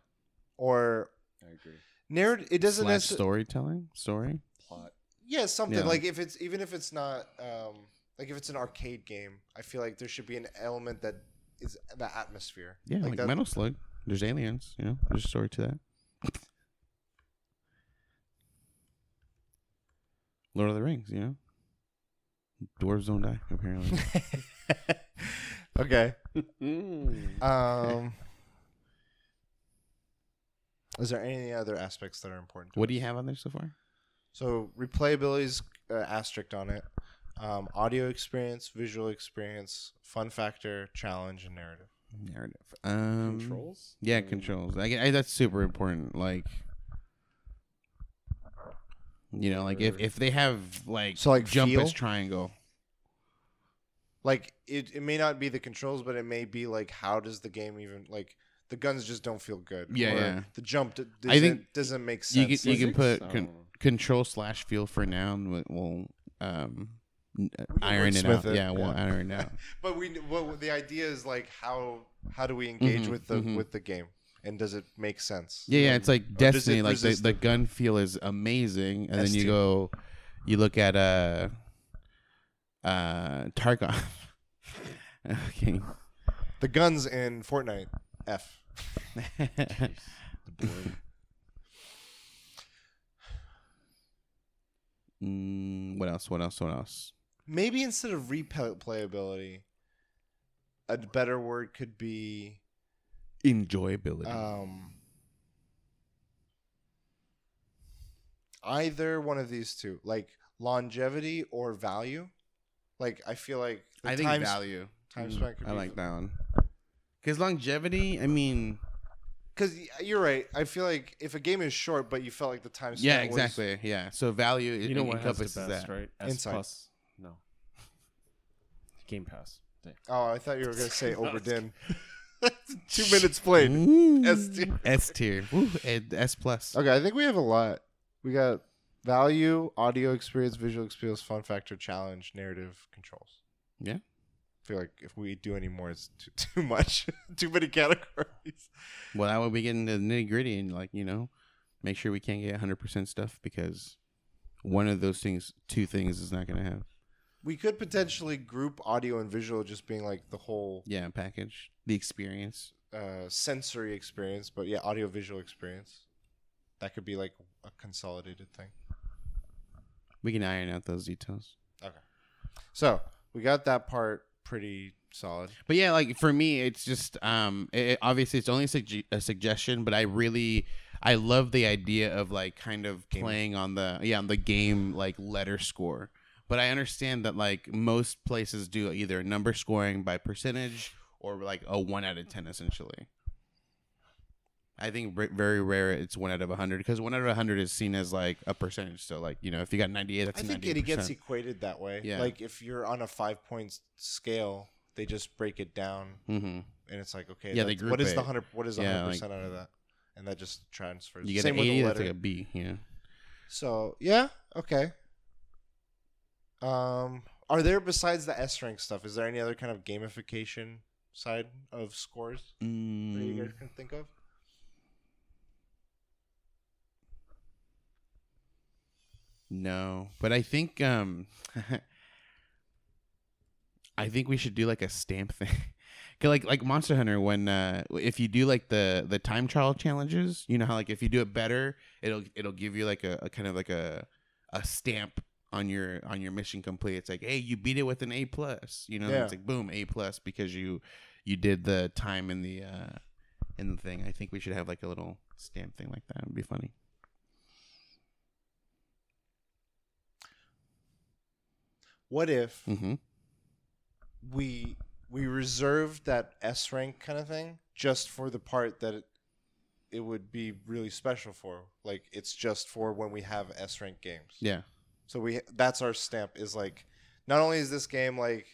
or I agree. narrative? It doesn't Slash necessarily. storytelling story. Plot. Yeah, something Yeah. like if it's even if it's not um like if it's an arcade game, I feel like there should be an element that is the atmosphere. Yeah, like, that- Metal Slug. There's aliens. You know, there's a story to that. Lord of the Rings. You know, dwarves don't die. Apparently. [LAUGHS] okay. [LAUGHS] Um Is there any other aspects that are important? to what do you have on there so far? So replayability is uh, asterisk on it. Um, audio experience, visual experience, fun factor, challenge, and narrative. Narrative. Um, Controls? Yeah, Mm. controls. I, I, that's super important. Like, you know, like if, if they have like So, like, jump feel? as triangle. Like it, it may not be the controls, but it may be like how does the game even like the guns just don't feel good. Yeah, or yeah. The jump d- I think doesn't- doesn't make You sense. can you can put con- control slash feel for noun. We'll, we'll um n- can iron it out. it, Yeah, we'll yeah. iron it out. [LAUGHS] But we what the idea is like how how do we engage Mhm, with the mhm. with the game and does it make sense? Yeah, yeah, it's like Destiny. Like the, the gun feel is amazing, and then you go, you look at uh, uh, Tarkov. [LAUGHS] okay. The guns in Fortnite F. [LAUGHS] mm, what else? What else? What else? Maybe instead of replayability, a better word could be Enjoyability. um either one of these two, like longevity or value. Like I feel like the I think time, value. time Mm, spent I be like that one. Because longevity, I mean, Because you're right. I feel like if a game is short, but you felt like the time spent yeah, was- exactly, yeah. So value, it, You know it what has the encompasses best, that. right? S Inside. plus. No. Game Pass. Dang. oh, I thought you were gonna say No, [LAUGHS] Oberdin. [LAUGHS] Two minutes played. Ooh, S tier. S tier, Ooh, and S plus. Okay, I think we have a lot. We got value, audio experience, visual experience, fun factor, challenge, narrative, controls. Yeah. I feel like if we do any more, it's too, [LAUGHS] too much. too many categories. Well, that would be getting the nitty gritty and like you know, make sure we can't get 100 percent stuff because one of those things, two things, is not gonna have. We could potentially group audio and visual just being like the whole Yeah, package the experience. uh, sensory experience, but yeah, audio visual experience. That could be like a consolidated thing. We can iron out those details. Okay. So we got that part pretty solid. But yeah, like for me, it's just um, it, obviously it's only a, sugge- a suggestion, but I really I love the idea of like kind of playing on the yeah on the game like letter score. But I understand that like most places do either number scoring by percentage or like a one out of ten essentially. I think r- very rare it's one out of a hundred because one out of a hundred is seen as like a percentage. So like you know if you got ninety eight, that's I think 98%. it gets equated that way. Yeah. Like if you're on a five point scale, they just break it down, Mhm. and it's like okay, Yeah, what is the hundred? What is the Yeah, hundred percent out of that? And that just transfers. You get Same an with eighty, the that's letter. like a B. Yeah. So yeah, okay. Um, are there besides the S rank stuff? Is there any other kind of gamification side of scores that you guys Mm. can think of? No, but I think um [LAUGHS] I think we should do like a stamp thing. [LAUGHS] like like Monster Hunter when uh if you do like the the time trial challenges, you know how like if you do it better, it'll it'll give you like a, a kind of like a a stamp on your on your mission complete. It's like, "Hey, you beat it with an A plus." You know, Yeah. it's like boom, A plus because you you did the time in the uh in the thing. I think we should have like a little stamp thing like that. It'd be funny. What if Mhm. we we reserved that S rank kind of thing just for the part that it, it would be really special for. Like it's just for when we have S rank games. Yeah. So we that's our stamp is like not only is this game like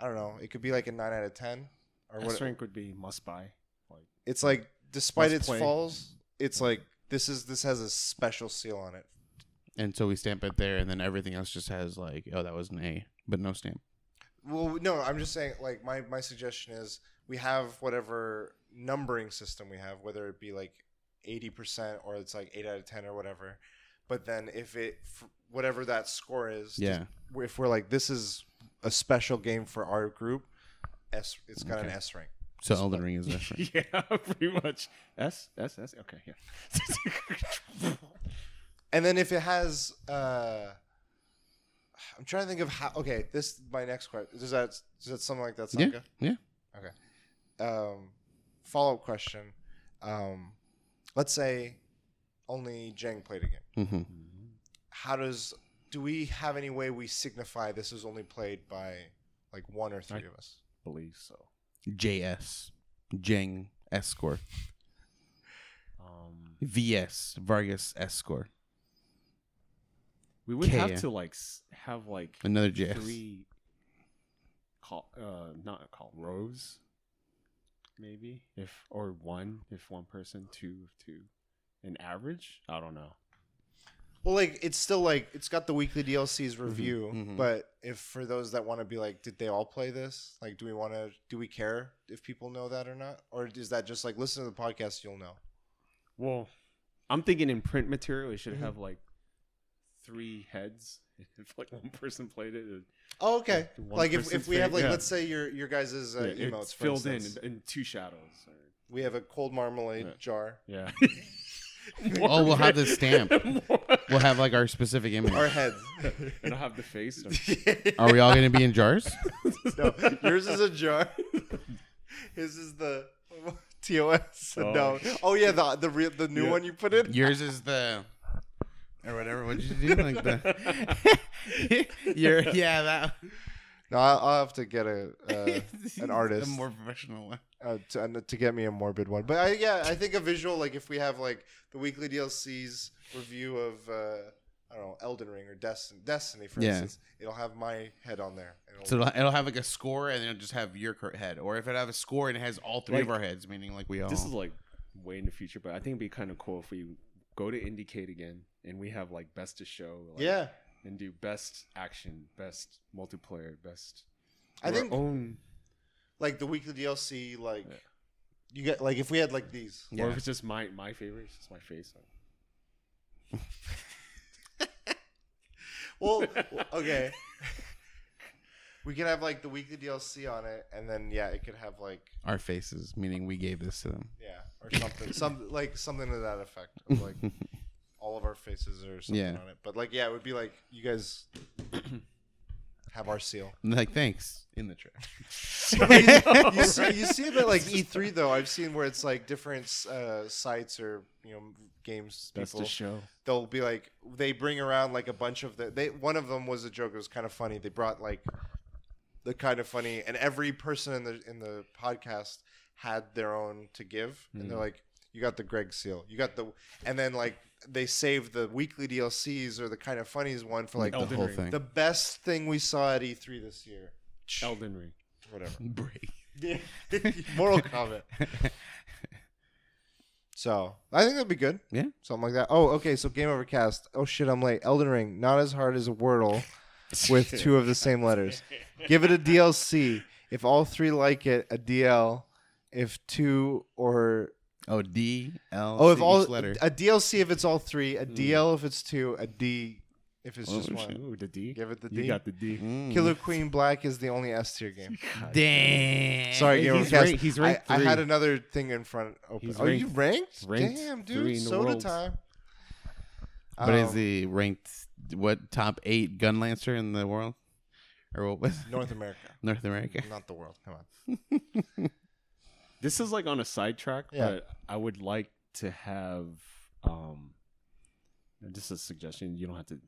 I don't know, it could be like a 9 out of 10 or S what rank would be must buy. Like it's like despite its play. falls, it's like this is this has a special seal on it. And so we stamp it there, and then everything else just has like, oh, that was an A, but no stamp. Well, no, I'm just saying like my my suggestion is we have whatever numbering system we have, whether it be like 80% or it's like 8 out of 10 or whatever. But then if it f- whatever that score is, Yeah. if we're like this is a special game for our group, S it's got an S rank. So Elden Ring is this. right? [LAUGHS] yeah, pretty much. S S S. Okay, yeah. [LAUGHS] And then if it has, uh, I'm trying to think of how. Okay, this my next question. Does that does that something like that sound Yeah, good? yeah. Okay. Um, follow up question. Um, let's say only Jang played a game. hmm How does do we have any way we signify this is only played by like one or three I- of us? believe so. JS, Jeng S score, Um, VS Vargas S score, we would Kea. have to like s- have like another JS. three call uh not call rows maybe if or one if one person two if two an average i don't know Well, like it's still like it's got the weekly DLCs review, mhm. but if for those that want to be like, did they all play this? Like, do we want to? Do we care if people know that or not? Or is that just like listen to the podcast, you'll know? well i'm thinking in print material it should Mhm. have like three heads [LAUGHS] if like one person played it it- Oh, okay. Like if, if we have like yeah. let's say your your guys' uh, yeah, emotes filled in instance. in two shadows or- We have a cold marmalade Yeah. jar. yeah [LAUGHS] [LAUGHS] Oh, we'll have the stamp. [LAUGHS] We'll have like our specific image. Our heads. [LAUGHS] and i'll have the face Are we all going to be in jars? no, yours is a jar. His is the TOS. Oh. No. Oh yeah, the the real the new Yeah. one you put in. Yours is the or whatever. What did you do? Like the your yeah that No, I'll, I'll have to get a uh, [LAUGHS] an artist a more professional one. uh, to, uh, to get me a morbid one. But I, yeah, I think a visual like if we have like the weekly DLCs review of uh, I don't know Elden Ring or Destiny, Destiny for Yeah. instance, it'll have my head on there. It'll, So it'll, it'll have like a score, and then it'll just have your head. Or if it have a score and it has all three of our heads, meaning like we all. this is like way in the future but i think it'd be kind of cool if we go to indicate again and we have like best to show like, yeah, and do best action, best multiplayer, best. I think own, like the weekly DLC, like Yeah. you get like if we had like these. Yeah. or if it's just my my favorite, it's just my face. [LAUGHS] Well, okay. [LAUGHS] we could have like the weekly DLC on it, and then yeah, it could have like our faces, meaning we gave this to them. yeah or something, some like something to that effect, of, like [LAUGHS] all of our faces or something Yeah. on it. But like yeah, it would be like you guys [CLEARS THROAT] have our seal. And they're like thanks in the trash. [LAUGHS] [LAUGHS] [LAUGHS] you, see, you see it at like E3 though. I've seen where it's like different uh, sites or you know games Best people. to show. they'll be like they bring around like a bunch of the they one of them was a joke it was kind of funny they brought like the kind of funny and every person in the in the podcast had their own to give and they're Mm. like you got the greg seal you got the and then like they saved the weekly dlcs or the kind of funnies one for like the whole Ring. thing. the best thing we saw at e3 this year Elden Ring. whatever [LAUGHS] Break. [LAUGHS] Mortal Kombat. [LAUGHS] So I think that'd be good. Yeah. Something like that. Oh, okay. So Game Overcast. Oh shit, I'm late. Elden Ring. Not as hard as a Wordle with two of the same letters. Give it a DLC. If all three like it, a DL. If two or Oh, D L. oh, if all each letter. a DLC if it's all three, a DL if it's two, a D if it's Oh, just one. Ooh, the D. Give it the D. You D. got the D. Mm. Killer Queen Black is the only S tier game. Damn. Sorry, Game He's Overcast. ranked- he's ranked I, I had another thing in front open. He's oh, you ranked? ranked Damn, three dude. in the Soda world. time. But is Um, he ranked what top eight gun lancer in the world, or what was? North America, [LAUGHS] North America? not the world. Come on. [LAUGHS] This is like on a sidetrack, Yeah. but I would like to have um just a suggestion. You don't have to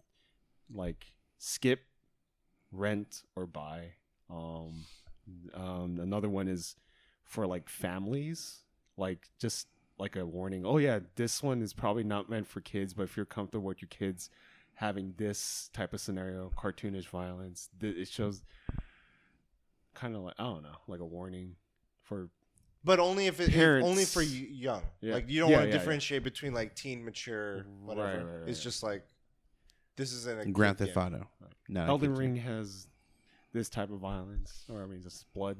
like skip, rent, or buy. Um, um another one is for like families, like just like a warning. Oh yeah, this one is probably not meant for kids, but if you're comfortable with your kids having this type of scenario, cartoonish violence, th- it shows kind of like I don't know, like a warning for But only if it if- Parents. only for y- young. Yeah. Like you don't Yeah, want to yeah, yeah. differentiate between like teen, mature, whatever. Right, right, right, it's right. just like this isn't a Grand Theft game. Auto. No, Elden I can't Ring has this type of violence, or I mean, just blood.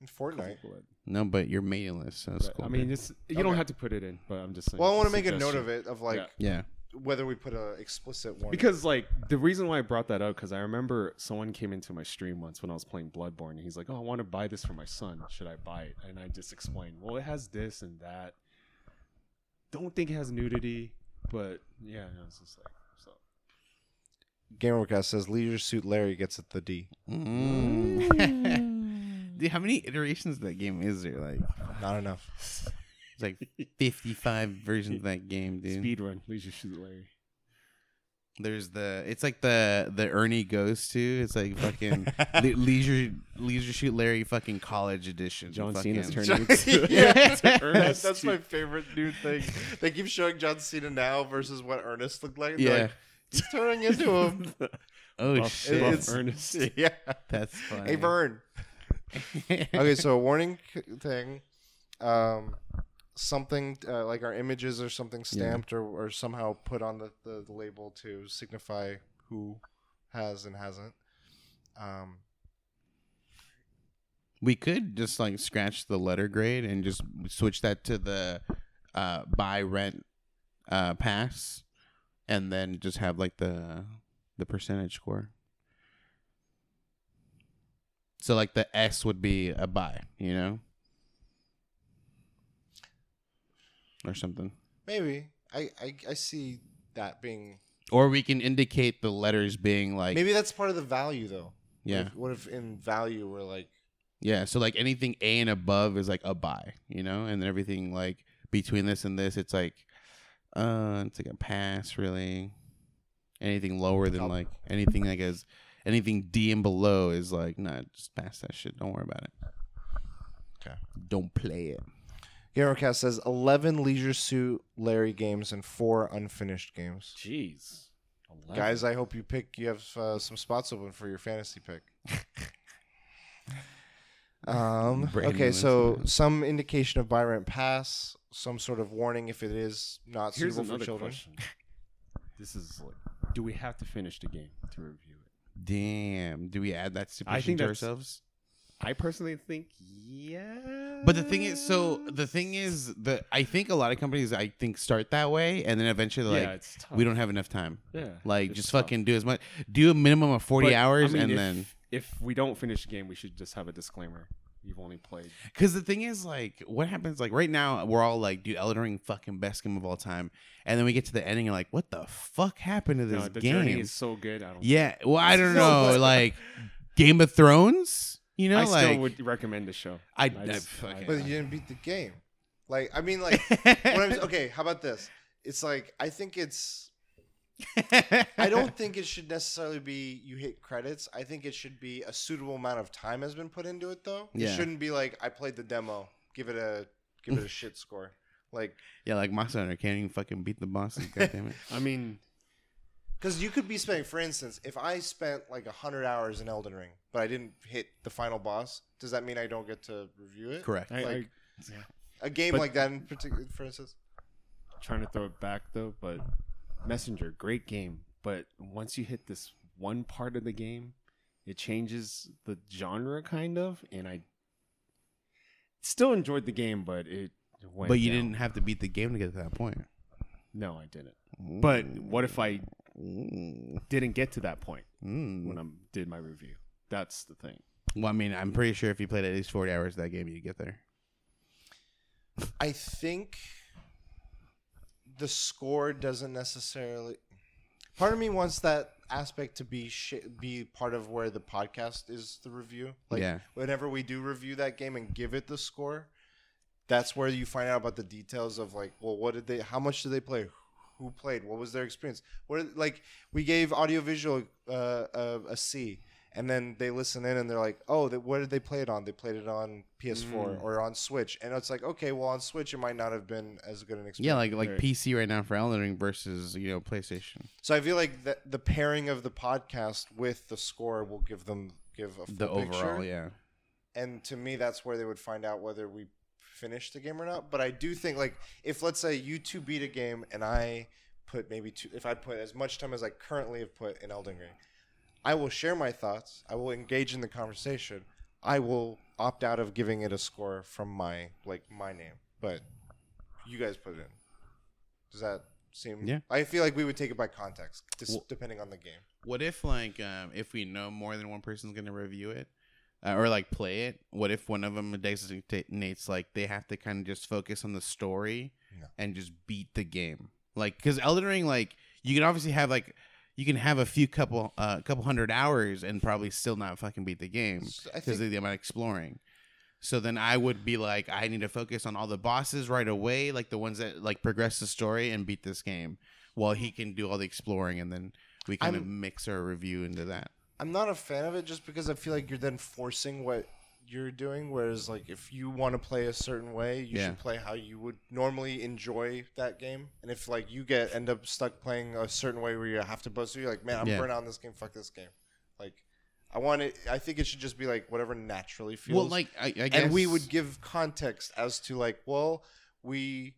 In [LAUGHS] Fortnite. blood. No, but you're mailingless, so it's But, cool. I mean, it's you don't Okay. have to put it in, but I'm just saying. Well, I want to make a note of it of like Yeah. yeah, whether we put a explicit warning. Because like the reason why I brought that up because I remember someone came into my stream once when I was playing Bloodborne and he's like, "Oh, I want to buy this for my son. Should I buy it?" And I just explained, "Well, it has this and that. Don't think it has nudity, but yeah, no, it's just like so." Game Overcast says Leisure Suit Larry gets it the D. Mm. [LAUGHS] Dude, how many iterations of that game is there? Like, Not enough. It's like 55 versions of that game, dude. Speed run, Leisure Suit Larry. There's the it's like the the Ernie goes to. It's like fucking [LAUGHS] le- leisure leisure shoot Larry fucking college edition. John fucking, Cena's turn John- into- [LAUGHS] yeah, to that's, Ernest. that's my favorite new thing. They keep showing John Cena now versus what Ernest looked like. They're Yeah. like, he's turning into him. [LAUGHS] Oh Buff- shit, buff It's- Ernest. yeah. that's funny. Hey, Vern. okay, so a warning thing. Um, something uh, like our images or something stamped or, or somehow put on the, the, the label to signify who has and hasn't. Um, We could just like scratch the letter grade and just switch that to the uh, buy rent uh, pass, and then just have like the the percentage score. So like the S would be a buy, you know, or something. maybe I, I I see that being Or we can indicate the letters being like maybe that's part of the value though. yeah What if, what if in value we're like yeah. So like anything A and above is like a buy, you know, and then everything like between this and this, it's like uh, it's like a pass really. Anything lower than like anything like as anything D and below is like nah, just pass that shit. Don't worry about it. Okay. Don't play it. Gamercast says eleven Leisure Suit Larry games and four unfinished games. Jeez. 11. Guys, I hope you pick. You have uh, some spots open for your fantasy pick. [LAUGHS] um. Okay, so some indication of buy rent pass, some sort of warning if it is not Here's suitable for children. question. This is like, do we have to finish the game to review it? Damn. Do we add that stipulation think to that's- ourselves? I personally think, yeah. But the thing is, so the thing is, that I think a lot of companies I think start that way, and then eventually they're yeah, like, it's tough. we don't have enough time. Yeah, Like, it's just tough. fucking do as much. Do a minimum of forty But, I hours, mean, and if, then if we don't finish the game, we should just have a disclaimer. You've only played. because the thing is, like, what happens? Like right now, we're all like, dude, Elden Ring, fucking best game of all time, and then we get to the ending, and like, what the fuck happened to this No, the game? journey is so good. I don't. yeah, well, I don't [LAUGHS] know, like Game of Thrones. You know, I like still would recommend the show. I, just- I- I- okay. But you didn't beat the game. Like I mean, like what I'm, [LAUGHS] okay. How about this? It's like I think it's. [LAUGHS] I don't think it should necessarily be you hit credits. I think it should be a suitable amount of time has been put into it, though. Yeah. It shouldn't be like I played the demo. Give it a give it a [LAUGHS] shit score. Like yeah, like Monster Hunter can't even fucking beat the boss. God damn it. I mean, because you could be spending, for instance, if I spent like hundred hours in Elden Ring, but I didn't hit the final boss, does that mean I don't get to review it? Correct. I, Like- I, A game But- like that in particular, for instance. trying to throw it back though, but Messenger, great game. But once you hit this one part of the game, it changes the genre kind of, and I still enjoyed the game, but it went. But you down. didn't have to beat the game to get to that point. No, I didn't. But what if I Mm. didn't get to that point Mm. when I did my review? That's the thing. Well, I mean, I'm pretty sure if you played at least 40 hours of that game, you'd get there. I think the score doesn't necessarily. Part of me wants that aspect to be sh- be part of where the podcast is the review. Like Yeah. whenever we do review that game and give it the score, that's where you find out about the details of like, well, what did they? How much did they play? Who played? What was their experience? What like we gave audiovisual uh, a, a C, and then they listen in and they're like, oh, they, what did they play it on? They played it on PS4 Mm. or on Switch, and it's like, okay, well, on Switch it might not have been as good an experience. Yeah, like like Right. PC right now for Elden Ring versus you know PlayStation. So I feel like that the pairing of the podcast with the score will give them give a full The picture. overall, yeah. and to me that's where they would find out whether we finished the game or not but i do think like if let's say you two beat a game and i put maybe two if i put as much time as i currently have put in elden ring i will share my thoughts. I will engage in the conversation. I will opt out of giving it a score from my like my name but you guys put it in. Does that seem Yeah. i feel like we would take it by context just Well- depending on the game. What if like um, if we know more than one person's gonna review it uh, or like play it? What if one of them designates like they have to kind of just focus on the story and just beat the game? Like because Elden Ring, like you can obviously have like you can have a few couple uh couple hundred hours and probably still not fucking beat the game I because think of the amount of exploring. So then I would be like, I need to focus on all the bosses right away, like the ones that like progress the story and beat this game, while he can do all the exploring and then we kind of I'm- mix our review into that. I'm not a fan of it just because I feel like you're then forcing what you're doing. Whereas, like, if you want to play a certain way, you Yeah. should play how you would normally enjoy that game. And if like you get end up stuck playing a certain way where you have to bust, you're like, man, I'm Yeah. burnt out on this game. Fuck this game. Like, I want it. I think it should just be like whatever naturally feels. Well, like I, I guess, and we would give context as to like, well, we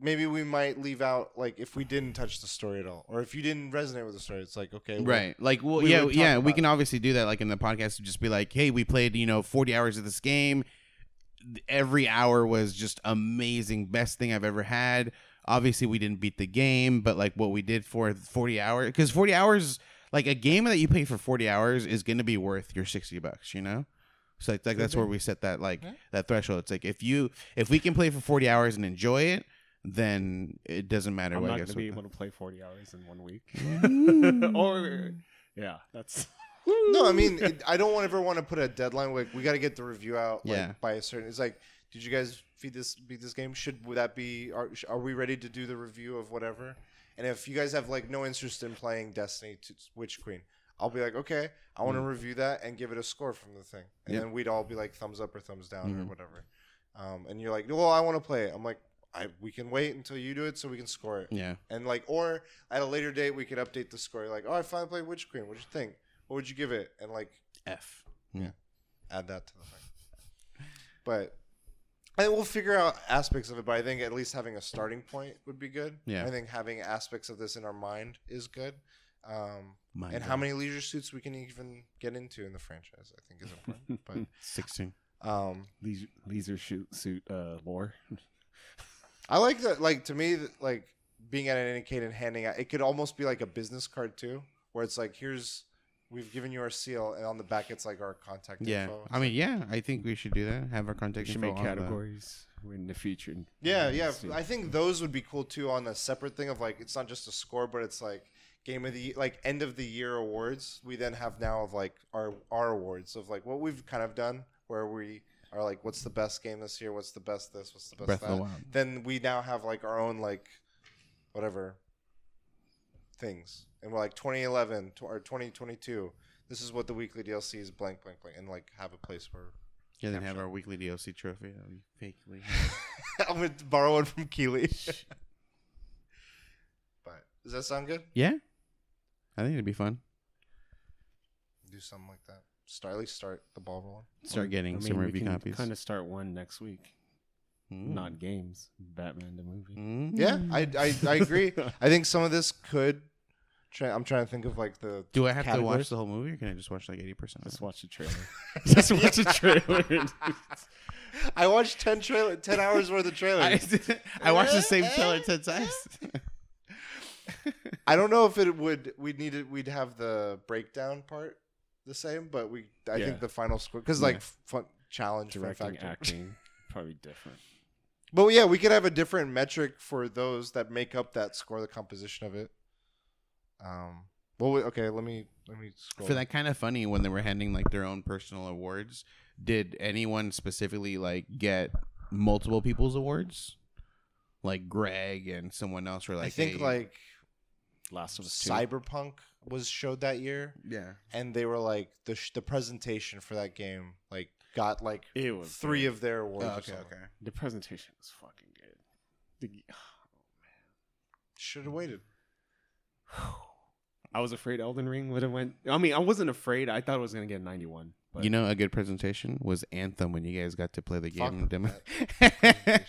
maybe we might leave out like if we didn't touch the story at all, or if you didn't resonate with the story, it's like okay, well, right like well we yeah yeah we can obviously do that like in the podcast to just be like hey we played you know 40 hours of this game. Every hour was just amazing best thing i've ever had. Obviously we didn't beat the game but like what we did for 40 hours because 40 hours like a game that you play for 40 hours is going to be worth your 60 bucks you know? So like, like that's where we set that like that threshold. It's like if you if we can play for 40 hours and enjoy it then it doesn't matter I'm what not I going to be able to play 40 hours in one week. [LAUGHS] or, yeah, that's. [LAUGHS] No, I mean, it, I don't ever want to put a deadline. Like, we got to get the review out. Like, Yeah. By a certain, it's like, did you guys feed this beat this game? Should would that be? Are, are we ready to do the review of whatever? And if you guys have like no interest in playing Destiny 2 Witch Queen, I'll be like, okay, I want to review that and give it a score from the thing, and Yep. then we'd all be like thumbs up or thumbs down or Mhm. whatever. Um, and you're like, well, I want to play it. I'm like, I we can wait until you do it so we can score it. yeah And like, or at a later date, we could update the score. Like, oh, I finally played Witch Queen. What'd you think? What would you give it? And like, f Yeah. add that to the thing. But I think we'll figure out aspects of it. But I think at least having a starting point would be good. Yeah. I think having aspects of this in our mind is good. Um, My and God. how many leisure suits we can even get into in the franchise, I think is important. [LAUGHS] 16 um, Leisure, leisure shoot suit uh, lore. [LAUGHS] I like that. Like to me, like being at an IndieCade and handing out, it could almost be like a business card too, where it's like, here's we've given you our seal, and on the back it's like our contact yeah info. i mean yeah i think we should do that have our We contact should info make on the- categories in the future. Yeah, yeah. See. I think those would be cool too on a separate thing of like it's not just a score, but it's like game of the like end of the year awards. We then have now of like our our awards of like what we've kind of done where we are like what's the best game this year, what's the best this, what's the best Breath of that. the Wild. Then we now have like our own like whatever things. And we're like 2011 to, or 2022. This is what the weekly DLC is blank blank blank and like have a place where yeah then have our weekly dlc trophy that we fakely [LAUGHS] I'm gonna borrow one from Keely. [LAUGHS] but does that sound good? yeah i think it'd be fun Do something like that. Start at least start the ball rolling. start getting I mean, some we review can copies Kind of start one next week. Mm. Not games. Batman the movie. Mm. Yeah, I, I, I agree. I think some of this could. Try, I'm trying to think of like the. do i have to watch the whole movie or can i just watch like 80% [LAUGHS] [LAUGHS] Just watch the trailer. Just watch the trailer. I watched ten trailer, ten hours worth of trailers. I, I watched the same trailer 10 [LAUGHS] times I don't know if it would. We'd need it. We'd have the breakdown part the same, but we. I Yeah. think the final score because like fun challenge fun Directing, factor. acting, [LAUGHS] probably different. But yeah, we could have a different metric for those that make up that score, the composition of it. Um. Well, wait, okay. Let me let me scroll. for that kind of funny when they were handing like their own personal awards did anyone specifically like get multiple people's awards like greg and someone else were like I think hey- like Last of Us Two. Cyberpunk was showed that year, yeah and they were like the sh- the presentation for that game like got like It was three good. of their awards. oh, or okay something. okay The presentation was fucking good. The, Should have waited. [SIGHS] I was afraid Elden Ring would have went. I mean, I wasn't afraid. I thought it was gonna get ninety one. But you know a good presentation was anthem when you guys got to play the Fuck game demo [LAUGHS]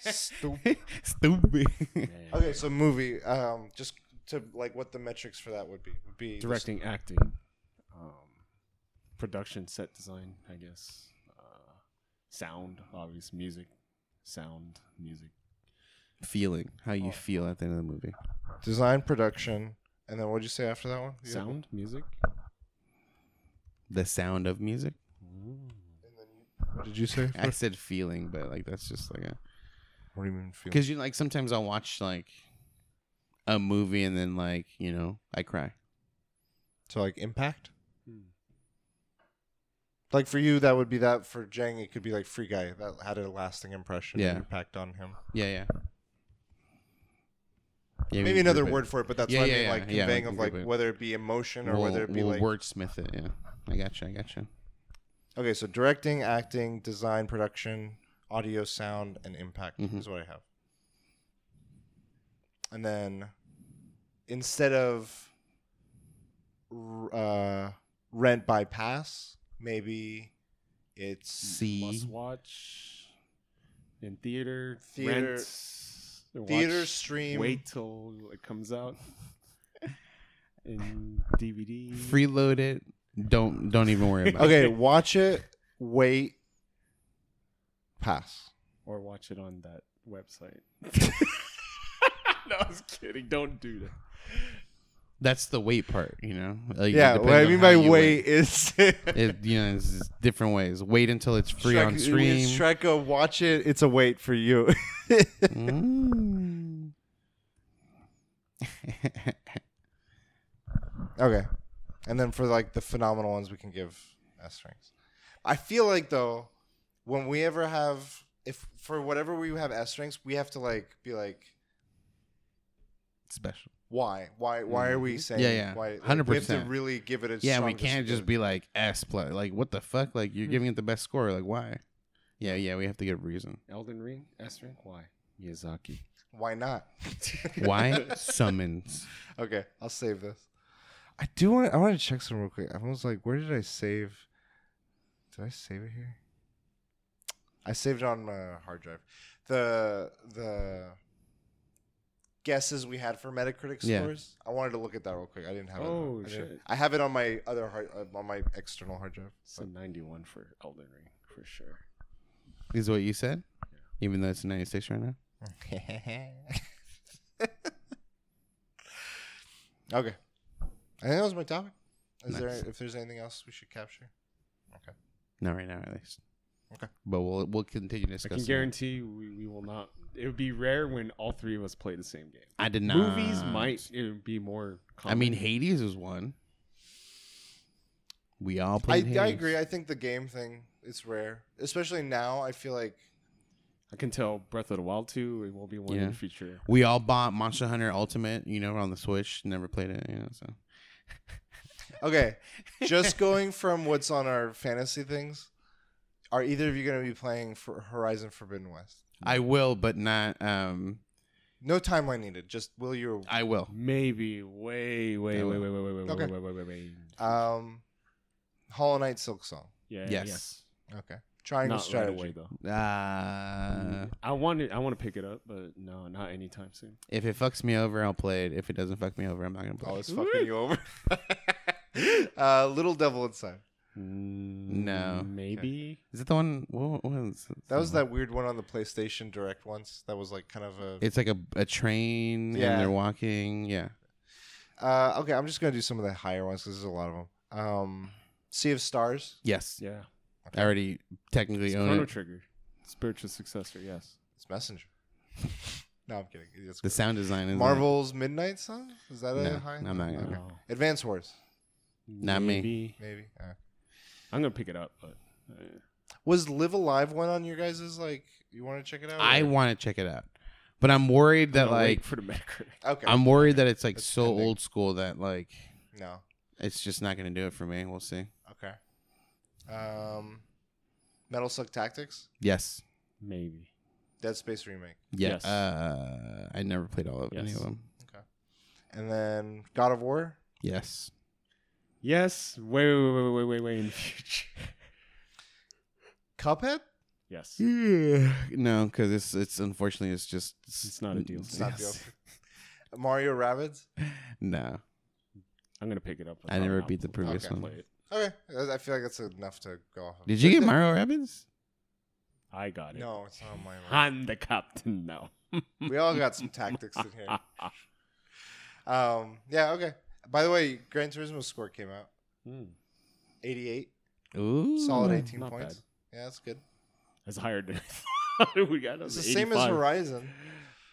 Stupid. stupid [LAUGHS] man. Okay, so movie. Um, just to like what the metrics for that would be would be directing, acting, um, production, set design. I guess uh, sound, obvious music, sound, music. feeling how you feel at the end of the movie design, production, and then what'd you say after that one? You had- Sound, music. the sound of music What did you say? [LAUGHS] i said feeling but like that's just like a What do you mean? Feel? Because you like sometimes I'll watch like a movie and then like you know I cry. So like impact. Hmm. Like for you, that would be that. For Jang, it could be like Free Guy that had a lasting impression, Yeah. impact on him. Yeah, yeah. Yeah, maybe another group it. word for it, but that's Yeah, what yeah, I mean, yeah, like yeah, we conveying can of like it. whether it be emotion or we'll, whether it be we'll like wordsmith it. Yeah, I got you. I got you. okay. So directing, acting, design, production, audio, sound, and impact Mhm. is what I have. And then instead of uh, rent by pass, maybe it's C. Must watch in theater, Theater- rent, theater, watch, stream. Wait till it comes out [LAUGHS] in DVD. Freeload it. Don't don't even worry about it. Okay, [LAUGHS] watch it. Wait. Pass. or watch it on that website. [LAUGHS] [LAUGHS] no, I was kidding. Don't do that. That's the wait part, you know. Like, yeah, what I mean how by you wait, is [LAUGHS] It, you know, it's just different ways. Wait until it's free on stream. Shrek, go watch it. It's a wait for you. [LAUGHS] Mm. okay, and then for like the phenomenal ones, we can give S ranks. I feel like though, when we ever have, if for whatever we have S ranks, we have to like be like, Special. why, why, why are we mm-hmm. saying? Yeah, yeah. why? like, We have to 100%. really give it a Yeah, we strong can't just be like S plus. Like, what the fuck? Like, you're hmm. giving it the best score. Like, why? Yeah, yeah, we have to give a reason. Elden Ring, S Ring, Why? Miyazaki. Why not? [LAUGHS] Why? [LAUGHS] Summons. Okay, I'll save this. I do want. I want to check some real quick. I was like, where did I save? Did I save it here? I saved it on my hard drive. The the guesses we had for Metacritic Yeah. scores. I wanted to look at that real quick. I didn't have it. Oh, shit. I have it on my other hard uh, on my external hard drive. It's a 91 for Elden Ring for sure. Is what you said? yeah. Even though it's 96 right now? [LAUGHS] okay. I think that was my topic. Is there if there's anything else we should capture? Okay. Not right now, at least. Okay. But we'll we'll continue discussing. I can guarantee we, we will not. It would be rare when all three of us play the same game. I did not. Movies might it would be more. I mean, Hades is one. We all I, played Hades. I agree. I think the game thing is rare, especially now. I feel like I can tell Breath of the Wild 2 it will be one Yeah. in the future. We all bought Monster Hunter Ultimate, you know, on the Switch. Never played it, you know. So okay, [LAUGHS] just going from what's on our fantasy things. Are either of you going to be playing for Horizon Forbidden West? I will, but not. Um, No timeline needed. Just will you? I will. Maybe way, way, I way, way, way, way, way, Okay. way, way, way, way. Um, Hollow Knight Silksong. Yeah. yes. Okay. Triangle Not right strategy. away though. Uh, I want to. I want to pick it up, but no, not anytime soon. if it fucks me over, I'll play it. If it doesn't fuck me over, I'm not gonna play. Oh, it's fucking you over. [LAUGHS] uh, Little Devil Inside. No. Maybe. Is it the one? What, what is it? That was that weird one on the PlayStation Direct once. That was like kind of a. It's like a a train Yeah. and they're walking. Yeah. Uh, okay, I'm just gonna do some of the higher ones because there's a lot of them. Um, Sea of Stars. Yes. Yeah. I already technically It's own Chrono it. Trigger, spiritual successor. Yes. It's Messenger. [LAUGHS] no, I'm kidding. It's The sound design is Marvel's Midnight Sun. Is that a No, high? I'm not gonna- No. Advance Wars. Not me. Maybe. Maybe. Uh, I'm gonna pick it up, but uh, was Live A Live one on your guys' like? You want to check it out? I or- want to check it out, but I'm worried that I'm gonna wait like for the Metacritic. Okay. I'm worried that it's like It's so pending. old school that like no. it's just not gonna do it for me. We'll see. Okay. Um, Metal Slug Tactics. Yes. Maybe. Dead Space remake. Yeah. Yes. Uh, I never played all of any Yes. of them. Okay. And then God of War. Yes. Yes. Wait, wait, wait, wait, wait, wait. In the [LAUGHS] future. Cuphead. yes. Yeah. No, because it's it's unfortunately it's just It's not a deal. It's not Yes. the [LAUGHS] Mario Rabbids. [LAUGHS] No. I'm gonna pick it up. I never beat the previous Okay. one. play it. Okay, I I feel like that's enough to go off. of. Did you get Mario Rabbids? I got it. No, it's not on my list. I'm the captain now. We all got some tactics in here. Um, yeah, okay. By the way, Gran Turismo score came out. Hmm. 88. Ooh. Solid 18 not points. bad. Yeah, that's good. That's higher than [LAUGHS] I thought we got. It's the same as Horizon.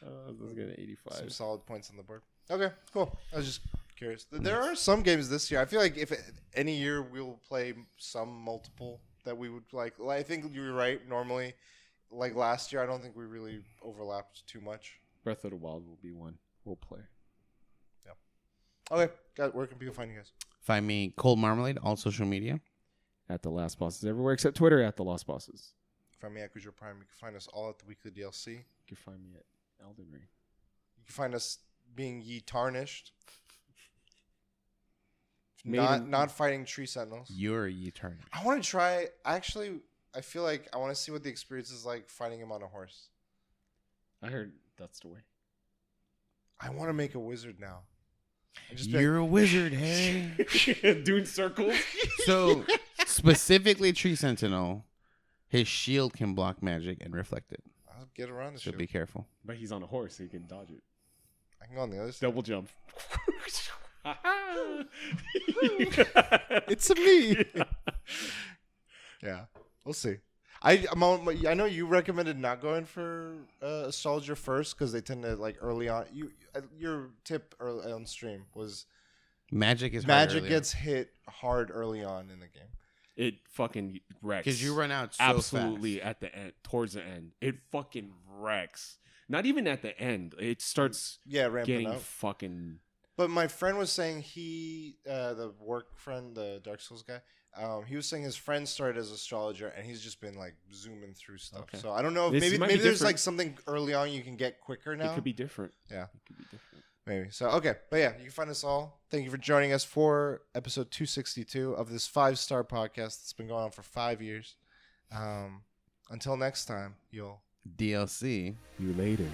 Uh, let's get an 85. Some solid points on the board. Okay, cool. I was just curious. There are some games this year. I feel like if any year we'll play some multiple that we would like. I think you're right. Normally, like last year, I don't think we really overlapped too much. Breath of the Wild will be one. we'll play. Okay, got, where can people find you guys? Find me Cold Marmalade, all social media. At the Last Bosses everywhere except Twitter at the Lost Bosses. Find me at Kujo Prime. You can find us all at the Weekly DLC. You You can find me at Elden Ring. You can find us being ye tarnished. [LAUGHS] Made Not in- not fighting tree sentinels. You're eternal. I want to try. Actually, I feel like I want to see what the experience is like fighting him on a horse. I heard that's the way. I want to make a wizard now. And just like, You're a wizard, [LAUGHS] Harry. [LAUGHS] Doing circles. [LAUGHS] so specifically, Tree Sentinel, his shield can block magic and reflect it. I'll get around the So shit. be careful. But he's on a horse, so he can dodge it. I can go on the other side. Double jump. It's a me. yeah, we'll see. I I'm on, I know you recommended not going for uh, astrologer first because they tend to like early on. You uh, your tip early on stream was Magic is magic gets hit hard early on in the game. it fucking wrecks. because you run out so absolutely fast. at the end, towards the end. It fucking wrecks. Not even at the end. It starts Yeah, ramping getting up. fucking. But my friend was saying he, uh, the work friend, the Dark Souls guy, um, he was saying his friend started as astrologer and he's just been like zooming through stuff. Okay. So I don't know if This maybe might be maybe there's different. like something early on you can get quicker now. It could be different. Yeah. It could be different. Maybe. So okay, but yeah, you can find us all. Thank you for joining us for episode 262 of this five star podcast that's been going on for five years. Um, until next time, you'll DLC. You later.